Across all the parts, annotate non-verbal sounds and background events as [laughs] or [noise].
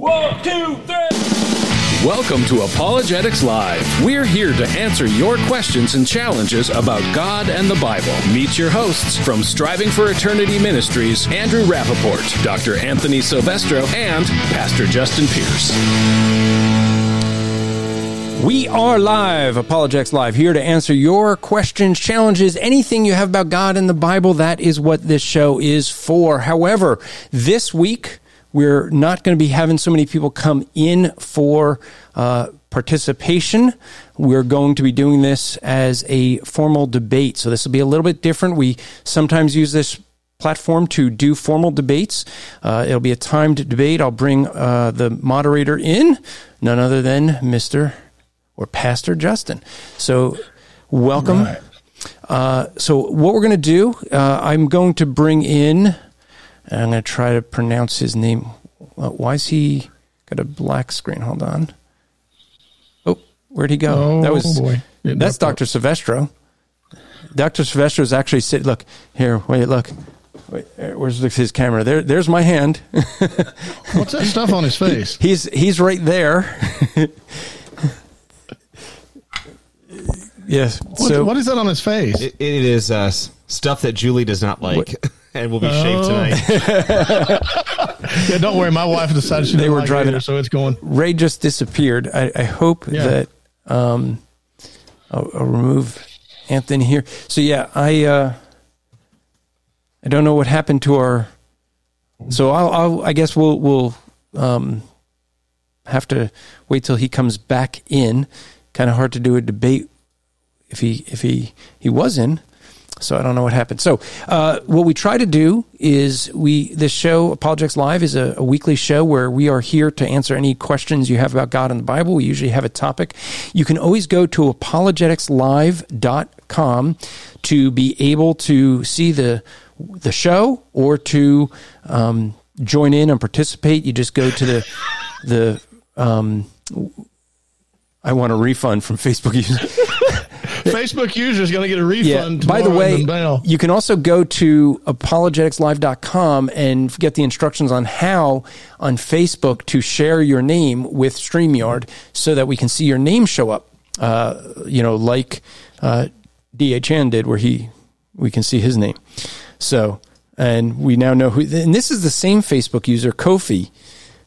One, two, three. Welcome to Apologetics Live. We're here to answer your questions and challenges about God and the Bible. Meet your hosts from Striving for Eternity Ministries, Andrew Rappaport, Dr. Anthony Silvestro, and Pastor Justin Pierce. We are live, Apologetics Live, here to answer your questions, challenges, anything you have about God and the Bible. That is what this show is for. However, this week, we're not going to be having so many people come in for uh, participation. We're going to be doing this as a formal debate. So this will be a little bit different. We sometimes use this platform to do formal debates. Uh, it'll be a timed debate. I'll bring uh, the moderator in, none other than Mr. or Pastor Justin. So welcome. Right. Uh, so what we're going to do, uh, I'm going to bring in and I'm going to try to pronounce his name. Why is he got a black screen? Hold on. Oh, where'd he go? Oh, that was boy. Getting that's up, up. Dr. Silvestro. Dr. Silvestro is actually sitting. Look here. Wait, look. Wait, uh, where's his camera? There, there's my hand. [laughs] What's that stuff on his face? he's he's right there. [laughs] yes. What, so what is that on his face? It, it is uh, stuff that Julie does not like, [laughs] and we'll be shaved Oh. tonight. [laughs] yeah, don't worry. My wife decided she They didn't were like it driving- either, so it's going. Ray just disappeared. I, I hope Yeah. that um, I'll, I'll remove Anthony here. So yeah, I uh, I don't know what happened to our. So I'll, I'll I guess we'll we'll um, have to wait till he comes back in. Kind of hard to do a debate if he if he he was in. So I don't know what happened. So uh, what we try to do is we this show Apologetics Live is a, a weekly show where we are here to answer any questions you have about God and the Bible. We usually have a topic. You can always go to apologeticslive.com to be able to see the the show or to um, join in and participate. You just go to the the um, I want a refund from Facebook users. [laughs] [laughs] Facebook user is going to get a refund. By the way, in the mail. you can also go to apologeticslive.com and get the instructions on how on Facebook to share your name with StreamYard so that we can see your name show up. Uh, you know, like uh, DHN did, where he we can see his name. So, and we now know who. And this is the same Facebook user, Kofi,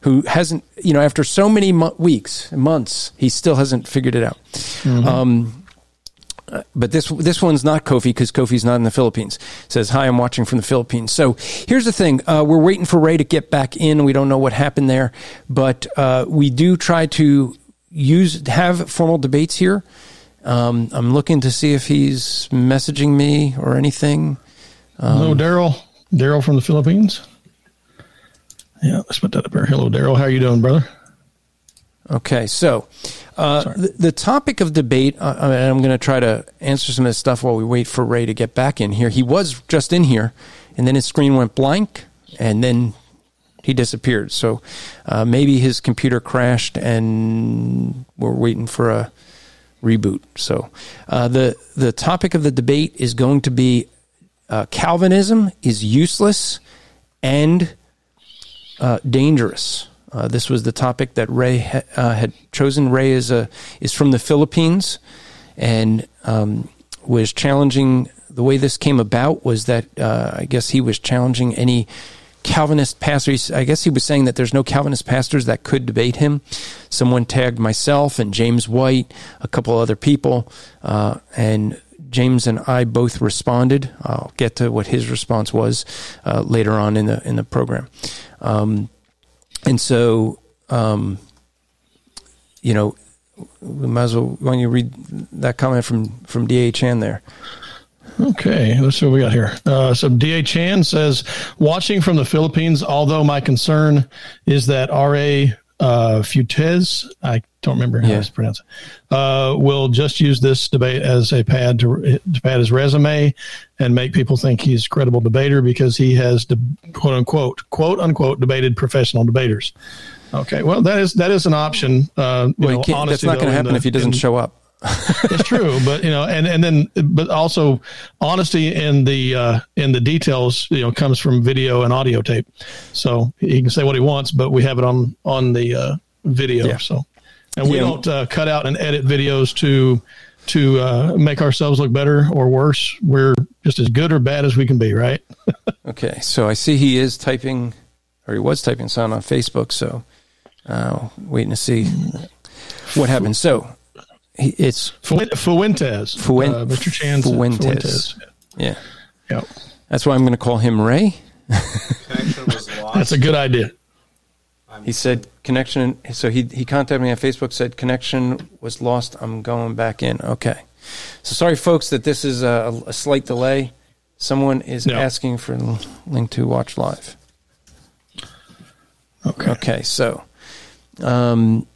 who hasn't. You know, after so many mo- weeks, months, he still hasn't figured it out. Um, but this this one's not Kofi because Kofi's not in the Philippines. It says hi, I'm watching from the Philippines. So here's the thing: uh, we're waiting for Ray to get back in. We don't know what happened there, but uh, we do try to use have formal debates here. Um, I'm looking to see if he's messaging me or anything. Hello, Daryl. Daryl from the Philippines. Yeah, let's put that up here. Hello, Daryl. How you doing, brother? Okay, so uh, the, the topic of debate, uh, and I'm going to try to answer some of this stuff while we wait for Ray to get back in here. He was just in here, and then his screen went blank, and then he disappeared. So uh, maybe his computer crashed, and we're waiting for a reboot. So uh, the the topic of the debate is going to be uh, Calvinism is useless and uh, dangerous. Uh, this was the topic that Ray ha- uh, had chosen. Ray is a is from the Philippines, and um, was challenging. The way this came about was that uh, I guess he was challenging any Calvinist pastors. I guess he was saying that there's no Calvinist pastors that could debate him. Someone tagged myself and James White, a couple other people, uh, and James and I both responded. I'll get to what his response was uh, later on in the in the program. Um, and so, um, you know, we might as well. Why don't you read that comment from from DHN there? Okay, let's see what we got here. Uh, so D.A. Chan says, watching from the Philippines, although my concern is that R.A. Uh, Futez, I don't remember how Yeah. to pronounce it, uh, will just use this debate as a pad to, to pad his resume and make people think he's a credible debater because he has, de- quote unquote, quote unquote, debated professional debaters. Okay, well, that is that is an option. Uh, you Well, know, can't, that's not going to happen the- if he doesn't in- show up. It's true, but you know, and and then, but also honesty in the uh, in the details, you know, comes from video and audio tape. So he can say what he wants, but we have it on on the uh, video. Yeah. So, and we Yeah. don't uh, cut out and edit videos to to uh, make ourselves look better or worse. We're just as good or bad as we can be, right? [laughs] Okay, so I see he is typing, or he was typing something on Facebook. So, uh, waiting to see what happens. So, it's Fu- Fuentes, Fuen- uh, Mr. Chan. said Fuentes. Fuentes. yeah. Yeah, That's why I'm going to call him Ray. Connection was lost. [laughs] that's a good idea. He said connection. So he he contacted me on Facebook. Said connection was lost. I'm going back in. Okay. So sorry, folks, that this is a, a slight delay. Someone is No. asking for a link to watch live. Okay. Okay, so, um,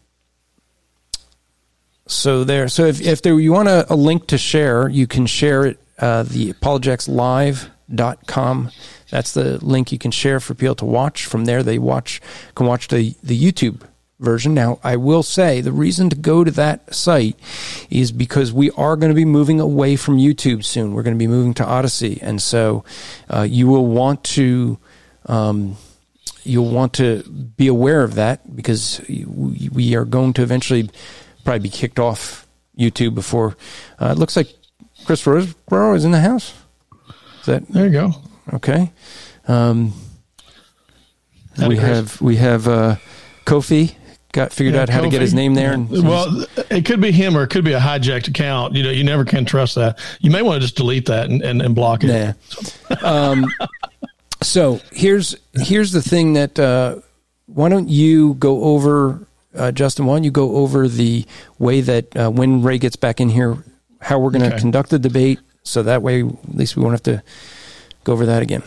so there. So if if there you want a, a link to share, you can share it. Uh, the apologeticslive.com. That's the link you can share for people to watch. From there, they watch can watch the the YouTube version. Now, I will say the reason to go to that site is because we are going to be moving away from YouTube soon. We're going to be moving to Odysee, and so uh, you will want to. Um, you'll want to be aware of that because we we are going to eventually probably be kicked off YouTube before. Uh, it looks like Chris Rosebrough is in the house. Is that There you go. okay? Um, we Chris. have we have uh, Kofi got figured Yeah, out how to get his name there. And well, it could be him or it could be a hijacked account. You know, you never can trust that. You may want to just delete that and, and, and block it. Nah. um, so here's here's the thing that uh, why don't you go over uh, Justin? Why don't you go over the way that uh, when Ray gets back in here, how we're going to Okay. conduct the debate, so that way at least we won't have to go over that again.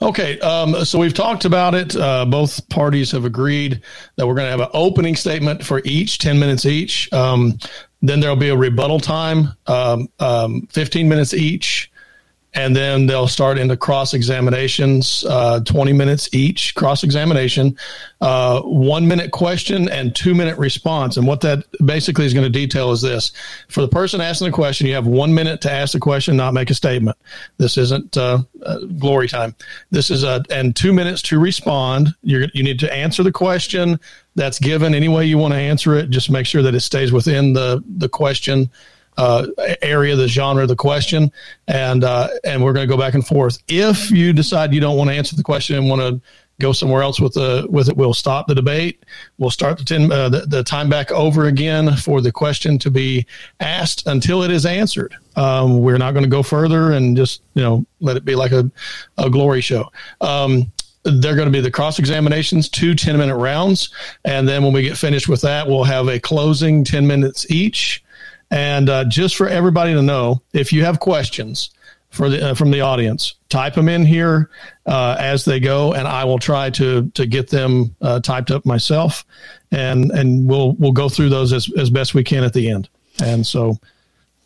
Okay, um, so we've talked about it. Uh, both parties have agreed that we're going to have an opening statement for each, 10 minutes each. Um, then there'll be a rebuttal time, um, um, 15 minutes each. And then they'll start into cross examinations, uh, 20 minutes each cross examination, uh, one minute question and two minute response. And what that basically is going to detail is this for the person asking the question, you have one minute to ask the question, not make a statement. This isn't uh, uh, glory time. This is a, and two minutes to respond. You're, you need to answer the question that's given any way you want to answer it. Just make sure that it stays within the, the question uh, area, the genre the question, and uh, and we're going to go back and forth. If you decide you don't want to answer the question and want to go somewhere else with the with it, we'll stop the debate. We'll start the ten, uh, the, the time back over again for the question to be asked until it is answered. Um, we're not going to go further and just you know let it be like a, a glory show. Um, they're going to be the cross examinations, two 10 minute rounds. And then when we get finished with that, we'll have a closing 10 minutes each. And uh, just for everybody to know, if you have questions for the uh, from the audience, type them in here uh, as they go, and I will try to to get them uh, typed up myself, and and we'll we'll go through those as as best we can at the end. And so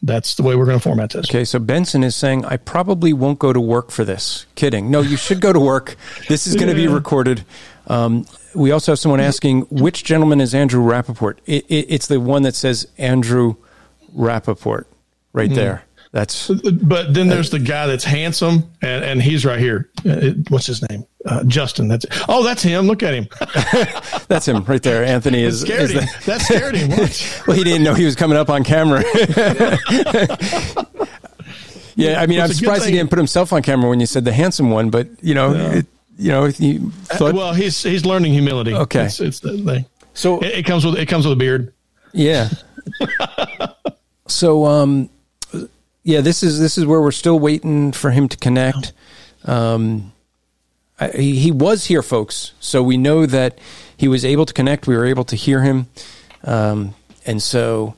that's the way we're going to format this. Okay, so Benson is saying I probably won't go to work for this. Kidding. No, you should go to work. This is going to be recorded. Um, we also have someone asking which gentleman is Andrew Rappaport. It, it, it's the one that says Andrew Rappaport right Hmm. there. That's But then there's the guy that's handsome, and, and he's right here. Uh, what's his name? Uh, Justin. That's oh, that's him. Look at him. [laughs] [laughs] that's him right there. Anthony is, scared is the- that scared him. [laughs] Well, he didn't know he was coming up on camera. yeah, I mean, I'm it's a good surprised he didn't put himself on camera when you said the handsome one, but you know, it, you know, he thought, well, he's he's learning humility. Okay. it's, it's the thing. so It, it comes with it comes with a beard. Yeah. So um yeah, this is this is where we're still waiting for him to connect. Um I, he, he was here folks. So we know that he was able to connect. We were able to hear him. Um and so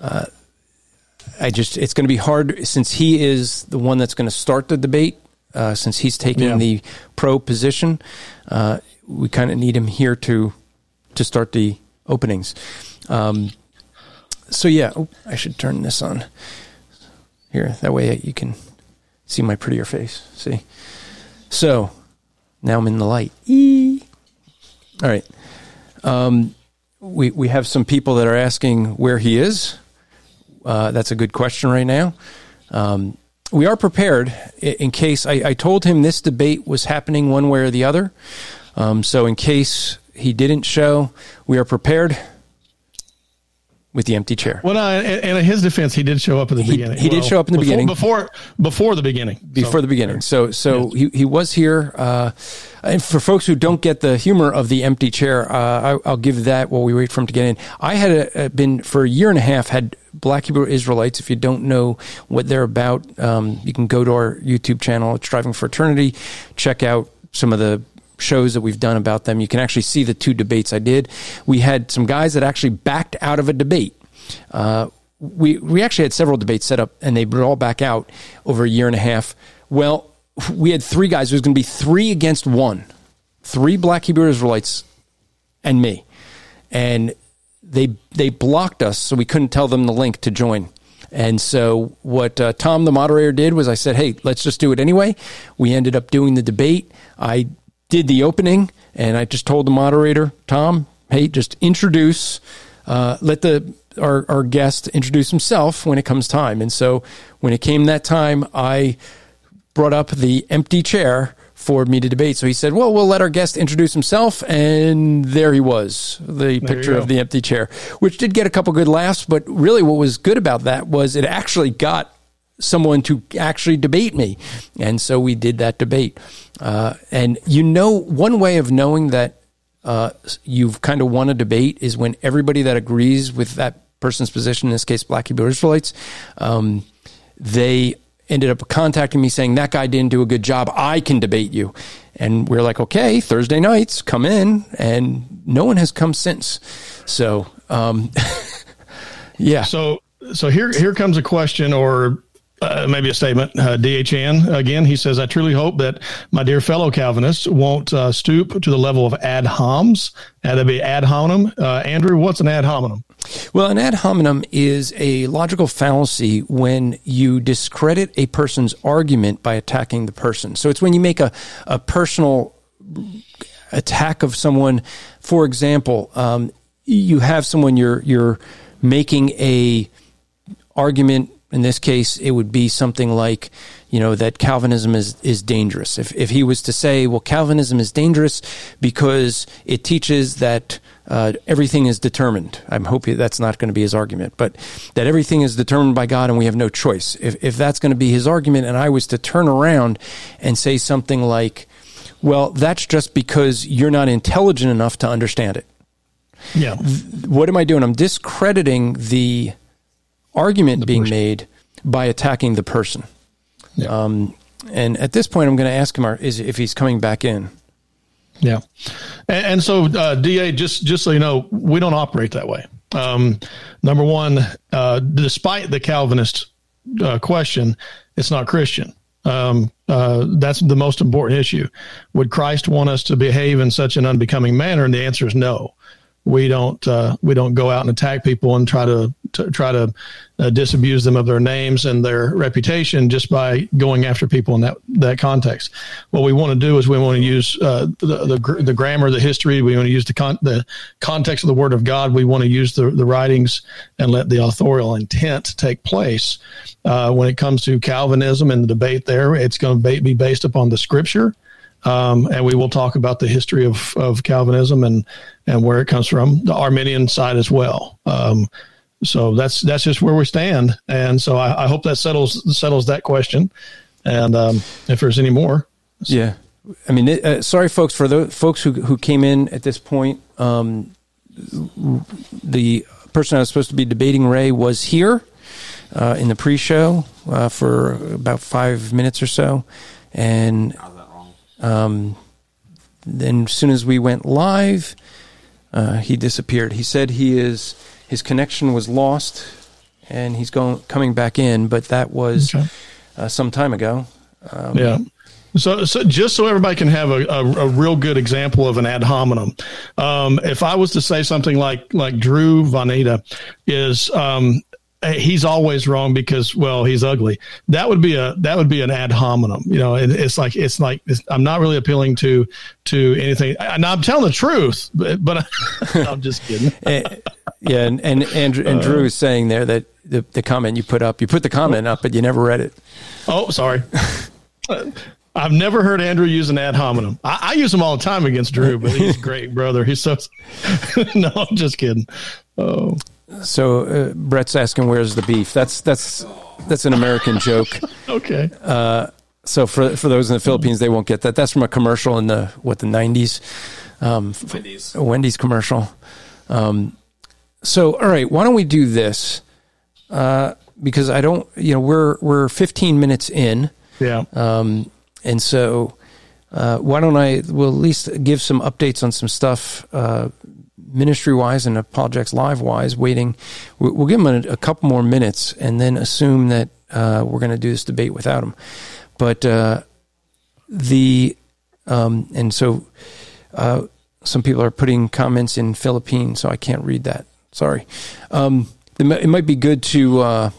uh I just it's going to be hard since he is the one that's going to start the debate. Uh, since he's taking Yeah. the pro position, uh, we kind of need him here to to start the openings. Um, so yeah, oh, I should turn this on here. That way you can see my prettier face. See. So now I'm in the light. Eee. All right. Um, we we have some people that are asking where he is. Uh, that's a good question right now. Um, we are prepared in case I, I told him this debate was happening one way or the other. Um, so in case he didn't show, we are prepared with the empty chair. Well, no, and, and in his defense, he did show up in the He- beginning. he did show up in the before, beginning. before before the beginning. before So- the beginning. So so he, he was here. Uh, and for folks who don't get the humor of the empty chair, uh, I, I'll give that while we wait for him to get in. I had a, a been for a year and a half had Black Hebrew Israelites. If you don't know what they're about, um, you can go to our YouTube channel, Striving for Eternity, check out some of the shows that we've done about them. You can actually see the two debates I did. We had some guys that actually backed out of a debate. Uh, we we actually had several debates set up, and they would all back out over a year and a half. Well, we had three guys. It was going to be three against one, three Black Hebrew Israelites, and me, and they they blocked us, so we couldn't tell them the link to join. And so what uh, Tom, the moderator, did was I said, "Hey, let's just do it anyway." We ended up doing the debate. I did the opening, and I just told the moderator, Tom, "Hey, just introduce." uh, let the our, our guest introduce himself when it comes time. And so when it came that time, I brought up the empty chair for me to debate. So he said, "Well, we'll let our guest introduce himself," and there he was, the picture of the empty chair, which did get a couple good laughs. But really, what was good about that was it actually got someone to actually debate me, and so we did that debate. Uh, and you know, one way of knowing that uh, you've kind of won a debate is when everybody that agrees with that person's position, in this case, Black Hebrew Israelites, um, they ended up contacting me saying that guy didn't do a good job. I can debate you, and we're like, okay, Thursday nights, come in, and no one has come since. So, um, [laughs] yeah, So so here here comes a question or uh, maybe a statement. Uh, DHN again. He says, "I truly hope that my dear fellow Calvinists won't uh, stoop to the level of ad homs. Uh, that'd be ad hominem. Uh, Andrew, what's an ad hominem? Well, an ad hominem is a logical fallacy when you discredit a person's argument by attacking the person. So it's when you make a, a personal attack of someone. For example, um, you have someone you're you're making a argument. In this case, it would be something like, you know, that Calvinism is, is dangerous. If, if he was to say, well, Calvinism is dangerous because it teaches that uh, everything is determined. I'm hoping that's not going to be his argument, but that everything is determined by God and we have no choice. If, if that's going to be his argument, and I was to turn around and say something like, well, that's just because you're not intelligent enough to understand it Yeah, what am I doing? I'm discrediting the argument being made by attacking the person. Yeah. Um, and at this point, I'm going to ask him is, if he's coming back in. yeah. And, and so, uh, Da, just just so you know, we don't operate that way. Um, number one, uh, despite the Calvinist uh, question, it's not Christian. Um, uh, that's the most important issue. Would Christ want us to behave in such an unbecoming manner? And the answer is no. We don't. Uh, we don't go out and attack people and try to, to try to uh, disabuse them of their names and their reputation just by going after people in that that context. What we want to do is we want to use uh, the, the the grammar, the history. We want to use the con- the context of the Word of God. We want to use the the writings and let the authorial intent take place. Uh, when it comes to Calvinism and the debate there, it's going to be based upon the Scripture. Um, and we will talk about the history of, of Calvinism and, and where it comes from, the Arminian side as well. Um, so that's that's just where we stand, and so I, I hope that settles settles that question. And um, if there's any more, Yeah. I mean, uh, sorry, folks, for the folks who, who came in at this point. Um, the person I was supposed to be debating Ray was here uh, in the pre-show uh, for about five minutes or so, and um, then as soon as we went live, uh, he disappeared. He said he is his connection was lost, and he's going coming back in, but that was Okay. uh, some time ago. Yeah. So, so just so everybody can have a, a, a real good example of an ad hominem, um, if I was to say something like like Drew Vaneta is um, he's always wrong because well he's ugly. That would be a that would be an ad hominem. You know, it, it's like it's like it's, I'm not really appealing to to anything. And I'm telling the truth, but, but [laughs] I'm just kidding. [laughs] Eh, yeah, and and Andrew, and Drew is saying there that the, the comment you put up, you put the comment up, but you never read it. Oh, sorry. [laughs] I've never heard Andrew use an ad hominem. I, I use him all the time against Drew, but he's great, brother. He's so. no, I'm just kidding. Oh, So uh, Brett's asking, "Where's the beef?" That's that's that's an American joke. [laughs] okay. So for for those in the Philippines, they won't get that. That's from a commercial in the what the nineties, um, Wendy's. a Wendy's commercial. Um, so all right, why don't we do this? Uh, because I don't, you know, we're we're 15 minutes in, yeah. um, and so uh, why don't I? We'll at least give some updates on some stuff. Uh, Ministry wise and Apologetics Live wise, waiting. we- We'll give them a, a couple more minutes and then assume that uh, we're going to do this debate without them. But uh, the um, and so uh, some people are putting comments in Philippine, so I can't read that. Sorry. Um, it it might be good to uh,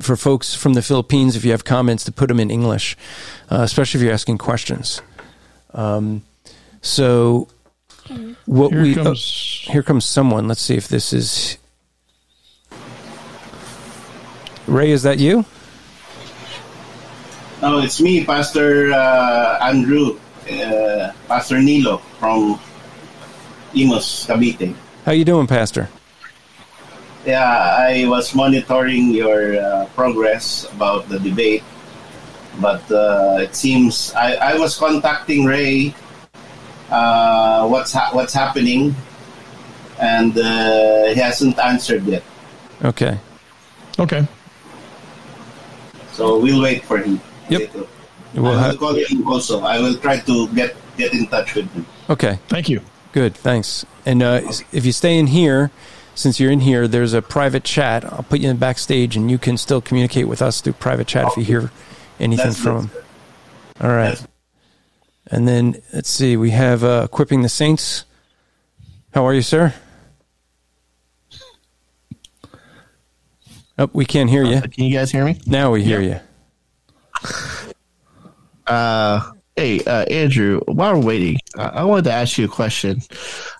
for folks from the Philippines if you have comments to put them in English, uh, especially if you're asking questions. Um, so what Here we comes. oh, here comes someone. Let's see if this is Ray. Is that you? No, it's me, Pastor uh, Andrew, uh, Pastor Nilo from Imus, Cavite. How you doing, Pastor? Yeah, I was monitoring your uh, progress about the debate, but uh, it seems I, I was contacting Ray. Uh, what's ha- what's happening? And uh, he hasn't answered yet. Okay. Okay. So we'll wait for him. Yep. Later. We'll I will have- call him also. I will try to get get in touch with him. okay. Thank you. Good. Thanks. And uh, if you stay in here, since you're in here, there's a private chat. I'll put you in the backstage, and you can still communicate with us through private chat if you hear anything That's- from that's him. All right. That's- And then let's see. We have uh, equipping the saints. How are you, sir? Oh, we can't hear you. Can you guys hear me? Now we hear you. Uh, hey, uh, Andrew, while we're waiting, uh, I wanted to ask you a question.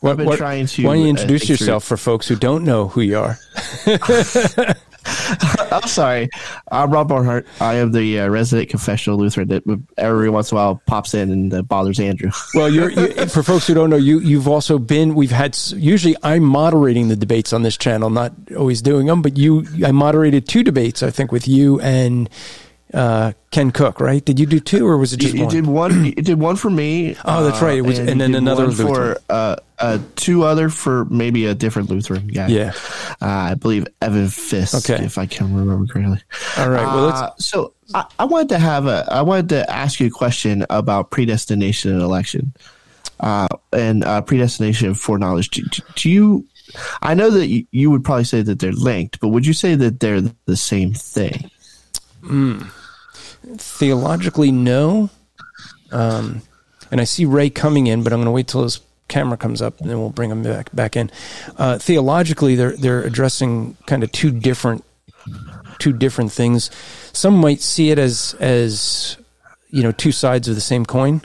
What- I've been what- trying to. why don't you uh, introduce think through- yourself for folks who don't know who you are? [laughs] [laughs] [laughs] I'm sorry. I'm Rob Barnhart. I am the uh, resident confessional Lutheran that every once in a while pops in and uh, bothers Andrew. [laughs] Well, you're, you for folks who don't know, you you've also been. We've had usually I'm moderating the debates on this channel, not always doing them, but you I moderated two debates, I think, with you and uh, Ken Cook. Right? Did you do two, or was it You, just you one? did one. You did one for me. Oh, that's right. It was- and you then another for uh, uh, two other for maybe a different Lutheran guy. Yeah. uh, I believe Evan Fisk, Okay. if I can remember correctly. All right. Well. Uh, so I, I wanted to have a I wanted to ask you a question about predestination and election, uh, and uh, predestination and foreknowledge. Do, do, you? I know that you, you would probably say that they're linked, but would you say that they're the same thing? Theologically no. Um, and I see Ray coming in, but I'm going to wait till his camera comes up, and then we'll bring him back back in. Uh, theologically, they're they're addressing kind of two different two different things. Some might see it as as you know two sides of the same coin.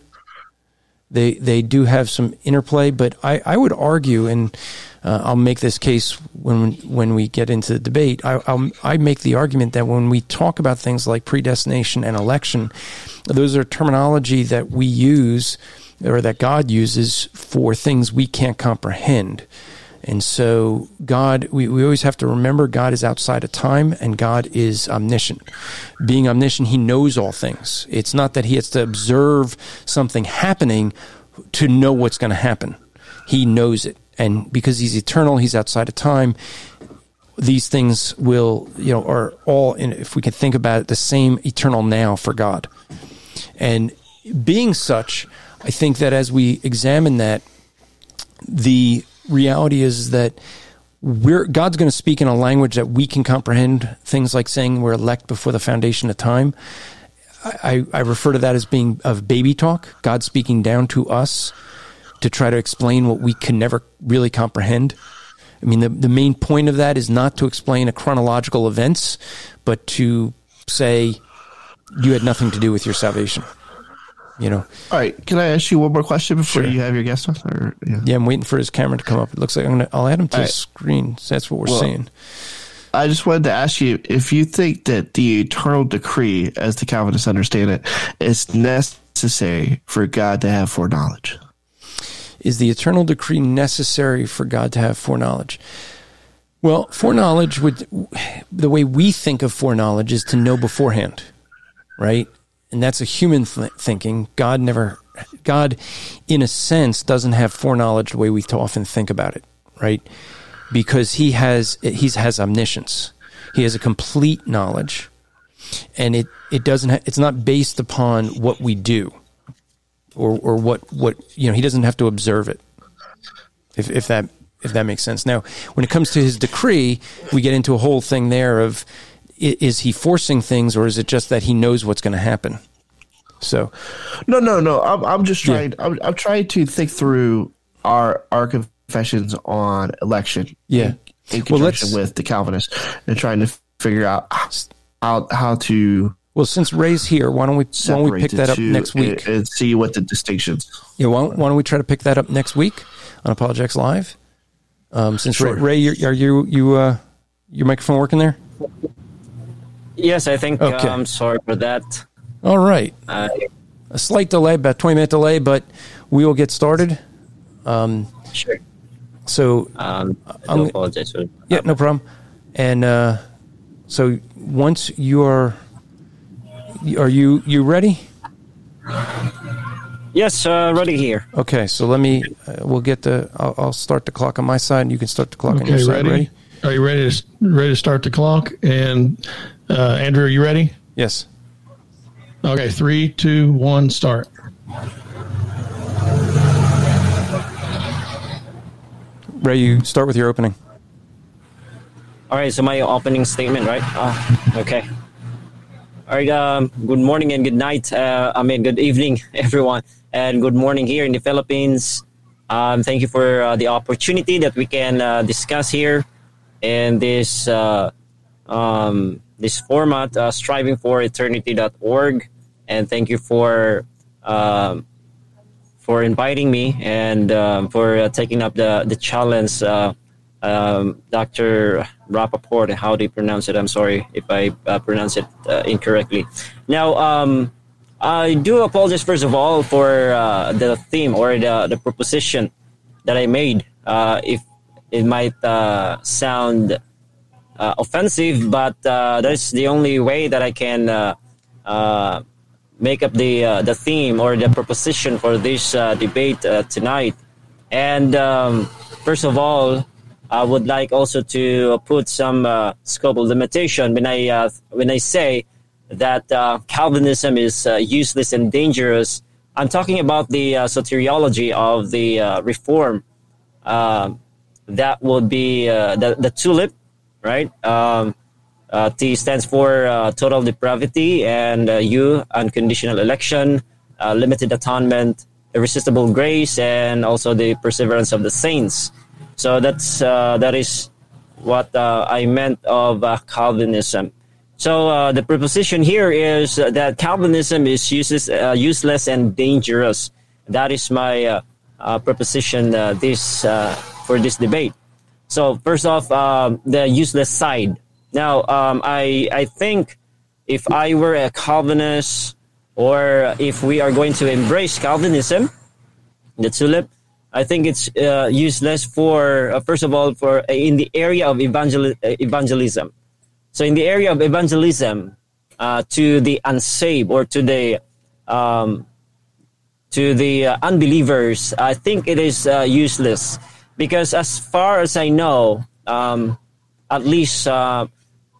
They they do have some interplay, but I, I would argue, and uh, I'll make this case when when we get into the debate. I I'll, I make the argument that when we talk about things like predestination and election, those are terminology that we use or that God uses for things we can't comprehend. And so, God, we, we always have to remember God is outside of time and God is omniscient. Being omniscient, He knows all things. It's not that He has to observe something happening to know what's going to happen. He knows it. And because He's eternal, He's outside of time. These things will, you know, are all, in, if we can think about it, the same eternal now for God. And being such, I think that as we examine that, the reality is that we're God's going to speak in a language that we can comprehend. Things like saying we're elect before the foundation of time. I, I refer to that as being of baby talk. God speaking down to us to try to explain what we can never really comprehend. I mean, the, the main point of that is not to explain a chronological events, but to say you had nothing to do with your salvation. You know. All right. Can I ask you one more question before Sure. you have your guest on? Or, yeah. Yeah, I'm waiting for his camera to come up. It looks like I'm gonna. I'll add him to All the right. screen. So that's what we're Well, saying. I just wanted to ask you if you think that the eternal decree, as the Calvinists understand it, is necessary for God to have foreknowledge. Is the eternal decree necessary for God to have foreknowledge? Well, foreknowledge would the way we think of foreknowledge is to know beforehand, right? And that's a human th- thinking. God never, God, in a sense, doesn't have foreknowledge the way we often think about it, right? Because he has he has omniscience. He has a complete knowledge, and it it doesn't. Ha- it's not based upon what we do, or or what what you know. He doesn't have to observe it. If if that if that makes sense. Now, when it comes to his decree, we get into a whole thing there of is he forcing things or is it just that he knows what's going to happen? So, No, no, no. I'm, I'm just Yeah. trying. I'm, I'm trying to think through our our confessions on election. Yeah. In, in Well, conjunction let's- with the Calvinists and trying to figure out how how to well, since Ray's here, why don't we why don't we pick that up next week? and, and see what the distinctions. Yeah, why don't, why don't we try to pick that up next week on Apologetics Live? Um, since Sure. Ray, Ray are you you uh, your microphone working there? Yes, I think. Okay. I'm sorry for that. All right, Uh, a slight delay, about twenty minute delay, but we will get started. sure. So Um, I I'm- apologize for Yeah, no problem. And uh, so once you are, are you you ready? Yes, uh, ready here. Okay, so let me. Uh, we'll get the. I'll, I'll start the clock on my side, and you can start the clock on your side. ready? Ready? Are you ready to ready to start the clock? And uh, Andrew, are you ready? Yes. Okay, three, two, one, start. Ray, you start with your opening. All right, so my opening statement, right? Ah, okay. All right. Um, good morning and good night. Uh, I mean, good evening, [laughs] everyone, and good morning here in the Philippines. Um, thank you for uh, the opportunity that we can uh, discuss here in this uh, um, this format, uh, striving for eternity.org, and thank you for um, for inviting me and um, for uh, taking up the the challenge. Uh, um, Dr. Rappaport, how do you pronounce it? I'm sorry if I uh, pronounce it uh, incorrectly. Now, um, I do apologize first of all for uh, the theme or the, the proposition that I made. Uh, if it might uh, sound uh, offensive, but uh, that's the only way that I can uh, uh, make up the uh, the theme or the proposition for this uh, debate tonight. And um, first of all, I would like also to put some scope of limitation when I when I say that Calvinism is useless and dangerous. I'm talking about the soteriology of the Reform. That would be uh, the the tulip, right? Um, uh, T stands for uh, total depravity, and uh, U unconditional election, uh, limited atonement, irresistible grace, and also the perseverance of the saints. So that's uh, that is what uh, I meant of Calvinism. So the proposition here is that Calvinism is useless, useless and dangerous. That is my proposition this for this debate. So first off, um, the useless side. Now, um, I I think if I were a Calvinist, or if we are going to embrace Calvinism, the tulip, I think it's uh, useless for uh, first of all for uh, in the area of evangel- uh, evangelism. So in the area of evangelism uh, to the unsaved or to the um, to the uh, unbelievers, I think it is useless because as far as I know, um, at least uh,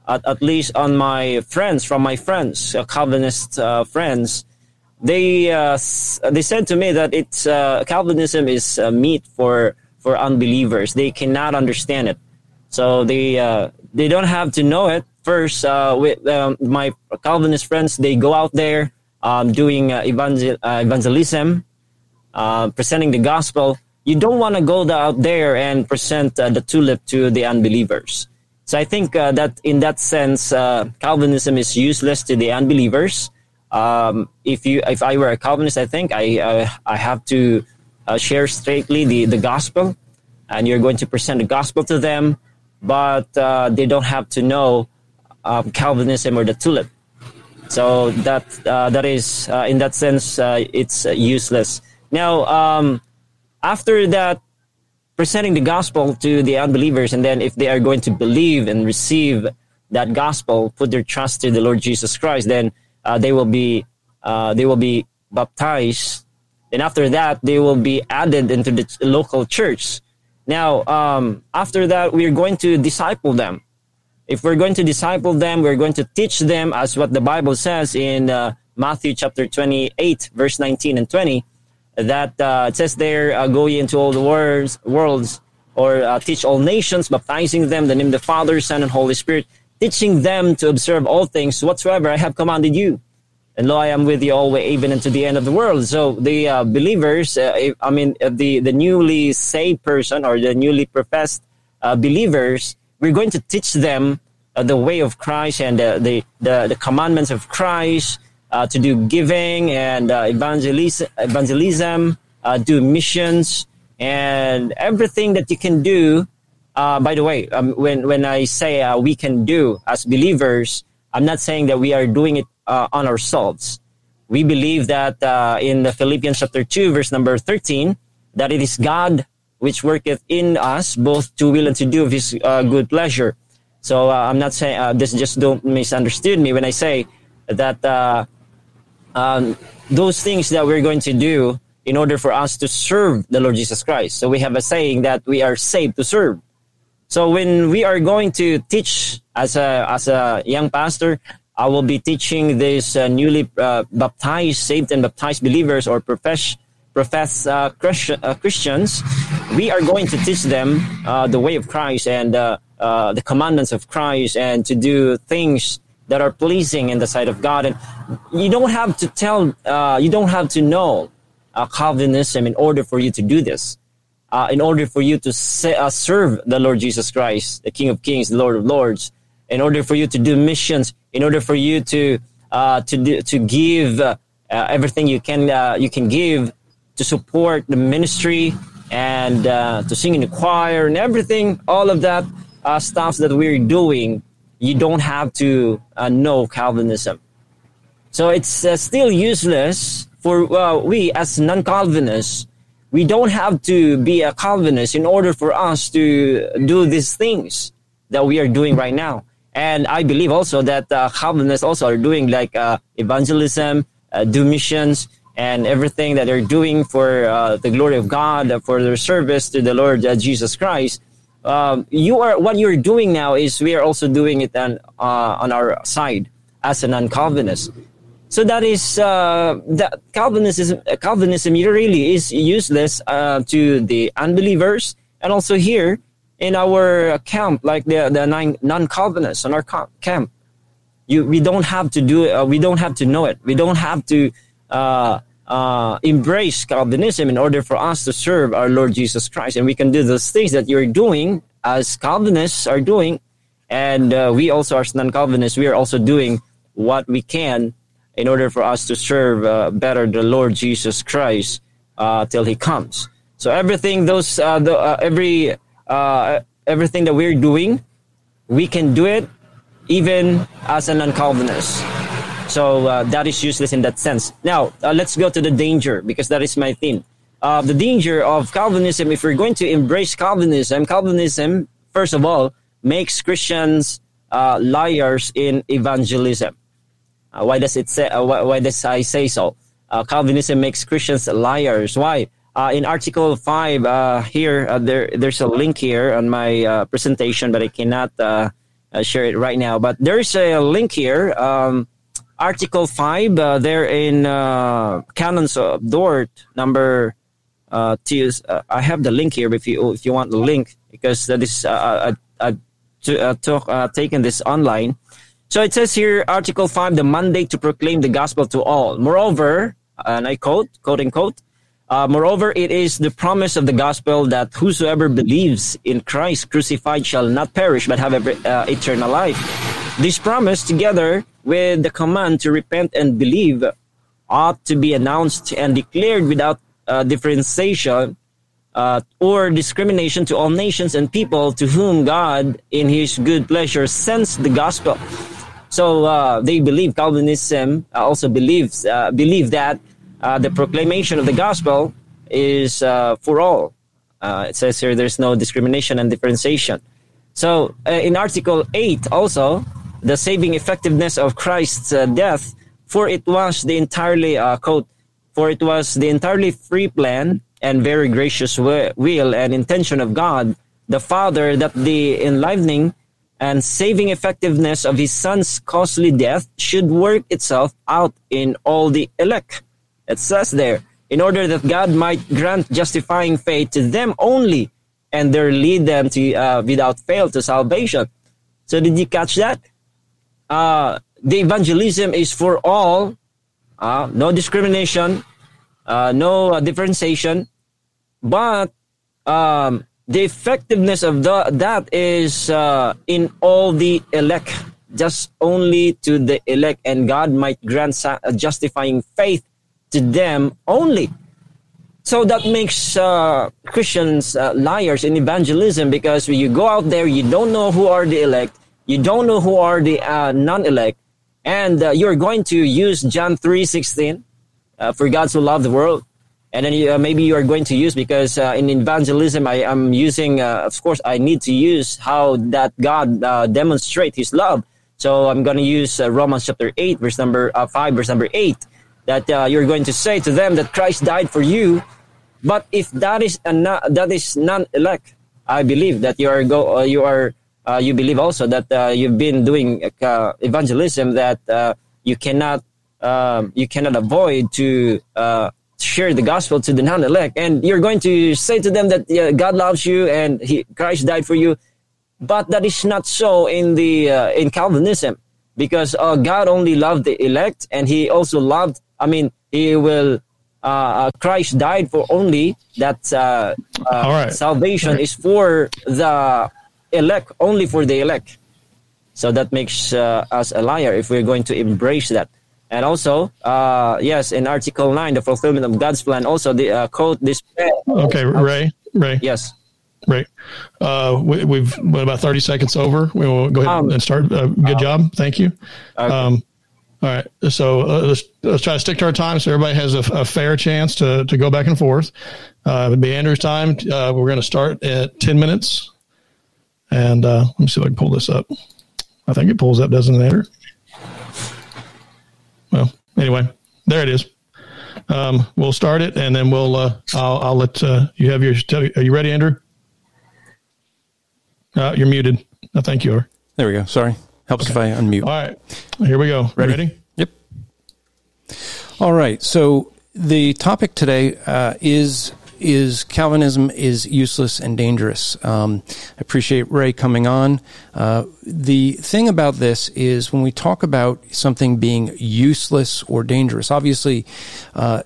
at, at least on my friends from my friends, uh, Calvinist uh, friends, they uh, they said to me that it's uh, Calvinism is uh, meat for for unbelievers. They cannot understand it. So they they don't have to know it first. With um, my Calvinist friends, they go out there um, doing evangel- evangelism, presenting the gospel. You don't want to go out there and present uh, the tulip to the unbelievers. So I think uh, that in that sense, uh, Calvinism is useless to the unbelievers. Um, if you, if I were a Calvinist, I think I, uh, I have to uh, share straightly the, the gospel, and you're going to present the gospel to them, but uh, they don't have to know um, Calvinism or the tulip. So that that is in that sense, it's useless. Now, um, after that presenting the gospel to the unbelievers, and then if they are going to believe and receive that gospel, put their trust in the Lord Jesus Christ, then uh, they will be uh, they will be baptized. And after that, they will be added into the local church. Now, um, after that, we're going to disciple them. If we're going to disciple them, we're going to teach them as what the Bible says in uh, Matthew chapter 28, verse 19 and 20 that uh, it says there, uh, go ye into all the worlds, worlds or uh, teach all nations, baptizing them in the name of the Father, Son, and Holy Spirit, teaching them to observe all things whatsoever I have commanded you. And lo, I am with you always, even unto the end of the world. So the uh, believers, uh, I mean, uh, the, the newly saved person or the newly professed believers, we're going to teach them the way of Christ and the, the, the commandments of Christ, uh, to do giving and uh, evangelism, evangelism uh, do missions, and everything that you can do. Uh, by the way, um, when when I say uh, we can do as believers, I'm not saying that we are doing it uh, on ourselves. We believe that in the Philippians chapter two, verse number thirteen, that it is God which worketh in us both to will and to do of His good pleasure. So I'm not saying this. Just don't misunderstand me when I say that um, those things that we're going to do in order for us to serve the Lord Jesus Christ. So we have a saying that we are saved to serve. So when we are going to teach as a as a young pastor, I will be teaching these uh, newly uh, baptized, saved and baptized believers or profess profess uh, uh, Christians. We are going to teach them uh, the way of Christ and uh, the commandments of Christ and to do things that are pleasing in the sight of God. And you don't have to tell, uh, you don't have to know uh, Calvinism in order for you to do this. Uh, in order for you to se- uh, serve the Lord Jesus Christ, the King of Kings, the Lord of Lords, in order for you to do missions, in order for you to uh, to do, to give uh, everything you can you can give to support the ministry and to sing in the choir and everything, all of that stuff that we're doing you don't have to uh, know Calvinism. So it's uh, still useless for uh, we as non-Calvinists. We don't have to be a Calvinist in order for us to do these things that we are doing right now. And I believe also that uh, Calvinists also are doing like uh, evangelism, uh, do missions, and everything that they're doing for the glory of God, for their service to the Lord Jesus Christ um, you are what you're doing now is we are also doing it on uh, on our side as a non-Calvinist. So that is uh, that Calvinism. Calvinism really is useless uh, to the unbelievers, and also here in our camp, like the the non-Calvinists on our camp. You, we don't have to do it. Uh, we don't have to know it. We don't have to uh, embrace Calvinism in order for us to serve our Lord Jesus Christ. And we can do those things that you're doing as Calvinists are doing. And uh, we also, as non Calvinists, we are also doing what we can in order for us to serve uh, better the Lord Jesus Christ uh, till He comes. So everything, those, uh, the, uh, every, everything that we're doing, we can do it even as a non Calvinist. So uh, that is useless in that sense. Now, uh, let's go to the danger because that is my theme. Uh, the danger of Calvinism, if we're going to embrace Calvinism, Calvinism, first of all, makes Christians uh, liars in evangelism. Uh, why does it say? Uh, why, why, does I say so? Calvinism makes Christians liars. Why? in Article Five, here there there's a link here on my presentation, but I cannot share it right now. But there's a link here. Um, Article 5, uh, there in uh, Canons of Dort, number uh, two, uh, I have the link here if you if you want the link because that is uh, I, I to, uh, talk, uh, taken this online. So it says here, Article 5, the mandate to proclaim the gospel to all. Moreover, and I quote, quote unquote, uh, moreover, it is the promise of the gospel that whosoever believes in Christ crucified shall not perish but have uh, eternal life. This promise, together with the command to repent and believe, ought to be announced and declared without uh, differentiation uh, or discrimination to all nations and people to whom God, in His good pleasure, sends the gospel. So uh, they believe Calvinism also believes uh, believe that uh, the proclamation of the gospel is uh, for all. Uh, it says here there's no discrimination and differentiation. So uh, in Article 8 also, the saving effectiveness of Christ's uh, death, for it was the entirely, uh, quote, for it was the entirely free plan and very gracious will and intention of God, the Father, that the enlivening and saving effectiveness of his son's costly death should work itself out in all the elect. It says there, in order that God might grant justifying faith to them only and there lead them to uh, without fail to salvation. So did you catch that? Uh, the evangelism is for all, uh, no discrimination, uh, no uh, differentiation, but um, the effectiveness of the, that is uh, in all the elect, just only to the elect, and God might grant justifying faith to them only. So that makes uh, Christians uh, liars in evangelism because when you go out there, you don't know who are the elect, you don't know who are the uh, non-elect, and uh, you're going to use John three sixteen uh, for God to love the world, and then you, uh, maybe you are going to use because in evangelism I am using, of course, I need to use how that God demonstrate His love. So I'm going to use Romans chapter eight, verse number five, verse number eight that uh, you're going to say to them that Christ died for you. But if that is that is non-elect, I believe that you are go uh, you are uh, you believe also that uh, you've been doing uh, evangelism that uh, you cannot um, you cannot avoid to share the gospel to the non-elect, and you're going to say to them that God loves you and he, Christ died for you. But that is not so in the in Calvinism because God only loved the elect, and He also loved I mean, he will. Uh, uh, Christ died for only that uh, uh, salvation right. is for the elect, only for the elect. So that makes uh, us a liar if we're going to embrace that. And also, uh, yes, in Article 9, the fulfillment of God's plan, also the uh, quote this. Okay, Ray, Ray. Yes. Ray. Uh, we, have about 30 seconds over. We will go ahead um, and start. Uh, good um, job. Thank you. Okay. Um, all right. So uh, let's, let's try to stick to our time so everybody has a, a fair chance to, to go back and forth. Uh, it'll be Andrew's time. Uh, we're going to start at 10 minutes. And uh, let me see if I can pull this up. I think it pulls up, doesn't it, Andrew? Well, anyway, there it is. Um, we'll start it and then we'll, uh, I'll, I'll let uh, you have your, are you ready, Andrew? Uh, you're muted. No, thank you. are. There we go. Sorry. Helps okay. if I unmute. All right. Here we go. Ready? Ready? Yep. All right. So the topic today uh, is is Calvinism is useless and dangerous. Um, I appreciate Ray coming on. Uh, the thing about this is when we talk about something being useless or dangerous, obviously, uh,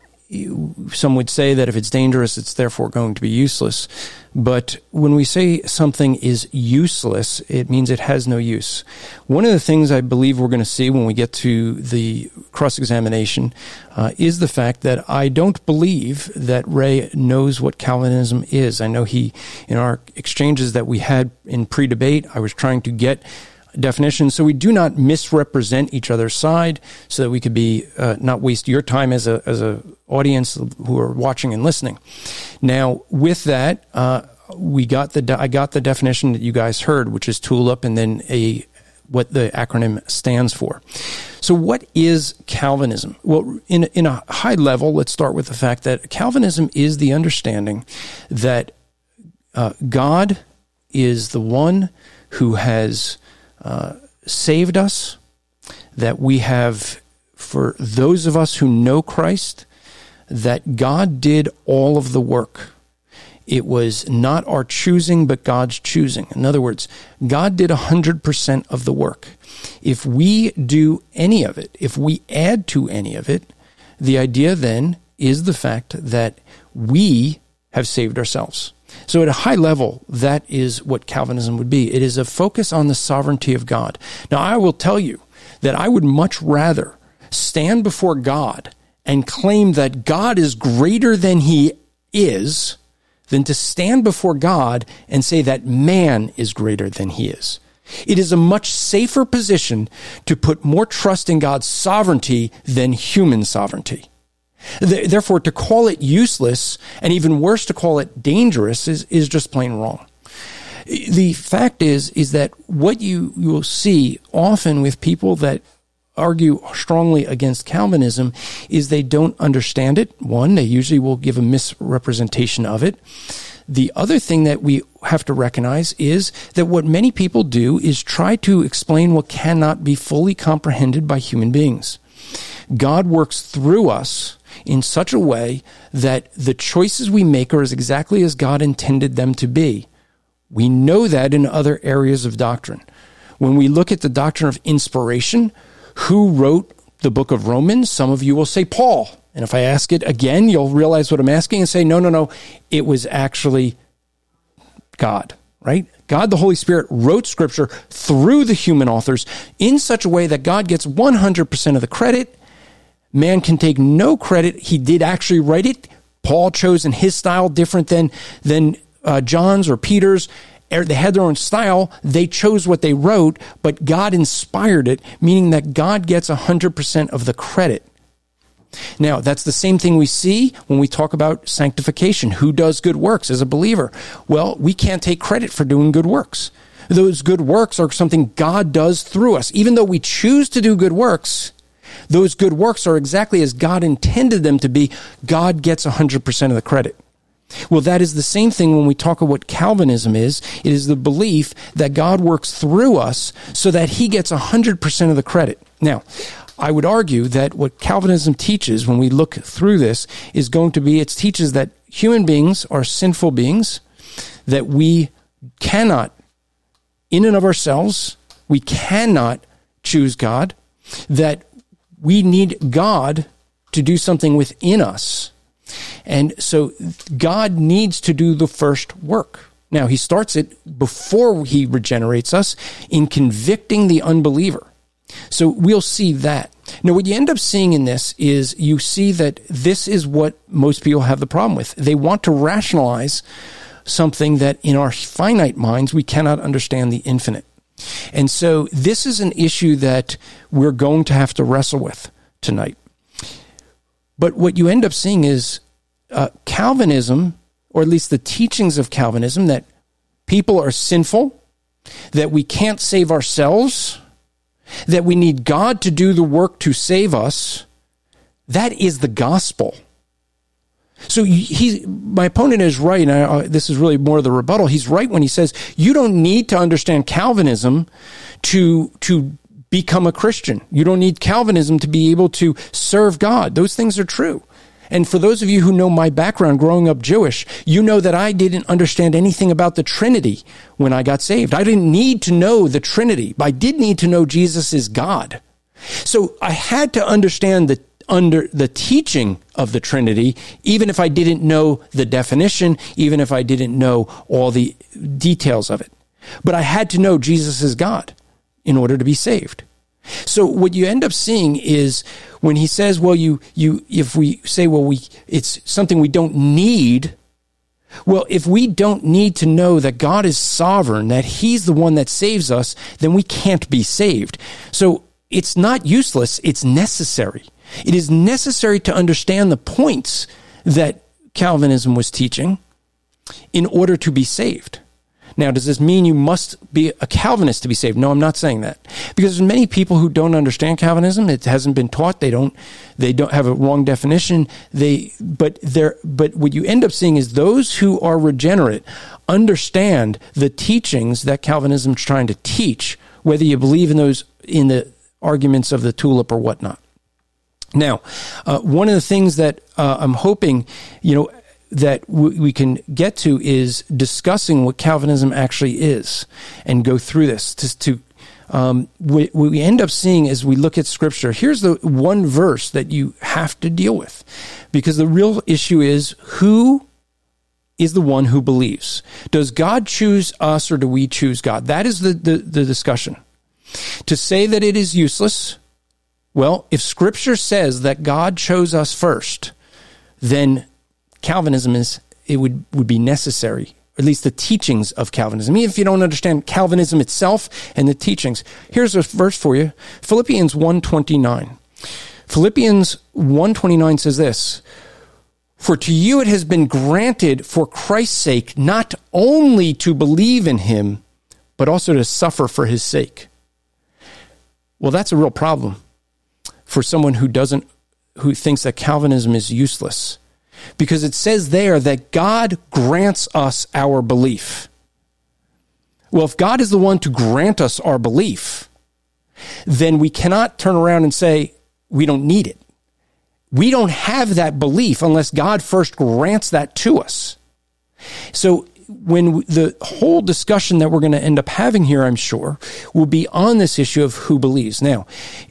some would say that if it's dangerous, it's therefore going to be useless. But when we say something is useless, it means it has no use. One of the things I believe we're going to see when we get to the cross examination uh, is the fact that I don't believe that Ray knows what Calvinism is. I know he, in our exchanges that we had in pre debate, I was trying to get definition. So we do not misrepresent each other's side so that we could be uh, not waste your time as a as a audience who are watching and listening. Now with that uh, we got the I got the definition that you guys heard which is tulip and then a what the acronym stands for. So what is Calvinism? Well in in a high level let's start with the fact that Calvinism is the understanding that uh, God is the one who has saved us, that we have, for those of us who know Christ, that God did all of the work. It was not our choosing, but God's choosing. In other words, God did 100% of the work. If we do any of it, if we add to any of it, the idea then is the fact that we have saved ourselves. So, at a high level, that is what Calvinism would be. It is a focus on the sovereignty of God. Now, I will tell you that I would much rather stand before God and claim that God is greater than he is than to stand before God and say that man is greater than he is. It is a much safer position to put more trust in God's sovereignty than human sovereignty. Therefore, to call it useless and even worse, to call it dangerous is, is just plain wrong. The fact is, is that what you, you will see often with people that argue strongly against Calvinism is they don't understand it. One, they usually will give a misrepresentation of it. The other thing that we have to recognize is that what many people do is try to explain what cannot be fully comprehended by human beings. God works through us in such a way that the choices we make are as exactly as God intended them to be. We know that in other areas of doctrine. When we look at the doctrine of inspiration, who wrote the book of Romans? Some of you will say Paul. And if I ask it again, you'll realize what I'm asking and say, no, no, no, it was actually God, right? God the Holy Spirit wrote scripture through the human authors in such a way that God gets 100% of the credit Man can take no credit. He did actually write it. Paul chose in his style different than than uh, John's or Peter's. Er, they had their own style. They chose what they wrote, but God inspired it, meaning that God gets 100% of the credit. Now, that's the same thing we see when we talk about sanctification. Who does good works as a believer? Well, we can't take credit for doing good works. Those good works are something God does through us. Even though we choose to do good works, those good works are exactly as God intended them to be. God gets 100% of the credit. Well, that is the same thing when we talk of what Calvinism is. It is the belief that God works through us so that he gets 100% of the credit. Now, I would argue that what Calvinism teaches when we look through this is going to be it teaches that human beings are sinful beings, that we cannot, in and of ourselves, we cannot choose God, that we need God to do something within us. And so God needs to do the first work. Now, he starts it before he regenerates us in convicting the unbeliever. So we'll see that. Now, what you end up seeing in this is you see that this is what most people have the problem with. They want to rationalize something that in our finite minds we cannot understand the infinite. And so this is an issue that we're going to have to wrestle with tonight. But what you end up seeing is uh, Calvinism, or at least the teachings of Calvinism, that people are sinful, that we can't save ourselves, that we need God to do the work to save us. That is the gospel. So he, my opponent is right, and I, uh, this is really more of the rebuttal. He's right when he says you don't need to understand Calvinism to to become a Christian. You don't need Calvinism to be able to serve God. Those things are true. And for those of you who know my background growing up Jewish, you know that I didn't understand anything about the Trinity when I got saved. I didn't need to know the Trinity, but I did need to know Jesus is God. So I had to understand the under the teaching of the Trinity, even if I didn't know the definition, even if I didn't know all the details of it. But I had to know Jesus is God in order to be saved. So what you end up seeing is when he says, well, you, you, if we say, well, we, it's something we don't need. Well, if we don't need to know that God is sovereign, that he's the one that saves us, then we can't be saved. So it's not useless. It's necessary. It is necessary to understand the points that Calvinism was teaching in order to be saved. Now, does this mean you must be a Calvinist to be saved? No, I'm not saying that. Because there's many people who don't understand Calvinism. It hasn't been taught. They don't, they don't have a wrong definition. They, but but what you end up seeing is those who are regenerate understand the teachings that Calvinism is trying to teach, whether you believe in those, in the arguments of the tulip or whatnot. Now, uh, one of the things that uh, I'm hoping, you know, that w- we can get to is discussing what Calvinism actually is and go through this to, to um, what, we end up seeing as we look at scripture. Here's the one verse that you have to deal with because the real issue is who is the one who believes. Does God choose us or do we choose God? That is the, the, the discussion. To say that it is useless, well, if scripture says that God chose us first, then Calvinism is, it would, would be necessary at least the teachings of Calvinism. Even if you don't understand Calvinism itself and the teachings. Here's a verse for you. Philippians 129. Philippians 129 says this, For to you it has been granted for Christ's sake not only to believe in him, but also to suffer for his sake. Well, that's a real problem for someone who doesn't who thinks that Calvinism is useless because it says there that God grants us our belief. Well, if God is the one to grant us our belief, then we cannot turn around and say we don't need it. We don't have that belief unless God first grants that to us. So when the whole discussion that we're going to end up having here, I'm sure, will be on this issue of who believes. Now,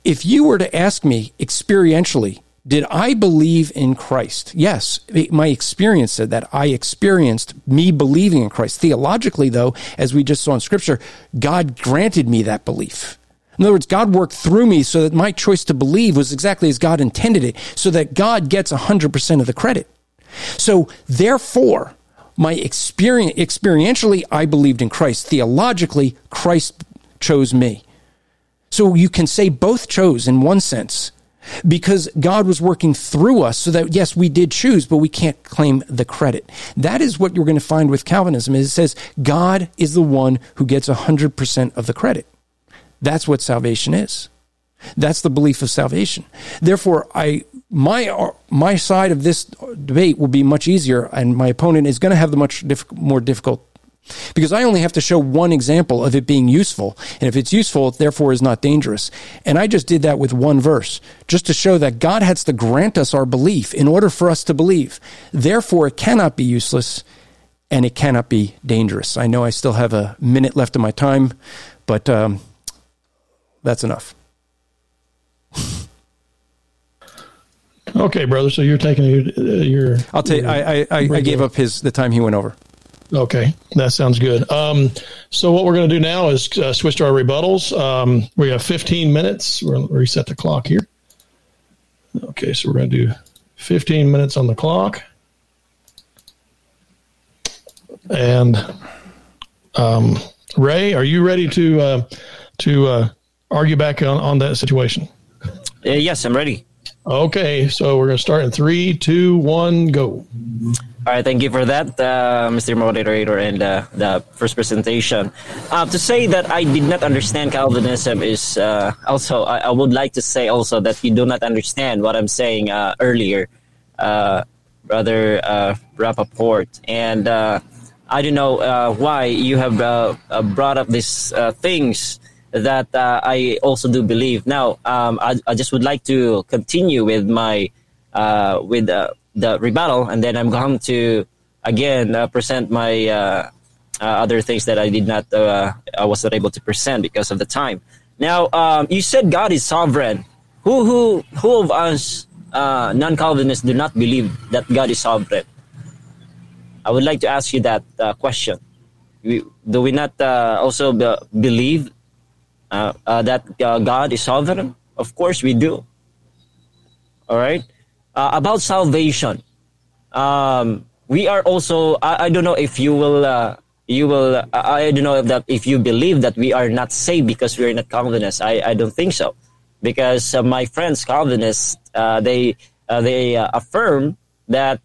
if you were to ask me experientially, did I believe in Christ? Yes, my experience said that. I experienced me believing in Christ. Theologically, though, as we just saw in Scripture, God granted me that belief. In other words, God worked through me so that my choice to believe was exactly as God intended it, so that God gets 100% of the credit. So, therefore, my experience, experientially, I believed in Christ. Theologically, Christ chose me. So you can say both chose in one sense because God was working through us so that yes, we did choose, but we can't claim the credit. That is what you're going to find with Calvinism is it says God is the one who gets 100% of the credit. That's what salvation is. That's the belief of salvation. Therefore, I my my side of this debate will be much easier, and my opponent is going to have the much diff- more difficult because I only have to show one example of it being useful. And if it's useful, it therefore is not dangerous. And I just did that with one verse, just to show that God has to grant us our belief in order for us to believe. Therefore, it cannot be useless and it cannot be dangerous. I know I still have a minute left of my time, but um, that's enough. Okay, brother. So you're taking your. your I'll take. I I, I, I gave up his the time he went over. Okay, that sounds good. Um, so what we're going to do now is uh, switch to our rebuttals. Um, we have 15 minutes. We'll reset the clock here. Okay, so we're going to do 15 minutes on the clock. And um, Ray, are you ready to uh, to uh, argue back on, on that situation? Uh, yes, I'm ready. Okay, so we're going to start in three, two, one, go. All right, thank you for that, uh, Mr. Moderator, and uh, the first presentation. Uh, to say that I did not understand Calvinism is uh, also, I, I, would like to say also that you do not understand what I'm saying uh, earlier, uh, Brother Rappaport. And I don't know why you have brought up these things that I also do believe. Now, um, I, I, just would like to continue with my, with the rebuttal, and then I'm [laughs] going to again uh, present my uh, uh, other things that I did not, uh, I was not able to present because of the time. Now, um, you said God is sovereign. Who, who, who of us uh, non-Calvinists do not believe that God is sovereign? I would like to ask you that uh, question. We, do we not also be, believe that God is sovereign? Of course, we do. All right uh, about salvation. Um, we are also. I, I, don't know if you will. Uh, you will. Uh, I don't know if that if you believe that we are not saved because we are not Calvinists. I, I don't think so, because uh, my friends Calvinists uh, they uh, they affirm that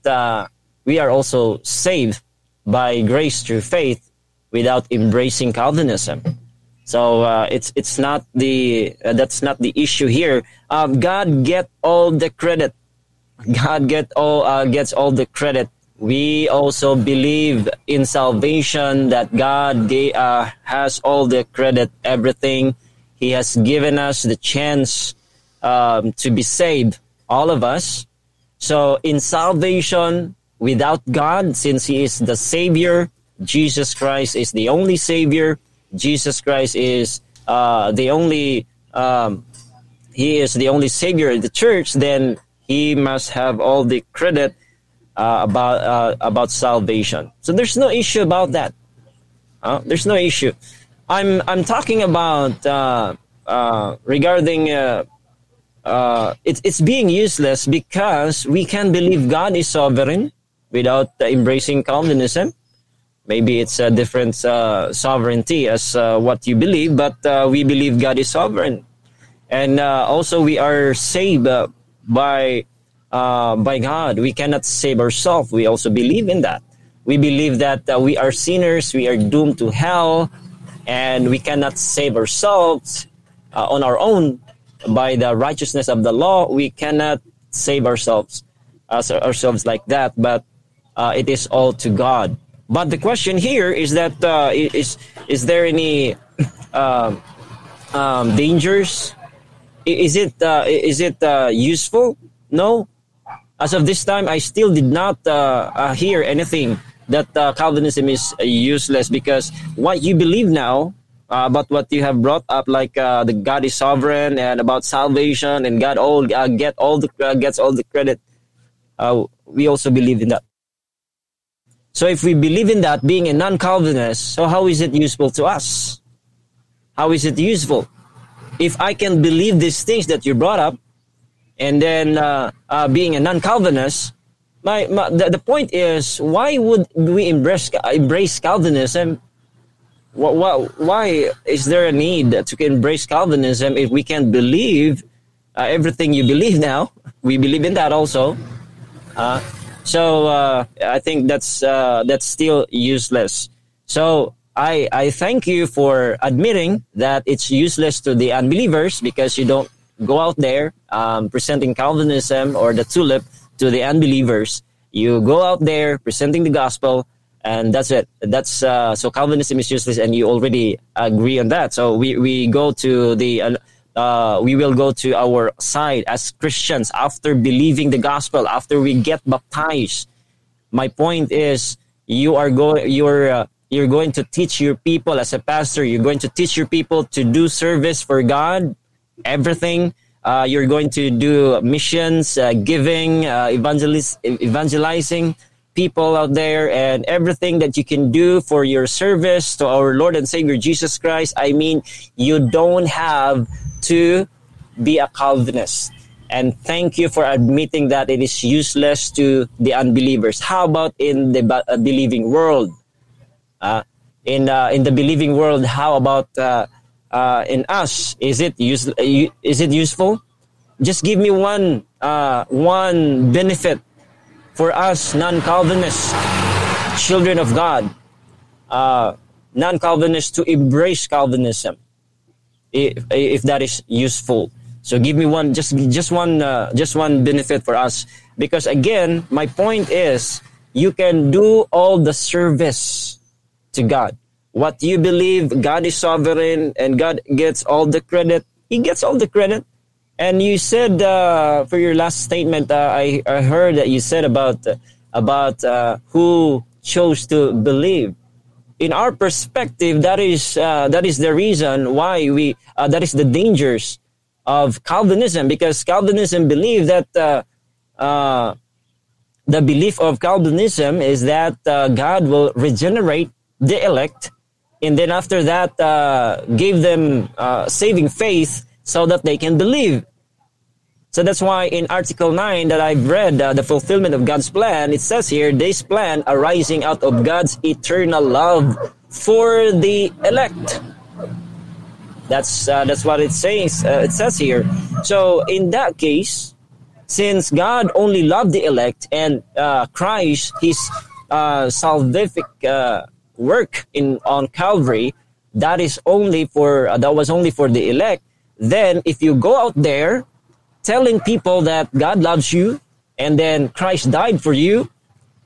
we are also saved by grace through faith without embracing Calvinism. So uh, it's it's not the uh, that's not the issue here. Um, God get all the credit God get all uh, gets all the credit. We also believe in salvation that God uh, has all the credit, everything. He has given us the chance um, to be saved, all of us. So in salvation, without God, since He is the Savior, Jesus Christ is the only Savior. Jesus Christ is uh, the only um, He is the only Savior of the church. Then He must have all the credit uh, about uh, about salvation. So there's no issue about that. Uh, there's no issue. I'm I'm talking about uh, uh, regarding uh, it's it's being useless because we can believe God is sovereign without embracing Calvinism. Maybe it's a different sovereignty as what you believe, but we believe God is sovereign, and also we are saved by uh, by God. We cannot save ourselves. We also believe in that. We believe that uh, we are sinners, we are doomed to hell, and we cannot save ourselves uh, on our own by the righteousness of the law. We cannot save ourselves ourselves like that, but uh, it is all to God. But the question here is that uh, is is there any um, um, dangers? Is it is it useful? No, as of this time, I still did not uh, uh, hear anything that uh, Calvinism is useless because what you believe now uh, about what you have brought up, like uh, the God is sovereign and about salvation and God all uh, get all the gets all the credit. we also believe in that. So if we believe in that, being a non-Calvinist, so how is it useful to us? How is it useful? If I can believe these things that you brought up, and then uh, uh, being a non-Calvinist, my, my the, the, point is why would we embrace embrace Calvinism? Why, why is there a need to embrace Calvinism if we can believe uh, everything you believe now? We believe in that also. Uh, so uh, I think that's uh, that's still useless. So I I thank you for admitting that it's useless to the unbelievers because you don't go out there um, presenting Calvinism or the tulip to the unbelievers. You go out there presenting the gospel, and that's it. That's uh, so Calvinism is useless, and you already agree on that. So we we go to the. Uh, we will go to our side as Christians after believing the gospel, after we get baptized. My point is, you are going, you're, uh, you're going to teach your people as a pastor. You're going to teach your people to do service for God everything. Uh, you're going to do missions, uh, giving, uh, evangeliz- evangelizing people out there, and everything that you can do for your service to our Lord and Savior Jesus Christ. I mean, you don't have to be a Calvinist. And thank you for admitting that it is useless to the unbelievers. How about in the uh, believing world? Uh, in uh, in the believing world, how about uh, uh, in us is it use, is it useful just give me one uh, one benefit for us non-calvinists children of god uh, non-calvinists to embrace calvinism if, if that is useful so give me one just just one uh, just one benefit for us because again my point is you can do all the service to god what you believe God is sovereign and God gets all the credit. He gets all the credit. And you said uh, for your last statement, uh, I, I heard that you said about uh, about who chose to believe. In our perspective, that is uh, that is the reason why we uh, that is the dangers of Calvinism because Calvinism believe that uh, the belief of Calvinism is that God will regenerate the elect and then after that uh, gave them uh, saving faith so that they can believe. So that's why in article 9 that i've read uh, the fulfillment of god's plan it says here this plan arising out of god's eternal love for the elect. That's uh, that's what it says uh, it says here. So in that case since god only loved the elect and uh, christ his salvific work in on Calvary that is only for uh, that was only for the elect then if you go out there telling people that God loves you and then Christ died for you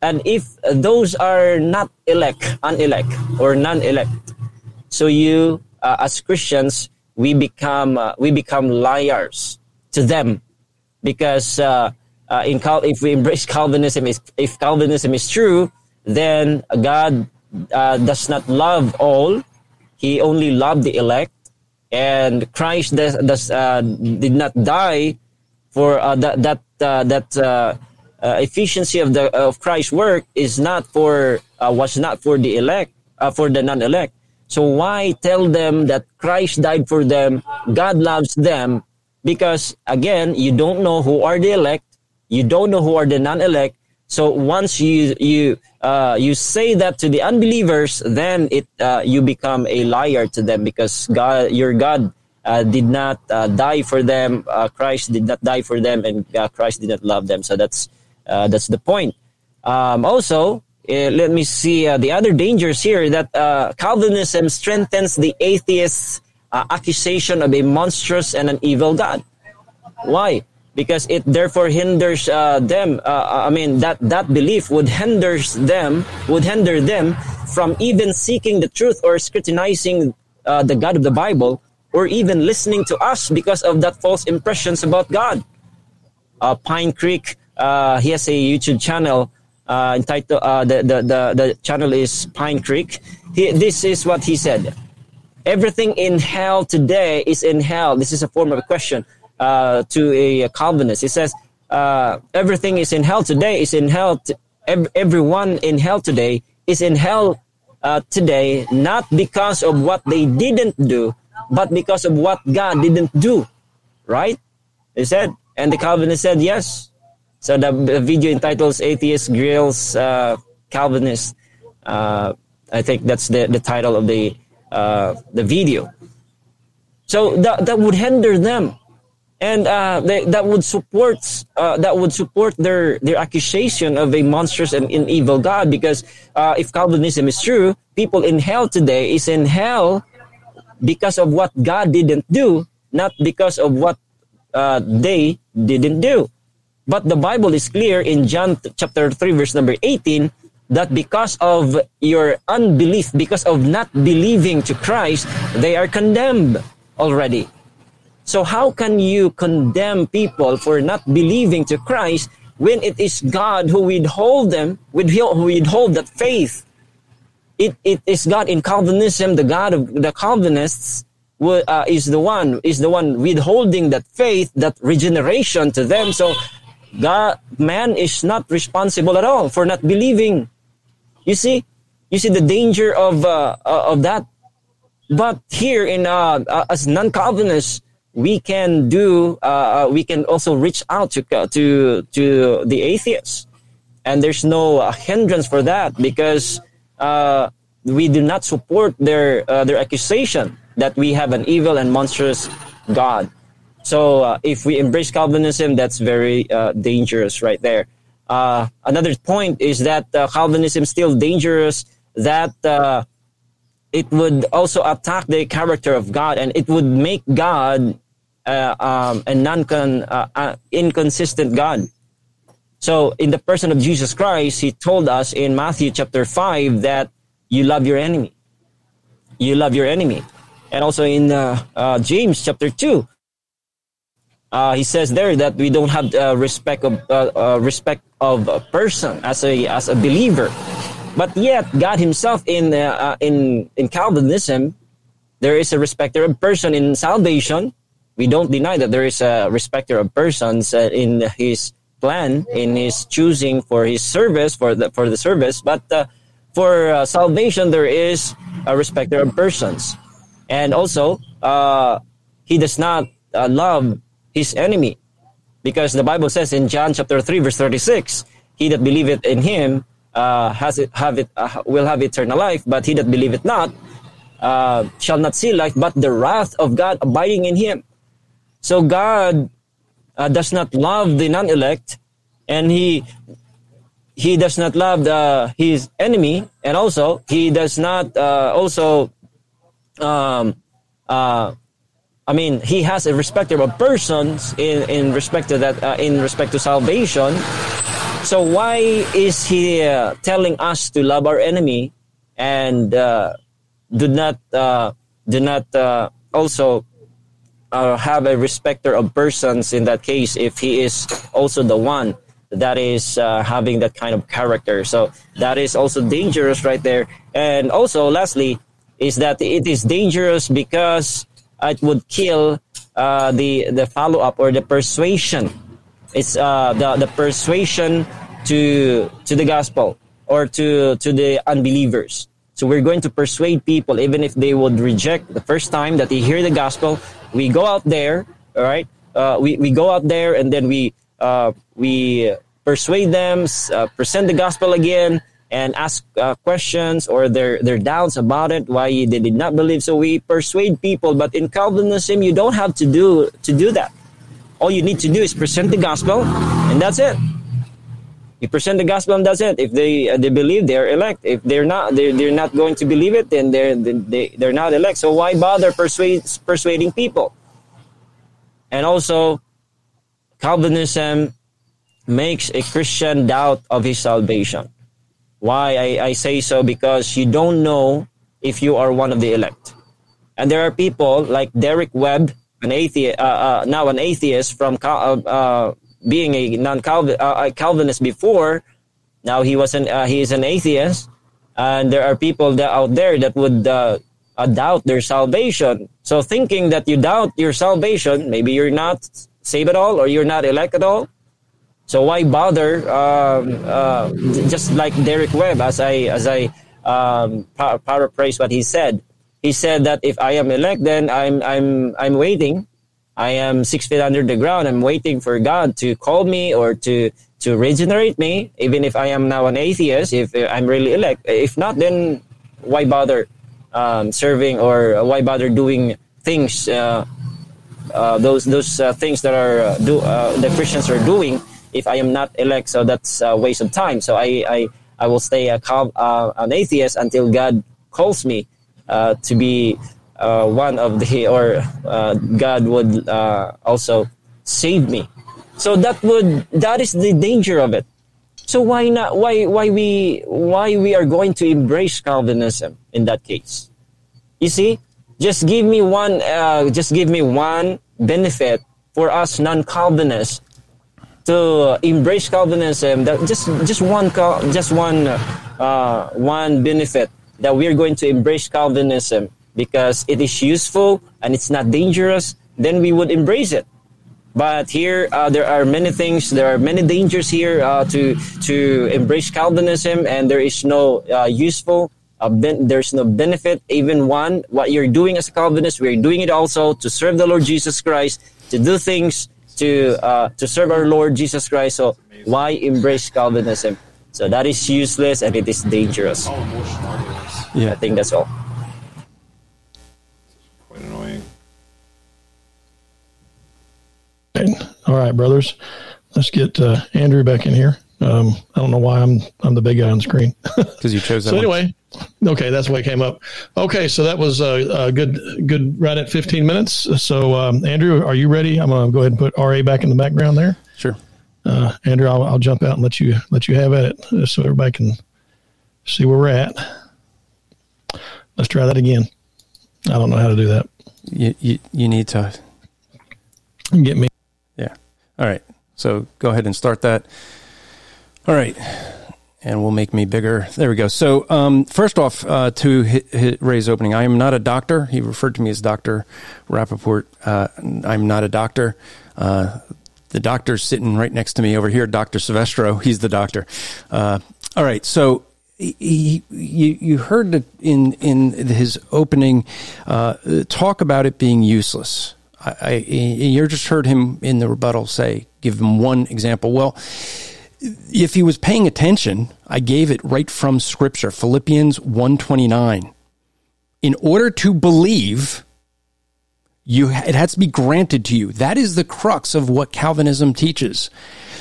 and if those are not elect unelect or non-elect so you uh, as Christians we become uh, we become liars to them because uh, uh, in Cal- if we embrace Calvinism, is, if Calvinism is true, then God uh, does not love all. He only loved the elect, and Christ does, does uh, did not die for uh, that that uh, that uh, efficiency of the of Christ's work is not for was not for the elect for the non-elect. So why tell them that Christ died for them? God loves them because again, you don't know who are the elect, you don't know who are the non-elect. So once you you uh, you say that to the unbelievers, then it uh, you become a liar to them because God, your God, uh, did not uh, die for them. Uh, Christ did not die for them, and uh, Christ did not love them. So that's that's the point. Um, also, let me see the other dangers here that Calvinism strengthens the atheist's accusation of a monstrous and an evil God. Why? Because it therefore hinders uh, them. Uh, I mean that that belief would hinders them would hinder them from even seeking the truth or scrutinizing uh, the God of the Bible or even listening to us because of that false impressions about God. Uh, Pine Creek, uh, he has a YouTube channel uh, entitled the, the the the channel is Pine Creek. He, this is what he said. Everything in hell today is in hell. This is a form of a question uh, to a Calvinist. It says uh, everything is in hell today is in hell. T- ev- everyone in hell today is in hell uh, today, not because of what they didn't do, but because of what God didn't do. Right? He said, and the Calvinist said yes. So the, the video entitles "Atheist Grills uh, Calvinist." Uh, I think that's the, the title of the uh, the video. So that, that would hinder them and uh, they, that would support uh, that would support their their accusation of a monstrous and an evil God because uh, if Calvinism is true, people in hell today is in hell because of what God didn't do, not because of what uh, they didn't do. But the Bible is clear in John chapter three verse number eighteen that because of your unbelief, because of not believing to Christ, they are condemned already. So how can you condemn people for not believing to Christ when it is God who withhold them, who withhold that faith? It, it is God in Calvinism, the God of the Calvinists, uh, is the one is the one withholding that faith, that regeneration to them. So God, man is not responsible at all for not believing. You see, you see the danger of uh, uh of that. But here in uh, uh as non-Calvinists, we can do uh, uh, we can also reach out to uh, to to the atheists. And there's no uh, hindrance for that because uh, we do not support their uh, their accusation that we have an evil and monstrous god. So if we embrace calvinism that's very dangerous right there. Another point is that calvinism is still dangerous that it would also attack the character of God and it would make God uh, um, a non uh, uh, inconsistent God. So in the person of Jesus Christ, he told us in Matthew chapter 5 that you love your enemy. You love your enemy. And also in uh, uh, James chapter 2, uh, he says there that we don't have respect of respect of a person as a as a believer. But yet, God Himself in in in Calvinism, there is a respecter of a person in salvation. We don't deny that there is a respecter of persons uh, in His plan, in His choosing for His service for the for the service. But uh, for uh, salvation, there is a respecter of persons, and also uh, He does not love His enemy, because the Bible says in John chapter three verse thirty six, "He that believeth in Him." uh, has it have it uh, will have eternal life, but he that believeth not uh, shall not see life, but the wrath of God abiding in him. So God uh, does not love the non-elect, and he he does not love the, his enemy, and also he does not uh, also. Um, uh, I mean, he has a respect of persons in, in respect to that, in respect to salvation, so why is he uh, telling us to love our enemy and uh, do not uh, do not uh, also uh, have a respecter of persons in that case if he is also the one that is uh, having that kind of character. So that is also dangerous right there. And also, lastly, is that it is dangerous because it would kill uh, the the follow up or the persuasion. It's uh, the the persuasion to to the gospel or to to the unbelievers. So we're going to persuade people, even if they would reject the first time that they hear the gospel. We go out there, all right. Uh, we we go out there and then we uh, we persuade them, uh, present the gospel again, and ask uh, questions or their their doubts about it, why they did not believe. So we persuade people. But in Calvinism, you don't have to do to do that. All you need to do is present the gospel, and that's it. You present the gospel, and that's it. If they uh, they believe, they're elect. If they're not, they're, they're not going to believe it, then they're they, they're not elect. So why bother persuade, persuading people? And also, Calvinism makes a Christian doubt of his salvation. Why I, I say so? Because you don't know if you are one of the elect. And there are people like Derek Webb, an atheist, uh, uh, now an atheist from uh, uh, being a non-Calvinist uh, before. Now he was an he is an atheist, and there are people that out there that would doubt their salvation. So thinking that you doubt your salvation, maybe you're not saved at all or you're not elect at all so why bother? Um, uh, just like Derek Webb, as I as I um, paraphrase what he said. He said that if I am elect, then I'm I'm I'm waiting. I am six feet under the ground. I'm waiting for God to call me or to to regenerate me. Even if I am now an atheist, if I'm really elect. If not, then why bother um, serving or why bother doing things? Uh, uh, those those uh, things that are uh, do uh, the Christians are doing if I am not elect, so that's a waste of time. So I, I, I will stay a, uh, an atheist until God calls me uh, to be uh, one of the, or uh, God would uh, also save me. So that would, that is the danger of it. So why not, why, why we, why we are going to embrace Calvinism in that case? You see, just give me one, uh, just give me one benefit for us non-Calvinists to embrace Calvinism, that just just one just one uh, one benefit that we're going to embrace Calvinism because it is useful and it's not dangerous, then we would embrace it. But here, uh, there are many things, there are many dangers here uh, to to embrace Calvinism, and there is no uh, useful. Uh, ben- there's no benefit, even one. What you're doing as a Calvinist, we're doing it also to serve the Lord Jesus Christ, to do things to uh, to serve our Lord Jesus Christ. So why embrace Calvinism? So that is useless and it is dangerous. Yeah, I think that's all. All right, brothers. Let's get uh, Andrew back in here. Um, I don't know why I'm I'm the big guy on the screen. [laughs] Because you chose that. so one. anyway, okay, that's why it came up. Okay, so that was a, uh, a good good right at 15 minutes. So um, Andrew, are you ready? I'm gonna go ahead and put Ra back in the background there. Sure. Uh, Andrew, I'll, I'll jump out and let you let you have at it, uh, so everybody can see where we're at. Let's try that again. I don't know how to do that. You you, you need to get me. All right. So go ahead and start that. All right. And we'll make me bigger. There we go. So, um, first off, uh, to hit, hit Ray's opening, I am not a doctor. He referred to me as Dr. Rappaport. Uh, I'm not a doctor. Uh, the doctor's sitting right next to me over here, Dr. Silvestro. He's the doctor. Uh, all right. So, he, you, you heard in in his opening uh, talk about it being useless. I, I, you just heard him in the rebuttal say, give him one example. Well, if he was paying attention, I gave it right from scripture, Philippians 129. In order to believe, you it has to be granted to you. That is the crux of what Calvinism teaches.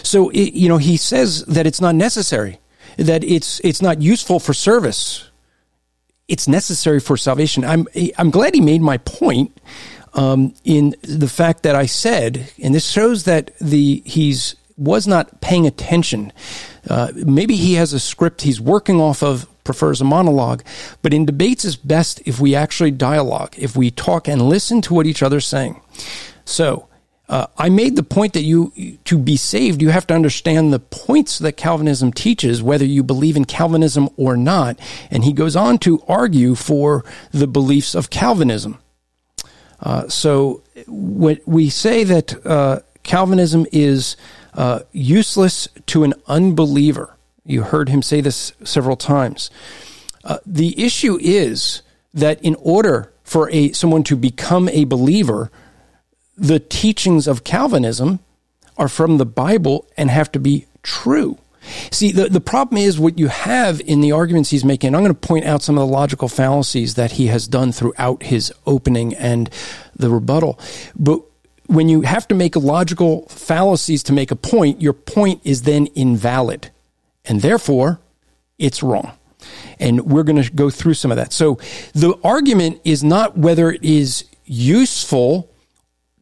So it, you know, he says that it's not necessary, that it's it's not useful for service. It's necessary for salvation. I'm I'm glad he made my point um, in the fact that I said, and this shows that the he's was not paying attention. Uh, maybe he has a script he's working off of prefers a monologue. But in debates, it's best if we actually dialogue, if we talk and listen to what each other's saying. So, uh, I made the point that you, to be saved, you have to understand the points that Calvinism teaches, whether you believe in Calvinism or not. And he goes on to argue for the beliefs of Calvinism. Uh, so when we say that uh, Calvinism is uh, useless to an unbeliever, you heard him say this several times. Uh, the issue is that in order for a someone to become a believer, the teachings of Calvinism are from the Bible and have to be true. See, the, the problem is what you have in the arguments he's making. I'm going to point out some of the logical fallacies that he has done throughout his opening and the rebuttal. But when you have to make logical fallacies to make a point, your point is then invalid. And therefore, it's wrong. And we're going to go through some of that. So the argument is not whether it is useful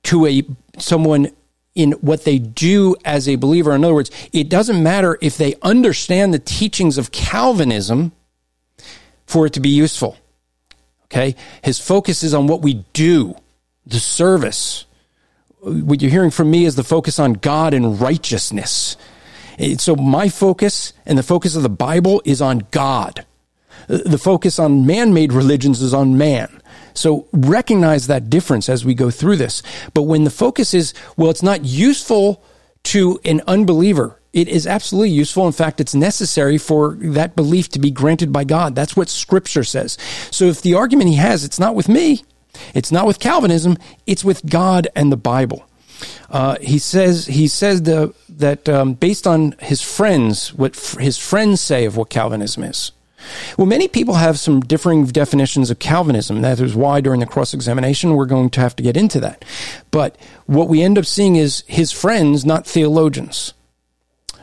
to a someone in what they do as a believer. In other words, it doesn't matter if they understand the teachings of Calvinism for it to be useful. Okay? His focus is on what we do, the service. What you're hearing from me is the focus on God and righteousness. So my focus and the focus of the Bible is on God. The focus on man-made religions is on man. So recognize that difference as we go through this. But when the focus is, well, it's not useful to an unbeliever, it is absolutely useful. In fact, it's necessary for that belief to be granted by God. That's what scripture says. So if the argument he has, it's not with me, it's not with Calvinism, it's with God and the Bible. Uh, he says he says the, that um, based on his friends, what f- his friends say of what Calvinism is. Well, many people have some differing definitions of Calvinism. That is why during the cross examination we're going to have to get into that. But what we end up seeing is his friends, not theologians.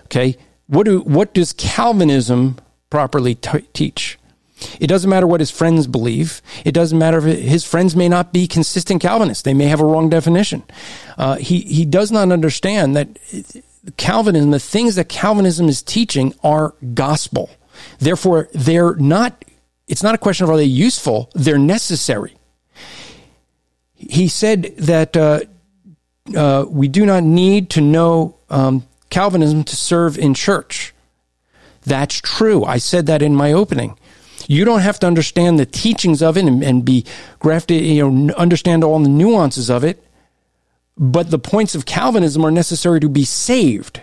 Okay, what do what does Calvinism properly t- teach? It doesn't matter what his friends believe. It doesn't matter if his friends may not be consistent Calvinists. They may have a wrong definition. Uh, he he does not understand that Calvinism, the things that Calvinism is teaching, are gospel. Therefore, they're not, it's not a question of are they useful, they're necessary. He said that uh, uh, we do not need to know um, Calvinism to serve in church. That's true. I said that in my opening. You don't have to understand the teachings of it and, and be grafted, you know, understand all the nuances of it. But the points of Calvinism are necessary to be saved.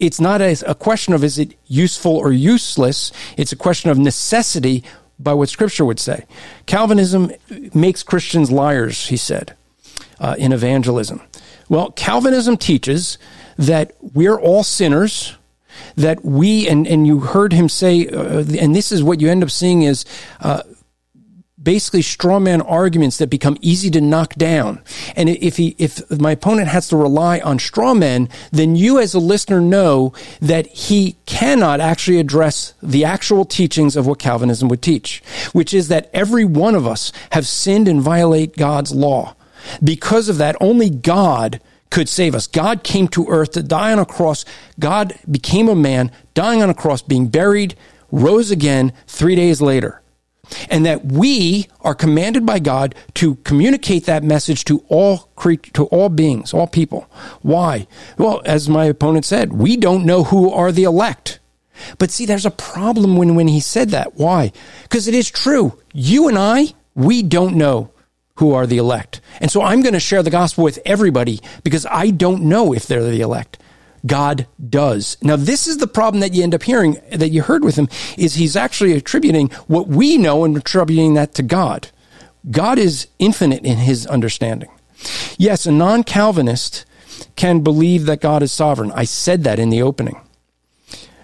It's not a, a question of is it useful or useless. It's a question of necessity by what Scripture would say. Calvinism makes Christians liars, he said uh, in evangelism. Well, Calvinism teaches that we're all sinners, that we, and, and you heard him say, uh, and this is what you end up seeing is uh, basically straw man arguments that become easy to knock down. And if he, if my opponent has to rely on straw men, then you as a listener know that he cannot actually address the actual teachings of what Calvinism would teach, which is that every one of us have sinned and violate God's law. Because of that, only God could save us. God came to earth to die on a cross. God became a man, dying on a cross, being buried, rose again three days later and that we are commanded by God to communicate that message to all cre- to all beings, all people. Why? Well, as my opponent said, we don't know who are the elect. But see, there's a problem when, when he said that. Why? Because it is true. You and I, we don't know who are the elect. And so I'm going to share the gospel with everybody because I don't know if they're the elect. God does. Now, this is the problem that you end up hearing that you heard with him is he's actually attributing what we know and attributing that to God. God is infinite in his understanding. Yes, a non Calvinist can believe that God is sovereign. I said that in the opening.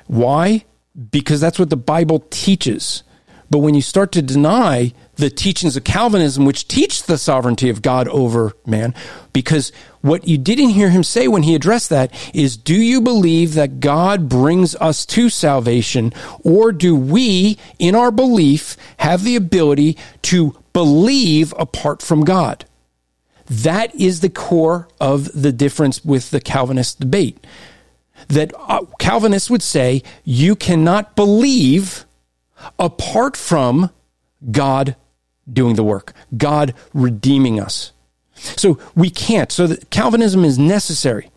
Why? Because that's what the Bible teaches. But when you start to deny the teachings of Calvinism, which teach the sovereignty of God over man, because what you didn't hear him say when he addressed that is, do you believe that God brings us to salvation, or do we, in our belief, have the ability to believe apart from God? That is the core of the difference with the Calvinist debate. That uh, Calvinists would say, you cannot believe apart from God doing the work, God redeeming us. So we can't. So Calvinism is necessary.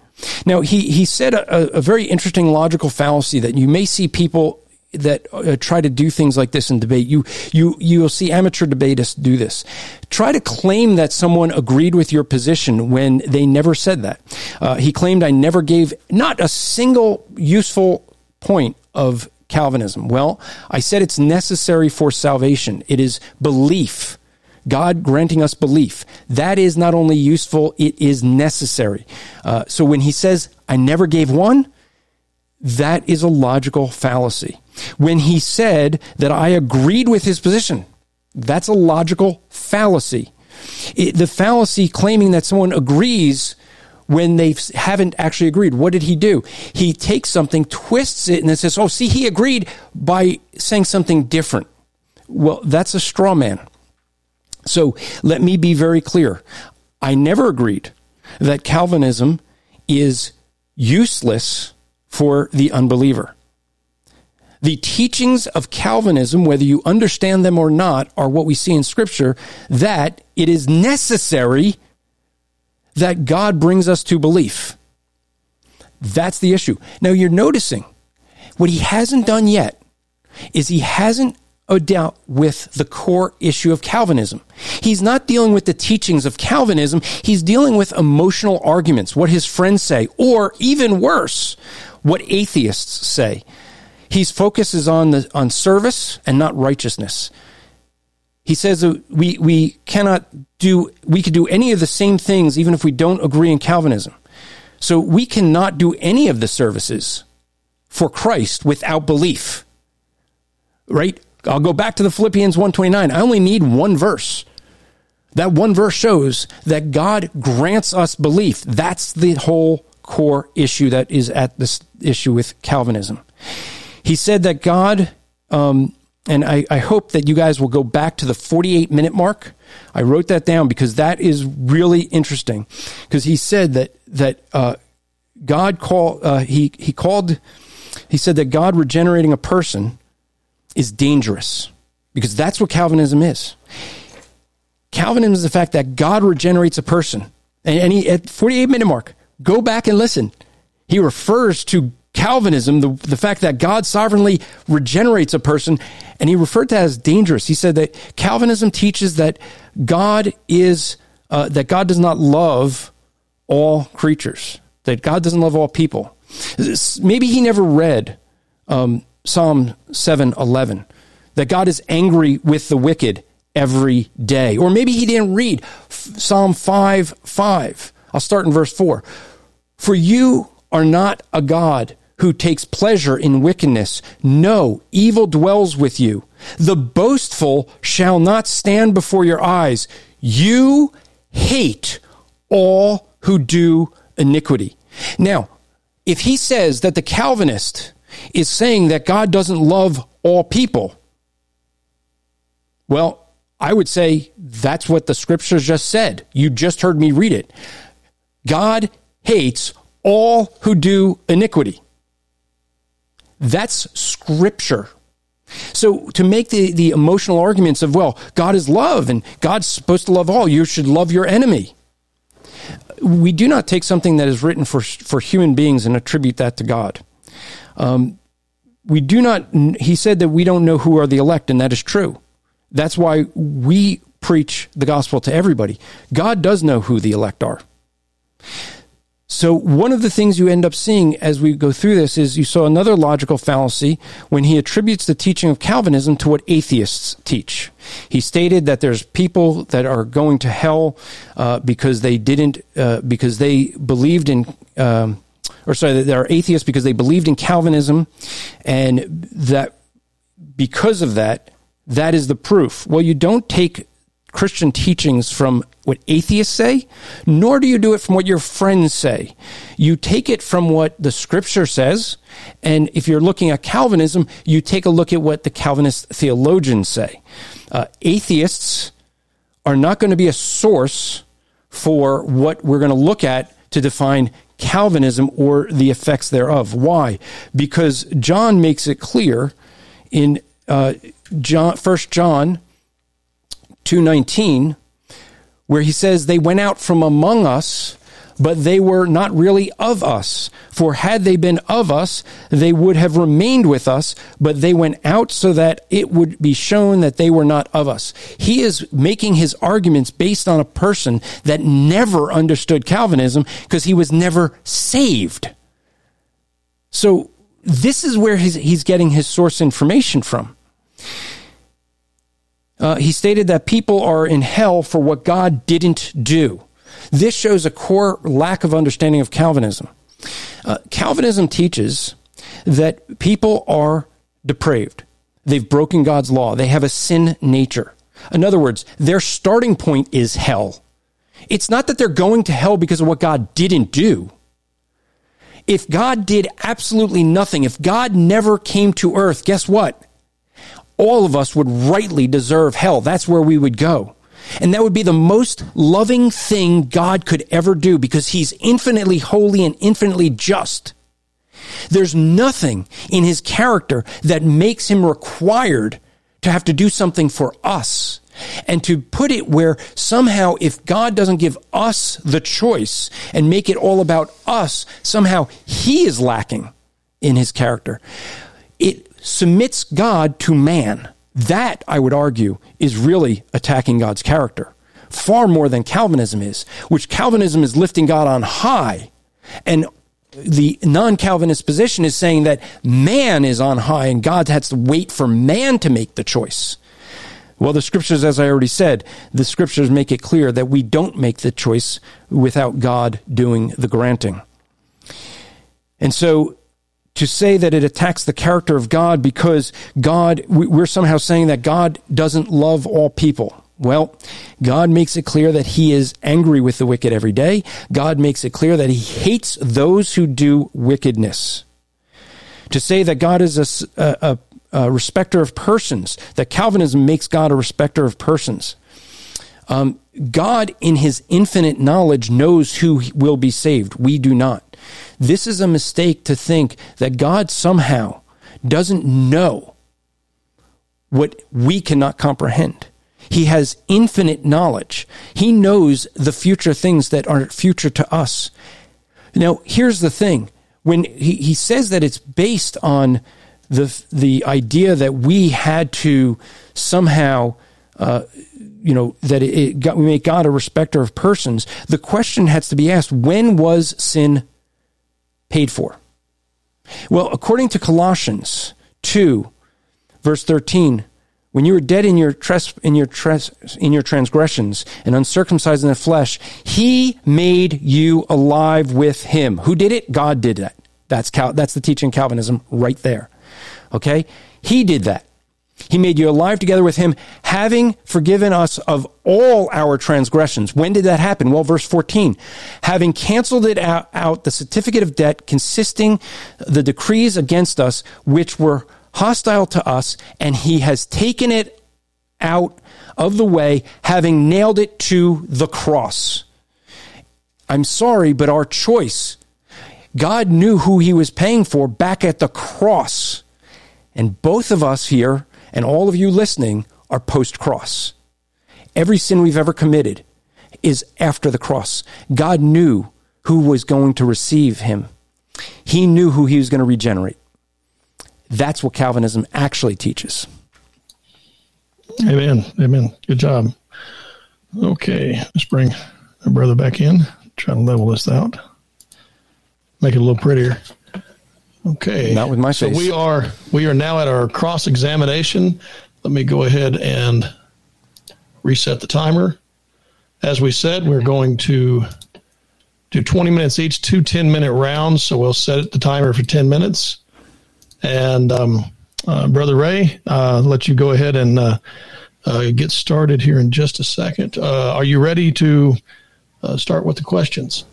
Now, he, he said a, a very interesting logical fallacy that you may see people that uh, try to do things like this in debate. You you you'll see amateur debatists do this. Try to claim that someone agreed with your position when they never said that. Uh, he claimed I never gave not a single useful point of Calvinism. Well, I said it's necessary for salvation. It is belief. God granting us belief. That is not only useful, it is necessary. Uh, so when he says, I never gave one, that is a logical fallacy. When he said that I agreed with his position, that's a logical fallacy. It, the fallacy claiming that someone agrees when they haven't actually agreed. What did he do? He takes something, twists it, and then says, Oh, see, he agreed by saying something different. Well, that's a straw man. So let me be very clear. I never agreed that Calvinism is useless for the unbeliever. The teachings of Calvinism, whether you understand them or not, are what we see in Scripture that it is necessary that God brings us to belief. That's the issue. Now you're noticing what he hasn't done yet is he hasn't uh, dealt with the core issue of Calvinism. He's not dealing with the teachings of Calvinism. He's dealing with emotional arguments, what his friends say, or even worse, what atheists say. His focus is on the on service and not righteousness. He says that we we cannot do we could do any of the same things even if we don't agree in Calvinism. So we cannot do any of the services for Christ without belief. Right? I'll go back to the Philippians 129. I only need one verse. That one verse shows that God grants us belief. That's the whole core issue that is at this issue with Calvinism. He said that God, um, and I, I hope that you guys will go back to the 48 minute mark. I wrote that down because that is really interesting. Because he said that that uh, God call uh, he he called he said that God regenerating a person is dangerous because that's what Calvinism is. Calvinism is the fact that God regenerates a person. And, and he, at 48 minute mark, go back and listen. He refers to Calvinism, the, the fact that God sovereignly regenerates a person, and he referred to that as dangerous. He said that Calvinism teaches that God is, uh, that God does not love all creatures, that God doesn't love all people. Maybe he never read um, Psalm 7:11 that God is angry with the wicked every day. Or maybe he didn't read Psalm 5 5. I'll start in verse 4. For you are not a God who takes pleasure in wickedness. No, evil dwells with you. The boastful shall not stand before your eyes. You hate all who do iniquity. Now, if he says that the Calvinist is saying that God doesn't love all people. Well, I would say that's what the scriptures just said. You just heard me read it. God hates all who do iniquity. That's scripture. So to make the, the emotional arguments of, well, God is love and God's supposed to love all, you should love your enemy. We do not take something that is written for, for human beings and attribute that to God. Um, we do not, he said that we don't know who are the elect, and that is true. That's why we preach the gospel to everybody. God does know who the elect are. So, one of the things you end up seeing as we go through this is you saw another logical fallacy when he attributes the teaching of Calvinism to what atheists teach. He stated that there's people that are going to hell uh, because they didn't, uh, because they believed in. Um, or sorry, that they are atheists because they believed in Calvinism, and that because of that, that is the proof. Well, you don't take Christian teachings from what atheists say, nor do you do it from what your friends say. You take it from what the scripture says, and if you're looking at Calvinism, you take a look at what the Calvinist theologians say. Uh, atheists are not going to be a source for what we're going to look at to define Calvinism or the effects thereof. Why? Because John makes it clear in uh, John, 1 John 2.19, where he says, They went out from among us, but they were not really of us. For had they been of us, they would have remained with us, but they went out so that it would be shown that they were not of us. He is making his arguments based on a person that never understood Calvinism because he was never saved. So this is where he's, he's getting his source information from. Uh, he stated that people are in hell for what God didn't do. This shows a core lack of understanding of Calvinism. Uh, Calvinism teaches that people are depraved. They've broken God's law. They have a sin nature. In other words, their starting point is hell. It's not that they're going to hell because of what God didn't do. If God did absolutely nothing, if God never came to earth, guess what? All of us would rightly deserve hell. That's where we would go. And that would be the most loving thing God could ever do because he's infinitely holy and infinitely just. There's nothing in his character that makes him required to have to do something for us. And to put it where somehow if God doesn't give us the choice and make it all about us, somehow he is lacking in his character. It submits God to man. That, I would argue, is really attacking God's character far more than Calvinism is, which Calvinism is lifting God on high. And the non Calvinist position is saying that man is on high and God has to wait for man to make the choice. Well, the scriptures, as I already said, the scriptures make it clear that we don't make the choice without God doing the granting. And so to say that it attacks the character of God because God, we're somehow saying that God doesn't love all people. Well, God makes it clear that he is angry with the wicked every day. God makes it clear that he hates those who do wickedness. To say that God is a, a, a respecter of persons, that Calvinism makes God a respecter of persons. Um, God, in his infinite knowledge, knows who will be saved. We do not. This is a mistake to think that God somehow doesn't know what we cannot comprehend. He has infinite knowledge. He knows the future things that are future to us. Now, here's the thing. When he, he says that it's based on the, the idea that we had to somehow, uh, you know, that it, it got, we make God a respecter of persons, the question has to be asked when was sin paid for? Well, according to Colossians 2, verse 13, when you were dead in your, tres- in, your tres- in your transgressions and uncircumcised in the flesh, he made you alive with him. Who did it? God did that. That's, Cal- that's the teaching Calvinism right there. Okay? He did that. He made you alive together with him, having forgiven us of all our transgressions. When did that happen? Well, verse 14. Having canceled it out, out, the certificate of debt consisting the decrees against us, which were hostile to us, and he has taken it out of the way, having nailed it to the cross. I'm sorry, but our choice. God knew who he was paying for back at the cross. And both of us here and all of you listening are post cross. Every sin we've ever committed is after the cross. God knew who was going to receive him, He knew who He was going to regenerate. That's what Calvinism actually teaches. Amen. Amen. Good job. Okay, let's bring our brother back in. Try to level this out. Make it a little prettier. Okay. Not with my so face. we are we are now at our cross examination. Let me go ahead and reset the timer. As we said, we're going to do 20 minutes each, two 10 minute rounds. So we'll set the timer for 10 minutes. And um, uh, Brother Ray, uh, let you go ahead and uh, uh get started here in just a second. Uh, are you ready to uh, start with the questions?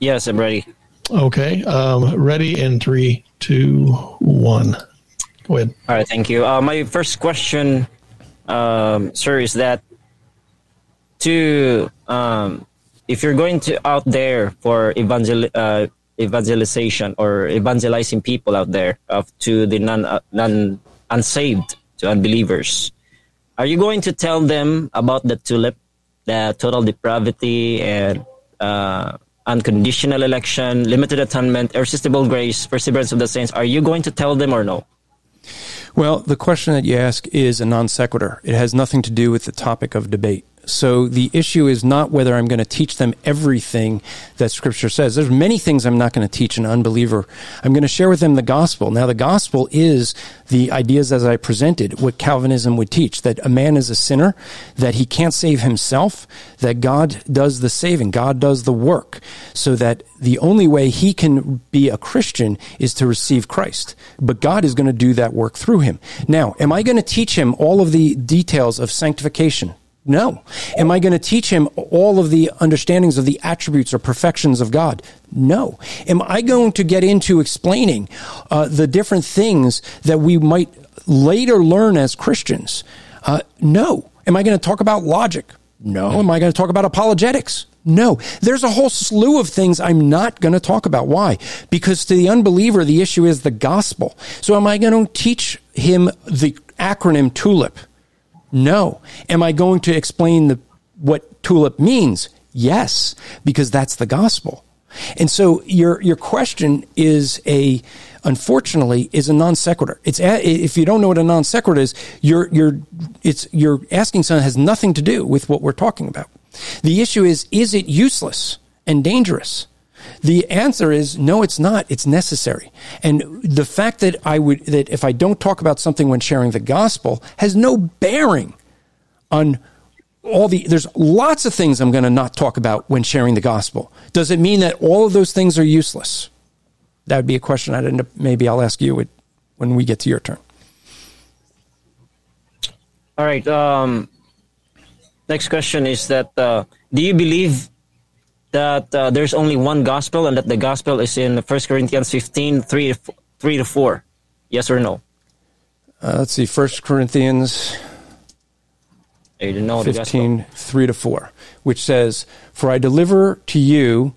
Yes, I'm ready. Okay. Um, ready in three, two, one. Go ahead. All right, thank you. Uh, my first question, um, sir, is that to um, if you're going to out there for evangel uh, evangelization or evangelizing people out there uh, to the non uh, non unsaved to unbelievers. Are you going to tell them about the tulip, the total depravity and uh, unconditional election, limited atonement, irresistible grace, perseverance of the saints? Are you going to tell them or no? Well, the question that you ask is a non sequitur. It has nothing to do with the topic of debate. So the issue is not whether I'm going to teach them everything that Scripture says. There's many things I'm not going to teach an unbeliever. I'm going to share with them the gospel. Now, the gospel is the ideas as I presented, what Calvinism would teach that a man is a sinner, that he can't save himself, that God does the saving, God does the work, so that the only way he can be a Christian is to receive Christ. But God is going to do that work through him. Now, am I going to teach him all of the details of sanctification? No. Am I going to teach him all of the understandings of the attributes or perfections of God? No. Am I going to get into explaining uh, the different things that we might later learn as Christians? Uh, no. Am I going to talk about logic? No. Am I going to talk about apologetics? No. There's a whole slew of things I'm not going to talk about. Why? Because to the unbeliever, the issue is the gospel. So am I going to teach him the acronym TULIP? No. Am I going to explain the, what tulip means? Yes, because that's the gospel. And so your your question is a unfortunately is a non sequitur. It's a, if you don't know what a non sequitur is, you're you're it's you're asking something that has nothing to do with what we're talking about. The issue is is it useless and dangerous? The answer is no, it's not. It's necessary. And the fact that I would, that if I don't talk about something when sharing the gospel has no bearing on all the, there's lots of things I'm going to not talk about when sharing the gospel. Does it mean that all of those things are useless? That would be a question I'd end up, maybe I'll ask you when we get to your turn. All right. Um, next question is that uh, do you believe that uh, there's only one gospel and that the gospel is in 1 Corinthians 15, 3 to, 3 to 4? Yes or no? Uh, let's see, 1 Corinthians I didn't know 15, 3 to 4, which says, For I deliver to you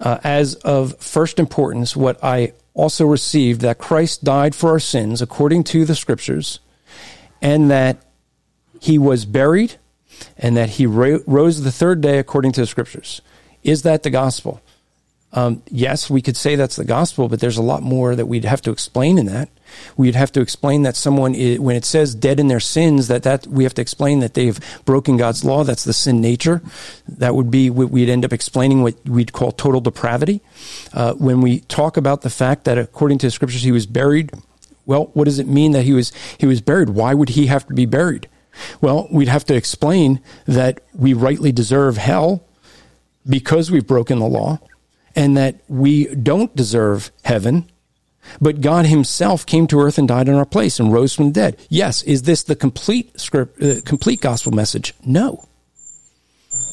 uh, as of first importance what I also received that Christ died for our sins according to the scriptures, and that he was buried, and that he rose the third day according to the scriptures. Is that the gospel? Um, yes, we could say that's the gospel, but there's a lot more that we'd have to explain in that. We'd have to explain that someone, is, when it says dead in their sins, that, that we have to explain that they've broken God's law. That's the sin nature. That would be what we'd end up explaining what we'd call total depravity. Uh, when we talk about the fact that according to the scriptures he was buried, well, what does it mean that he was he was buried? Why would he have to be buried? Well, we'd have to explain that we rightly deserve hell because we've broken the law and that we don't deserve heaven, but God himself came to earth and died in our place and rose from the dead. Yes, is this the complete script, uh, complete gospel message? No.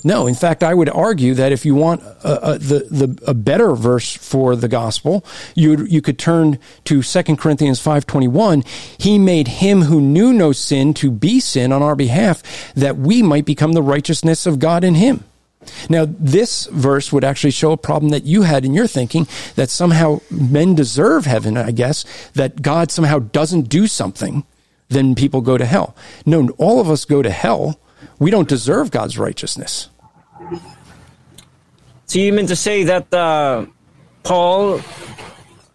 No, in fact, I would argue that if you want a, a, the, the, a better verse for the gospel, you you could turn to 2 Corinthians 5.21. He made him who knew no sin to be sin on our behalf, that we might become the righteousness of God in him. Now, this verse would actually show a problem that you had in your thinking that somehow men deserve heaven, I guess, that God somehow doesn't do something, then people go to hell. No, all of us go to hell. We don't deserve God's righteousness. So you mean to say that uh, Paul,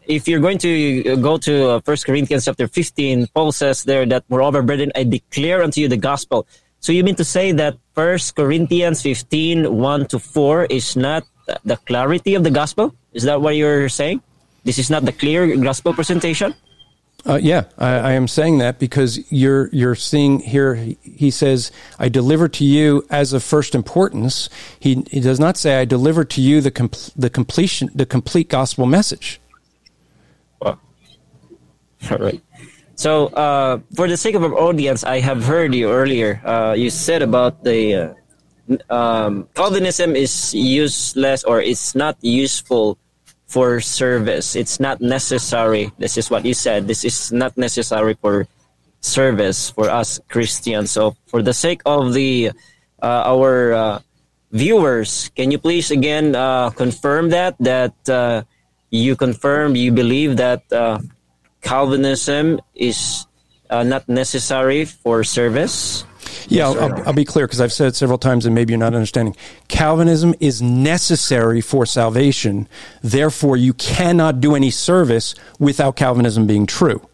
if you're going to go to uh, First Corinthians chapter 15, Paul says there that, moreover, brethren, I declare unto you the gospel so you mean to say that First Corinthians 15, 1 to 4 is not the clarity of the gospel? Is that what you're saying? This is not the clear gospel presentation? Uh, yeah, I, I, am saying that because you're you're seeing here. He says, "I deliver to you as of first importance." He he does not say, "I deliver to you the com- the completion the complete gospel message." Well, [laughs] all right. So, uh, for the sake of our audience, I have heard you earlier. Uh, you said about the uh, um, Calvinism is useless or it's not useful for service. It's not necessary. This is what you said. This is not necessary for service for us Christians. So, for the sake of the uh, our uh, viewers, can you please again uh, confirm that that you confirm you believe that Calvinism is uh, not necessary for service? Yeah, I'll, I'll, be clear because I've said it several times and maybe you're not understanding. Calvinism is necessary for salvation. Therefore, you cannot do any service without Calvinism being true.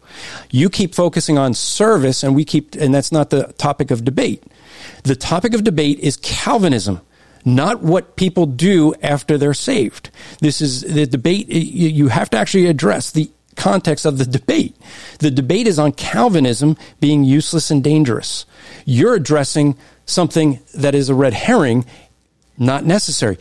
You keep focusing on service, and we keep, and that's not the topic of debate. The topic of debate is Calvinism not what people do after they're saved. This is the debate. You have to actually address the context of the debate. The debate is on Calvinism being useless and dangerous. You're addressing something that is a red herring, not necessary.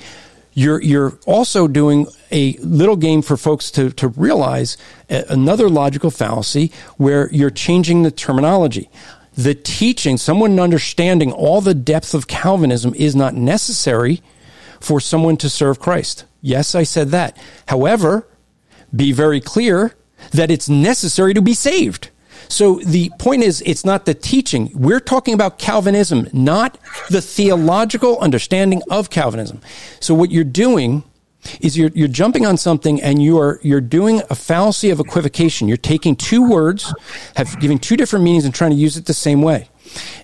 You're, you're also doing a little game for folks to, to realize another logical fallacy where you're changing the terminology. The teaching, someone understanding all the depth of Calvinism is not necessary for someone to serve Christ. Yes, I said that. However, be very clear that it's necessary to be saved. So the point is, it's not the teaching. We're talking about Calvinism, not the theological understanding of Calvinism. So what you're doing is you're, you're jumping on something and you are, you're doing a fallacy of equivocation. You're taking two words, have giving two different meanings and trying to use it the same way.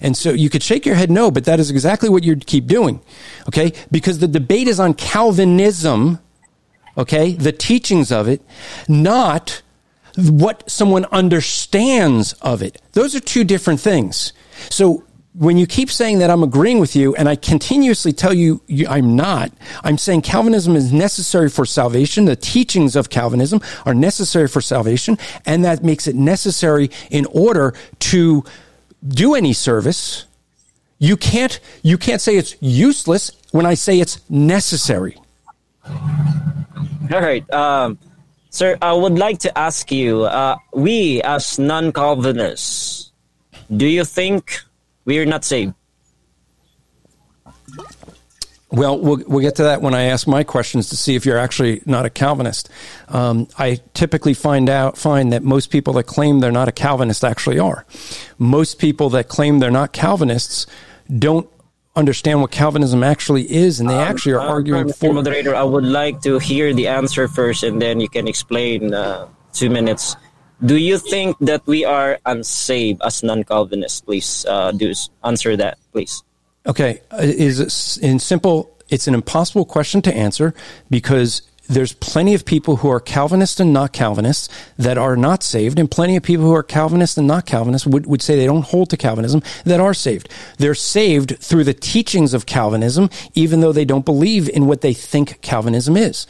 And so you could shake your head no, but that is exactly what you'd keep doing. Okay? Because the debate is on Calvinism, okay? The teachings of it, not what someone understands of it. Those are two different things. So when you keep saying that I'm agreeing with you and I continuously tell you, I'm not, I'm saying Calvinism is necessary for salvation. The teachings of Calvinism are necessary for salvation and that makes it necessary in order to do any service. You can't, you can't say it's useless when I say it's necessary. All right. Um, Sir, I would like to ask you, uh, we as non-Calvinists, do you think we are not saved? Well, well, we'll get to that when I ask my questions to see if you're actually not a Calvinist. Um, I typically find out find that most people that claim they're not a Calvinist actually are. Most people that claim they're not Calvinists don't understand what Calvinism actually is, and they um, actually are arguing for. Moderator, I would like to hear the answer first, and then you can explain uh, two minutes. Do you think that we are unsaved as non-Calvinists? Please uh, do answer that, please. Okay, uh, is in simple. It's an impossible question to answer because there's plenty of people who are Calvinists and not Calvinists that are not saved, and plenty of people who are Calvinists and not Calvinists would, would say they don't hold to Calvinism that are saved. They're saved through the teachings of Calvinism, even though they don't believe in what they think Calvinism is.